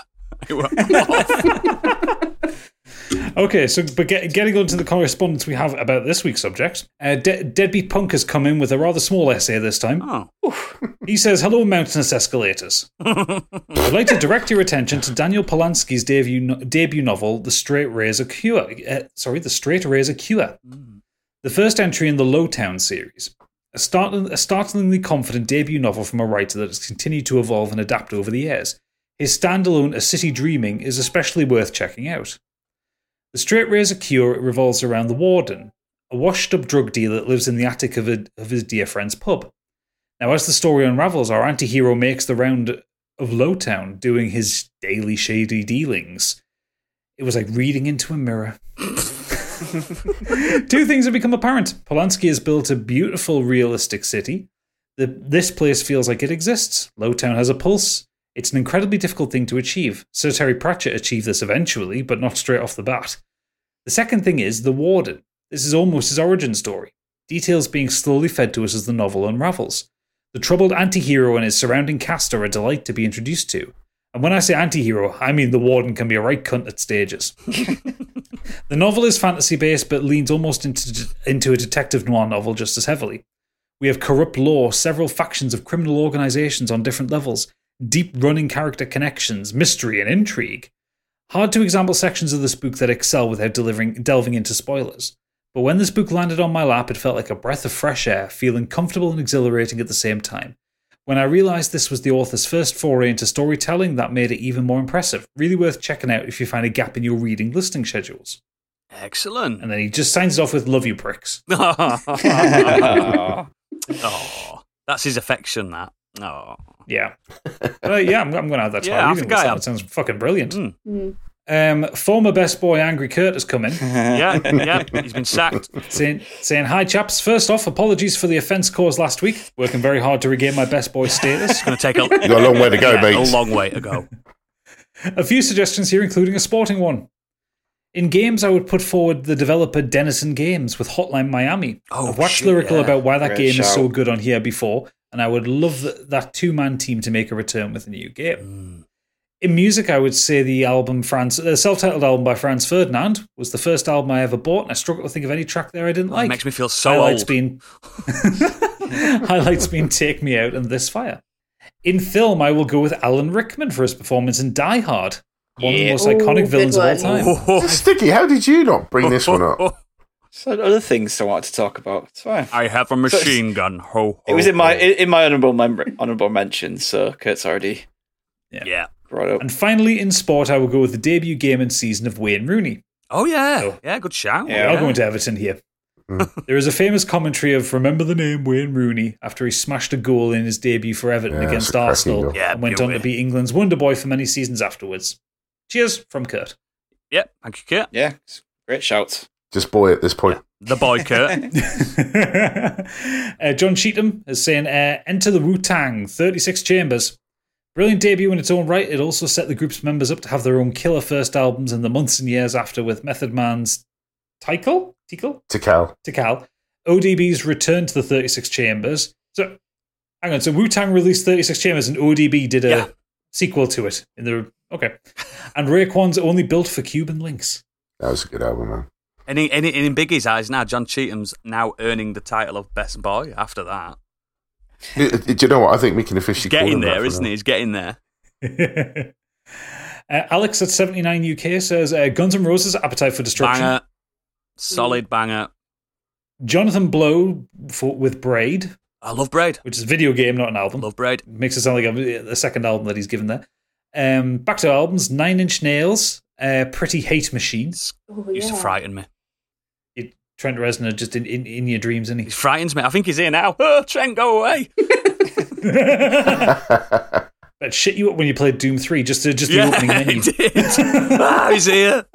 It was off. Okay, so but get, getting on to the correspondence we have about this week's subject, uh, De- Deadbeat Punk has come in with a rather small essay this time. oh, He says, "Hello, mountainous escalators. I'd like to direct your attention to Daniel Polansky's debut no- debut novel, The Straight Razor Cure. Uh, sorry, The Straight Razor Cure, the first entry in the Lowtown series. A, startling, a startlingly confident debut novel from a writer that has continued to evolve and adapt over the years. His standalone A City Dreaming is especially worth checking out. The Straight Razor Cure revolves around the Warden, a washed up drug dealer that lives in the attic of, a, of his dear friend's pub. Now, as the story unravels, our anti hero makes the round of Lowtown doing his daily shady dealings. It was like reading into a mirror. Two things have become apparent. Polansky has built a beautiful, realistic city. The, this place feels like it exists. Lowtown has a pulse. It's an incredibly difficult thing to achieve. Sir Terry Pratchett achieved this eventually, but not straight off the bat. The second thing is the Warden. This is almost his origin story, details being slowly fed to us as the novel unravels. The troubled anti hero and his surrounding cast are a delight to be introduced to. And when I say anti hero, I mean the warden can be a right cunt at stages. the novel is fantasy based, but leans almost into, into a detective noir novel just as heavily. We have corrupt law, several factions of criminal organizations on different levels, deep running character connections, mystery, and intrigue. Hard to example sections of this book that excel without delivering, delving into spoilers. But when this book landed on my lap, it felt like a breath of fresh air, feeling comfortable and exhilarating at the same time. When I realised this was the author's first foray into storytelling, that made it even more impressive. Really worth checking out if you find a gap in your reading listening schedules. Excellent. And then he just signs it off with "Love you, pricks." oh, that's his affection. That. Oh. Yeah, uh, yeah, I'm, I'm going to have that. to Yeah, my I think I am. It sounds fucking brilliant. Mm. Mm. Um, former best boy Angry Kurt has come in. Yeah, yeah. He's been sacked. saying, saying, Hi, chaps. First off, apologies for the offence caused last week. Working very hard to regain my best boy status. Going to take a, You got a long way to go, yeah, mate. a long way to go. A few suggestions here, including a sporting one. In games, I would put forward the developer Dennaton Games with Hotline Miami. Oh, I've watched shit, lyrical yeah. about why that Great game is so good on here before, and I would love th- that two man team to make a return with a new game. Mm. In music, I would say the album Franz, the self-titled album by Franz Ferdinand was the first album I ever bought, and I struggle to think of any track there I didn't like. It makes me feel so highlights old. being highlights being "Take Me Out" and "This Fire." In film, I will go with Alan Rickman for his performance in Die Hard, one of the most Ooh, iconic good villains of all time. Sticky, how did you not bring this one up? So other things I wanted to talk about. It's fine. I have a machine gun. Ho, ho It was in my ho. in my honorable mem- honorable mentions. So Kurt's already yeah. brought up. And finally, in sport, I will go with the debut game and season of Wayne Rooney. Oh yeah, Oh. yeah. Good shout. Yeah. I'll go into Everton here. Hmm. there is a famous commentary of remember the name Wayne Rooney after he smashed a goal in his debut for Everton Yeah, against it's a cracking Arsenal goal. Yeah, and went on to be England's wonder boy for many seasons afterwards. Cheers from Kurt. Yep. Thank you, Kurt. Yeah, great shout. Just boy at this point. The boy, Kurt. uh, John Cheatham is saying, uh, Enter the Wu Tang, 36 Chambers. Brilliant debut in its own right. It also set the group's members up to have their own killer first albums in the months and years after with Method Man's Tical? Tical? To Cal. Tical. ODB's return to the 36 Chambers. So, hang on. So Wu Tang released 36 Chambers and ODB did a Yeah. sequel to it. In the Okay. And Raekwon's only built for Cuban links. That was a good album, man. And in, and in Biggie's eyes now, John Cheatham's now earning the title of best boy after that. Do do you know what? I think we can He's officially call getting him that there, from isn't he? He's getting there. uh, Alex at 79 UK says uh, Guns N' Roses Appetite for Destruction. Banger. Solid banger. Jonathan Blow for, with Braid, I love Braid. which is a video game, not an album. Love Braid. Makes it sound like a, the second album that he's given there. Um, back to albums Nine Inch Nails, uh, Pretty Hate Machines. Oh, Used to frighten me. Trent Reznor just in, in, in your dreams, isn't He He frightens me. I think he's here now. Oh, Trent, go away. but shit you up when you played Doom 3, just, to, just the yeah, opening menu. ah, he's here.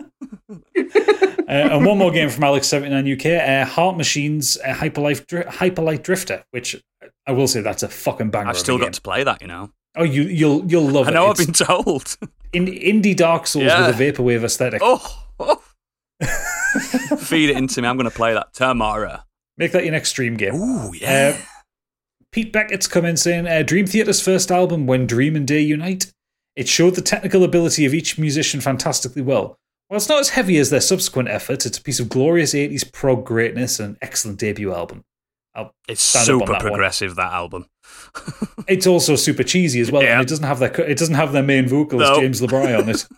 Uh, and one more game from Alex79 UK uh, Heart Machines uh, Hyperlife Dri- Hyperlight Drifter, which I will say that's a fucking banger. I've still game. got to play that, you know. Oh, you, you'll you'll love I it. I know I've been told. in, indie Dark Souls Yeah. with a vaporwave aesthetic. oh, oh. Feed it into me. I'm going to play that tomorrow. Make that your next stream game. Ooh, yeah. Uh, Pete Beckett's come in saying uh, Dream Theater's first album, When Dream and Day Unite, it showed the technical ability of each musician fantastically well. While it's not as heavy as their subsequent efforts, it's a piece of glorious 80s prog greatness and an excellent debut album. I'll it's stand up on super that one. progressive, that album. It's also super cheesy as well, Yeah. and it doesn't have their it doesn't have their main vocalist No. James LaBrie on it.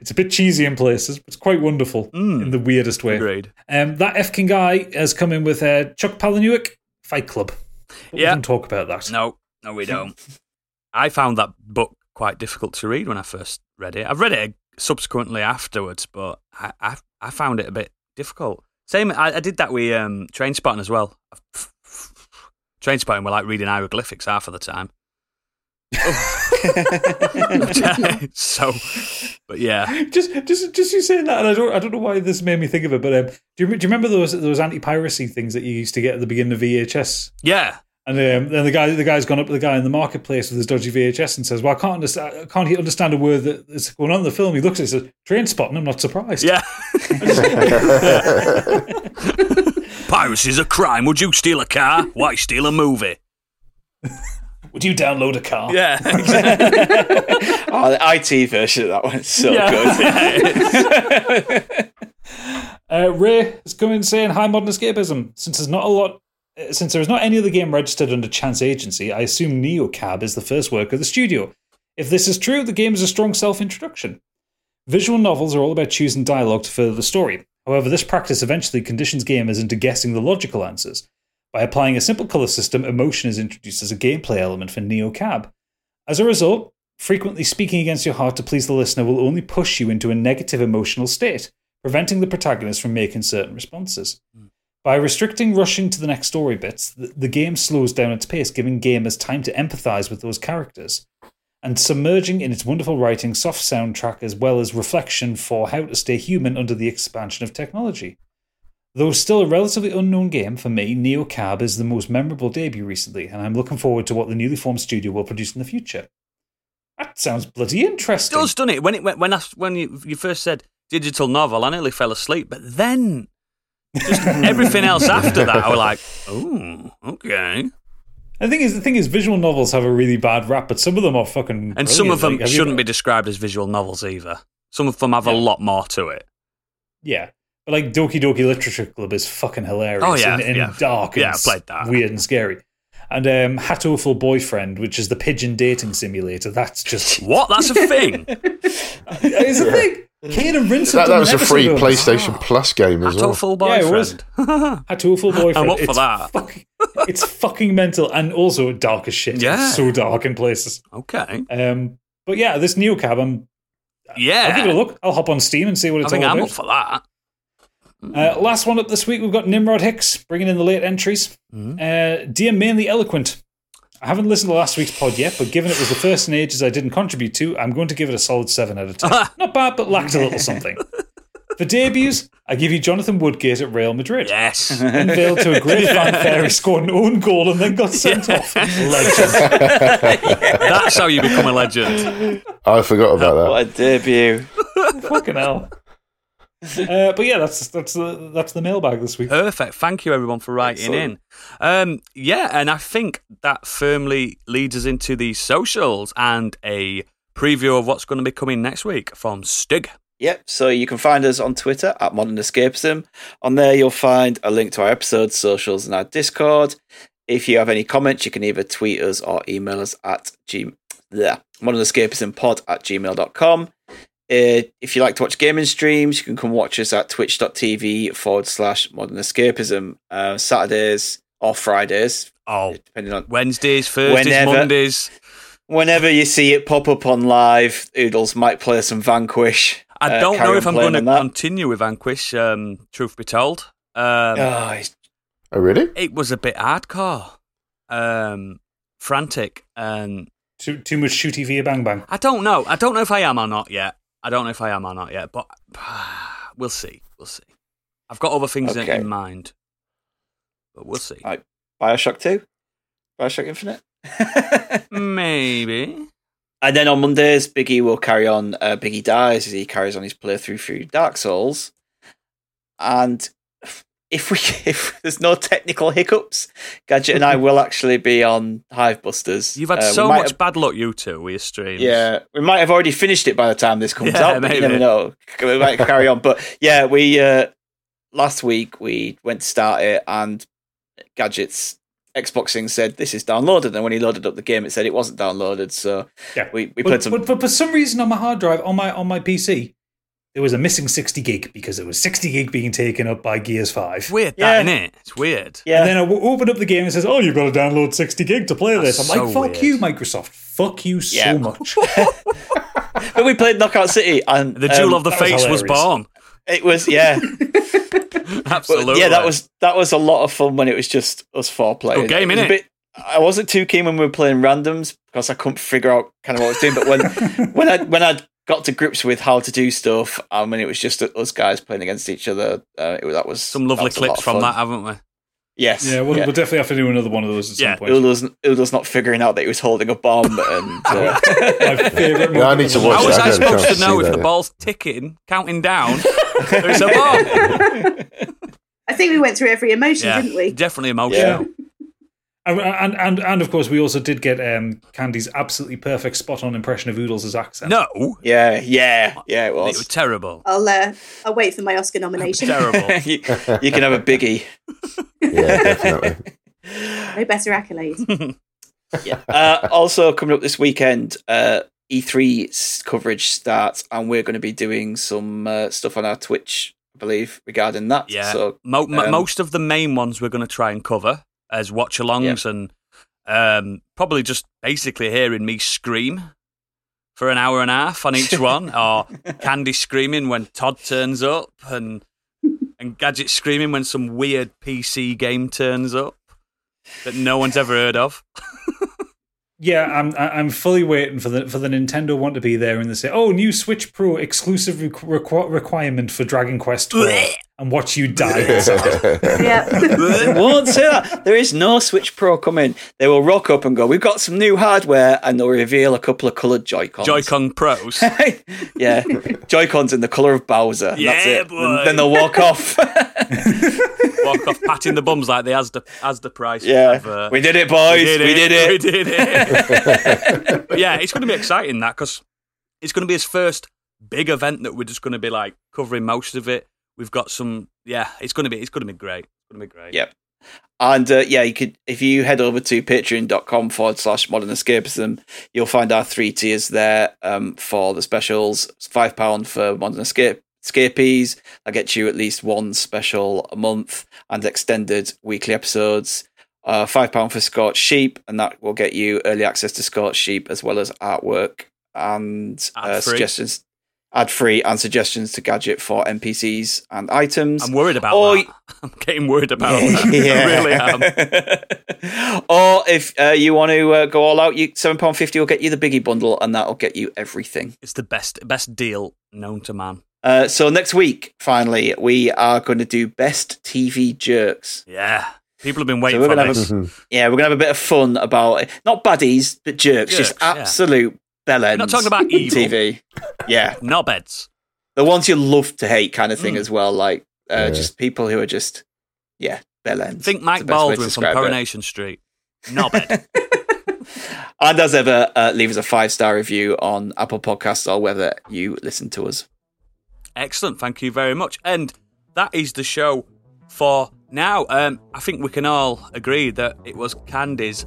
It's a bit cheesy in places, but it's quite wonderful Mm. in the weirdest way. Agreed. Um, that Efkin guy has come in with uh, Chuck Palahniuk, Fight Club. But Yeah. We don't talk about that. No, no, we don't. I found that book quite difficult to read when I first read it. I've read it subsequently afterwards, but I, I, I found it a bit difficult. Same, I, I did that with um, Train Spotting as well. Train Spotting were like reading hieroglyphics half of the time. so, but yeah, just, just, just you saying that, and I don't, I don't know why this made me think of it, but um, do you, do you remember those those anti piracy things that you used to get at the beginning of VHS? yeah, And um, then the guy, the guy's gone up to the guy in the marketplace with his dodgy VHS and says, "Well, I can't understand. Can't he understand a word that is going on in the film?" He looks at it and says, "Train spotting." I'm not surprised. Yeah. Piracy's a crime. Would you steal a car? Why steal a movie? Would you download a car? Yeah. Oh, the IT version of that one's so good. Uh, Ray is coming saying, "Hi, modern escapism. Since there's not a lot, uh, since there is not any other game registered under Chance Agency, I assume NeoCab is the first work of the studio. If this is true, the game is a strong self-introduction. Visual novels are all about choosing dialogue to further the story. However, this practice eventually conditions gamers into guessing the logical answers. By applying a simple color system, emotion is introduced as a gameplay element for NeoCab. As a result, frequently speaking against your heart to please the listener will only push you into a negative emotional state, preventing the protagonist from making certain responses. Hmm. By restricting rushing to the next story bits, the, the game slows down its pace, giving gamers time to empathize with those characters. And submerging in its wonderful writing, soft soundtrack, as well as reflection for how to stay human under the expansion of technology. Though still a relatively unknown game, for me, NeoCab is the most memorable debut recently, and I'm looking forward to what the newly formed studio will produce in the future. That sounds bloody It interesting. does, doesn't it? When it when when, I, when you, you first said digital novel, I nearly fell asleep. But then, just everything else after that, I was like, oh, okay. The thing is, the thing is, visual novels have a really bad rap, but some of them are fucking. And some of them. Like, shouldn't be described as visual novels either. Some of them have a lot more to it. Yeah, but like Doki Doki Literature Club is fucking hilarious. Oh, yeah, and, and yeah. dark. And Yeah, I played that. Weird and scary. And um, Hatoful Boyfriend, which is the pigeon dating simulator. That's just What? That's a thing. it's a thing. Cane and Rinse have That, that was a free episode of this. PlayStation Plus game as well. Full Yeah, it was. boyfriend. Hatoful Boyfriend. I'm up for it's that. Fucking, it's fucking mental and also dark as shit. Yeah. It's so dark in places. okay. Um, but yeah, this NeoCab, I'm, Yeah. I'll give it a look. I'll hop on Steam and see what I it's think all I'm about. up for that. Uh, last one up this week, we've got Nimrod Hicks bringing in the late entries. Mm-hmm. Uh, Dear Mainly Eloquent. I haven't listened to last week's pod yet, but given it was the first in ages I didn't contribute to, I'm going to give it a solid 7 out of 10. Not bad, but lacked a little something. For debuts, I give you Jonathan Woodgate at Real Madrid. Yes. Unveiled to a great fanfare, he scored an own goal and then got sent off. Legend. That's how you become a legend. I forgot about that. what a debut. Fucking hell. Uh, but yeah, that's that's the that's the mailbag this week. Perfect. Thank you, everyone, for writing in. Um, yeah, and I think that firmly leads us into the socials and a preview of what's going to be coming next week from Stig. Yep. So you can find us on Twitter at Modern Escapism. On there, you'll find a link to our episodes, socials, and our Discord. If you have any comments, you can either tweet us or email us at g- yeah, modernescapismpod at gmail.com. Uh, if you like to watch gaming streams, you can come watch us at twitch.tv forward slash modern escapism. Uh, Saturdays or Fridays, Oh, depending on Wednesdays, Thursdays, Whenever. Mondays. whenever you see it pop up on live. Oodles might play some Vanquish. I Uh, don't carry know if I'm going to continue with Vanquish, um, truth be told. Um, Oh, it's Oh, really? It was a bit hardcore, um, frantic, and Too too much shooty via bang bang. I don't know. I don't know if I am or not yet. I don't know if I am or not yet, but we'll see. We'll see. I've got other things in- in mind, but we'll see. Right. Bioshock 2? Bioshock Infinite? Maybe. and then on Mondays, Biggie will carry on uh, Biggie Dies as he carries on his playthrough through Dark Souls. And if we if there's no technical hiccups, Gadget and I will actually be on Hivebusters. You've had Uh, so much have- bad luck, you two, with your streams. Yeah, we might have already finished it by the time this comes Yeah, out, but you maybe. never know. We might carry on. But yeah, we uh, last week we went to start it, and Gadget's Xboxing said this is downloaded, and when he loaded up the game, it said it wasn't downloaded. So Yeah. we, we But, played some. but, but for some reason on my hard drive on my on my PC, there was a missing sixty gig because there was sixty gig being taken up by Gears Five. It's weird, Yeah. that, isn't it? It's weird. yeah, And then I w- opened up the game and it says, "Oh, you've got to download sixty gig to play this." I'm like, "Fuck weird. you, Microsoft! Fuck you so much." but we played Knockout City, and The Duel um, of the that was Fates was, born. it was yeah, But Absolutely. yeah. That was that was a lot of fun when it was just us four playing. Good game, It innit? I wasn't too keen when we were playing randoms because I couldn't figure out kind of what I was doing. But when when I when I got to grips with how to do stuff, and when it was just us guys playing against each other, uh, it, was- that was Some lovely was clips from that, haven't we? Yes. Yeah, we'll, we'll definitely have to do another one of those at Yeah, some point. Uldur's, Uldur's not figuring out that he was holding a bomb, and uh, My favourite Yeah, I need to watch How it. was I I supposed if to know seen if the that. ball's ticking, counting down? There's a bomb. I think we went through every emotion, Yeah, didn't we? definitely emotional. And, and and and of course, we also did get um, Candy's absolutely perfect, spot on impression of Oodles' accent. No, yeah, yeah, yeah, it it was was. terrible. I'll uh, I'll wait for my Oscar nomination. Terrible. you, you can have a biggie. Yeah, definitely. No better accolade. Yeah. Uh, also, coming up this weekend, uh, E3 coverage starts, and we're going to be doing some uh, stuff on our Twitch, I believe, regarding that. Yeah. So, Mo- mo- um, most of the main ones we're going to try and cover as watch alongs and um, probably just basically hearing me scream for an hour and a half on each one, or Candy screaming when Todd turns up, and and Gadget screaming when some weird PC game turns up that no one's ever heard of. Yeah, I'm I'm fully waiting for the for the Nintendo one to be there and they say, "Oh, new Switch Pro exclusive requ- requ- requirement for Dragon Quest 4," and watch you die inside. yeah. won't say that. There is no Switch Pro coming. They will rock up and go, "We've got some new hardware," and they'll reveal a couple of coloured Joy-Cons. Joy-Con Pros. yeah, Joy-Cons in the colour of Bowser. and that's Yeah, it. boy. Then they'll walk off. Walk off patting the bums like they as the Asda Asda price. yeah, advert. Uh, we did it, boys. We did it. We did it. but yeah, it's going to be exciting that because it's going to be his first big event that we're just going to be like covering most of it. We've got some, yeah, it's going to be, it's going to be great. It's going to be great. Yep. And uh, yeah, you could if you head over to patreon.com forward slash modern escapism, you'll find our three tiers there um, for the specials. It's five pound for modern escape escapees. That gets you at least one special a month and extended weekly episodes. Uh, five pound for Scorched Sheep, and that will get you early access to Scorched Sheep as well as artwork and uh, suggestions, ad free and suggestions to gadget for NPCs and items. I'm worried about Or- that. I'm getting worried about that. I really am. or if uh, you want to uh, go all out, you seven pound fifty will get you the biggie bundle, and that'll get you everything. It's the best, best deal known to man. Uh, so next week, finally, we are going to do best TV jerks. Yeah. People have been waiting we're for gonna have this. Mhm. Yeah, we're gonna have a bit of fun about it. Not baddies, but jerks. just absolute yeah. Absolute bellends. We're not talking about evil. TV. Yeah, Knobheads. the ones you love to hate, kind of thing Mm. as well. Like uh, Yeah. just people who are just yeah bellends. Think Mike the best way to Baldwin from describe it. Coronation Street. Knobhead. And as ever, uh, leave us a five star review on Apple Podcasts or whether you listen to us. Excellent. Thank you very much. And that is the show for now. Um, I think we can all agree that it was Candy's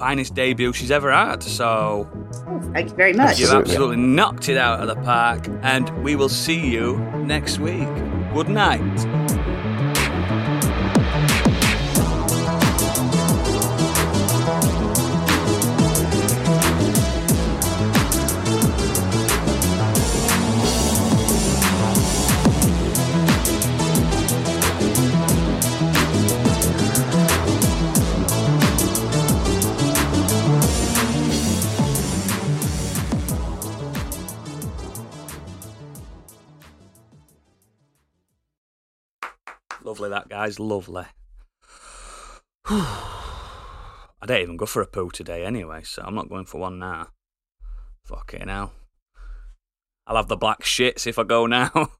finest debut she's ever had. So oh, Thank you very much. you've Absolutely. absolutely knocked it out of the park. And we will see you next week. Good night. Lovely, that guy's lovely. I don't even go for a poo today anyway, so I'm not going for one now. Fucking hell. I'll have the black shits if I go now.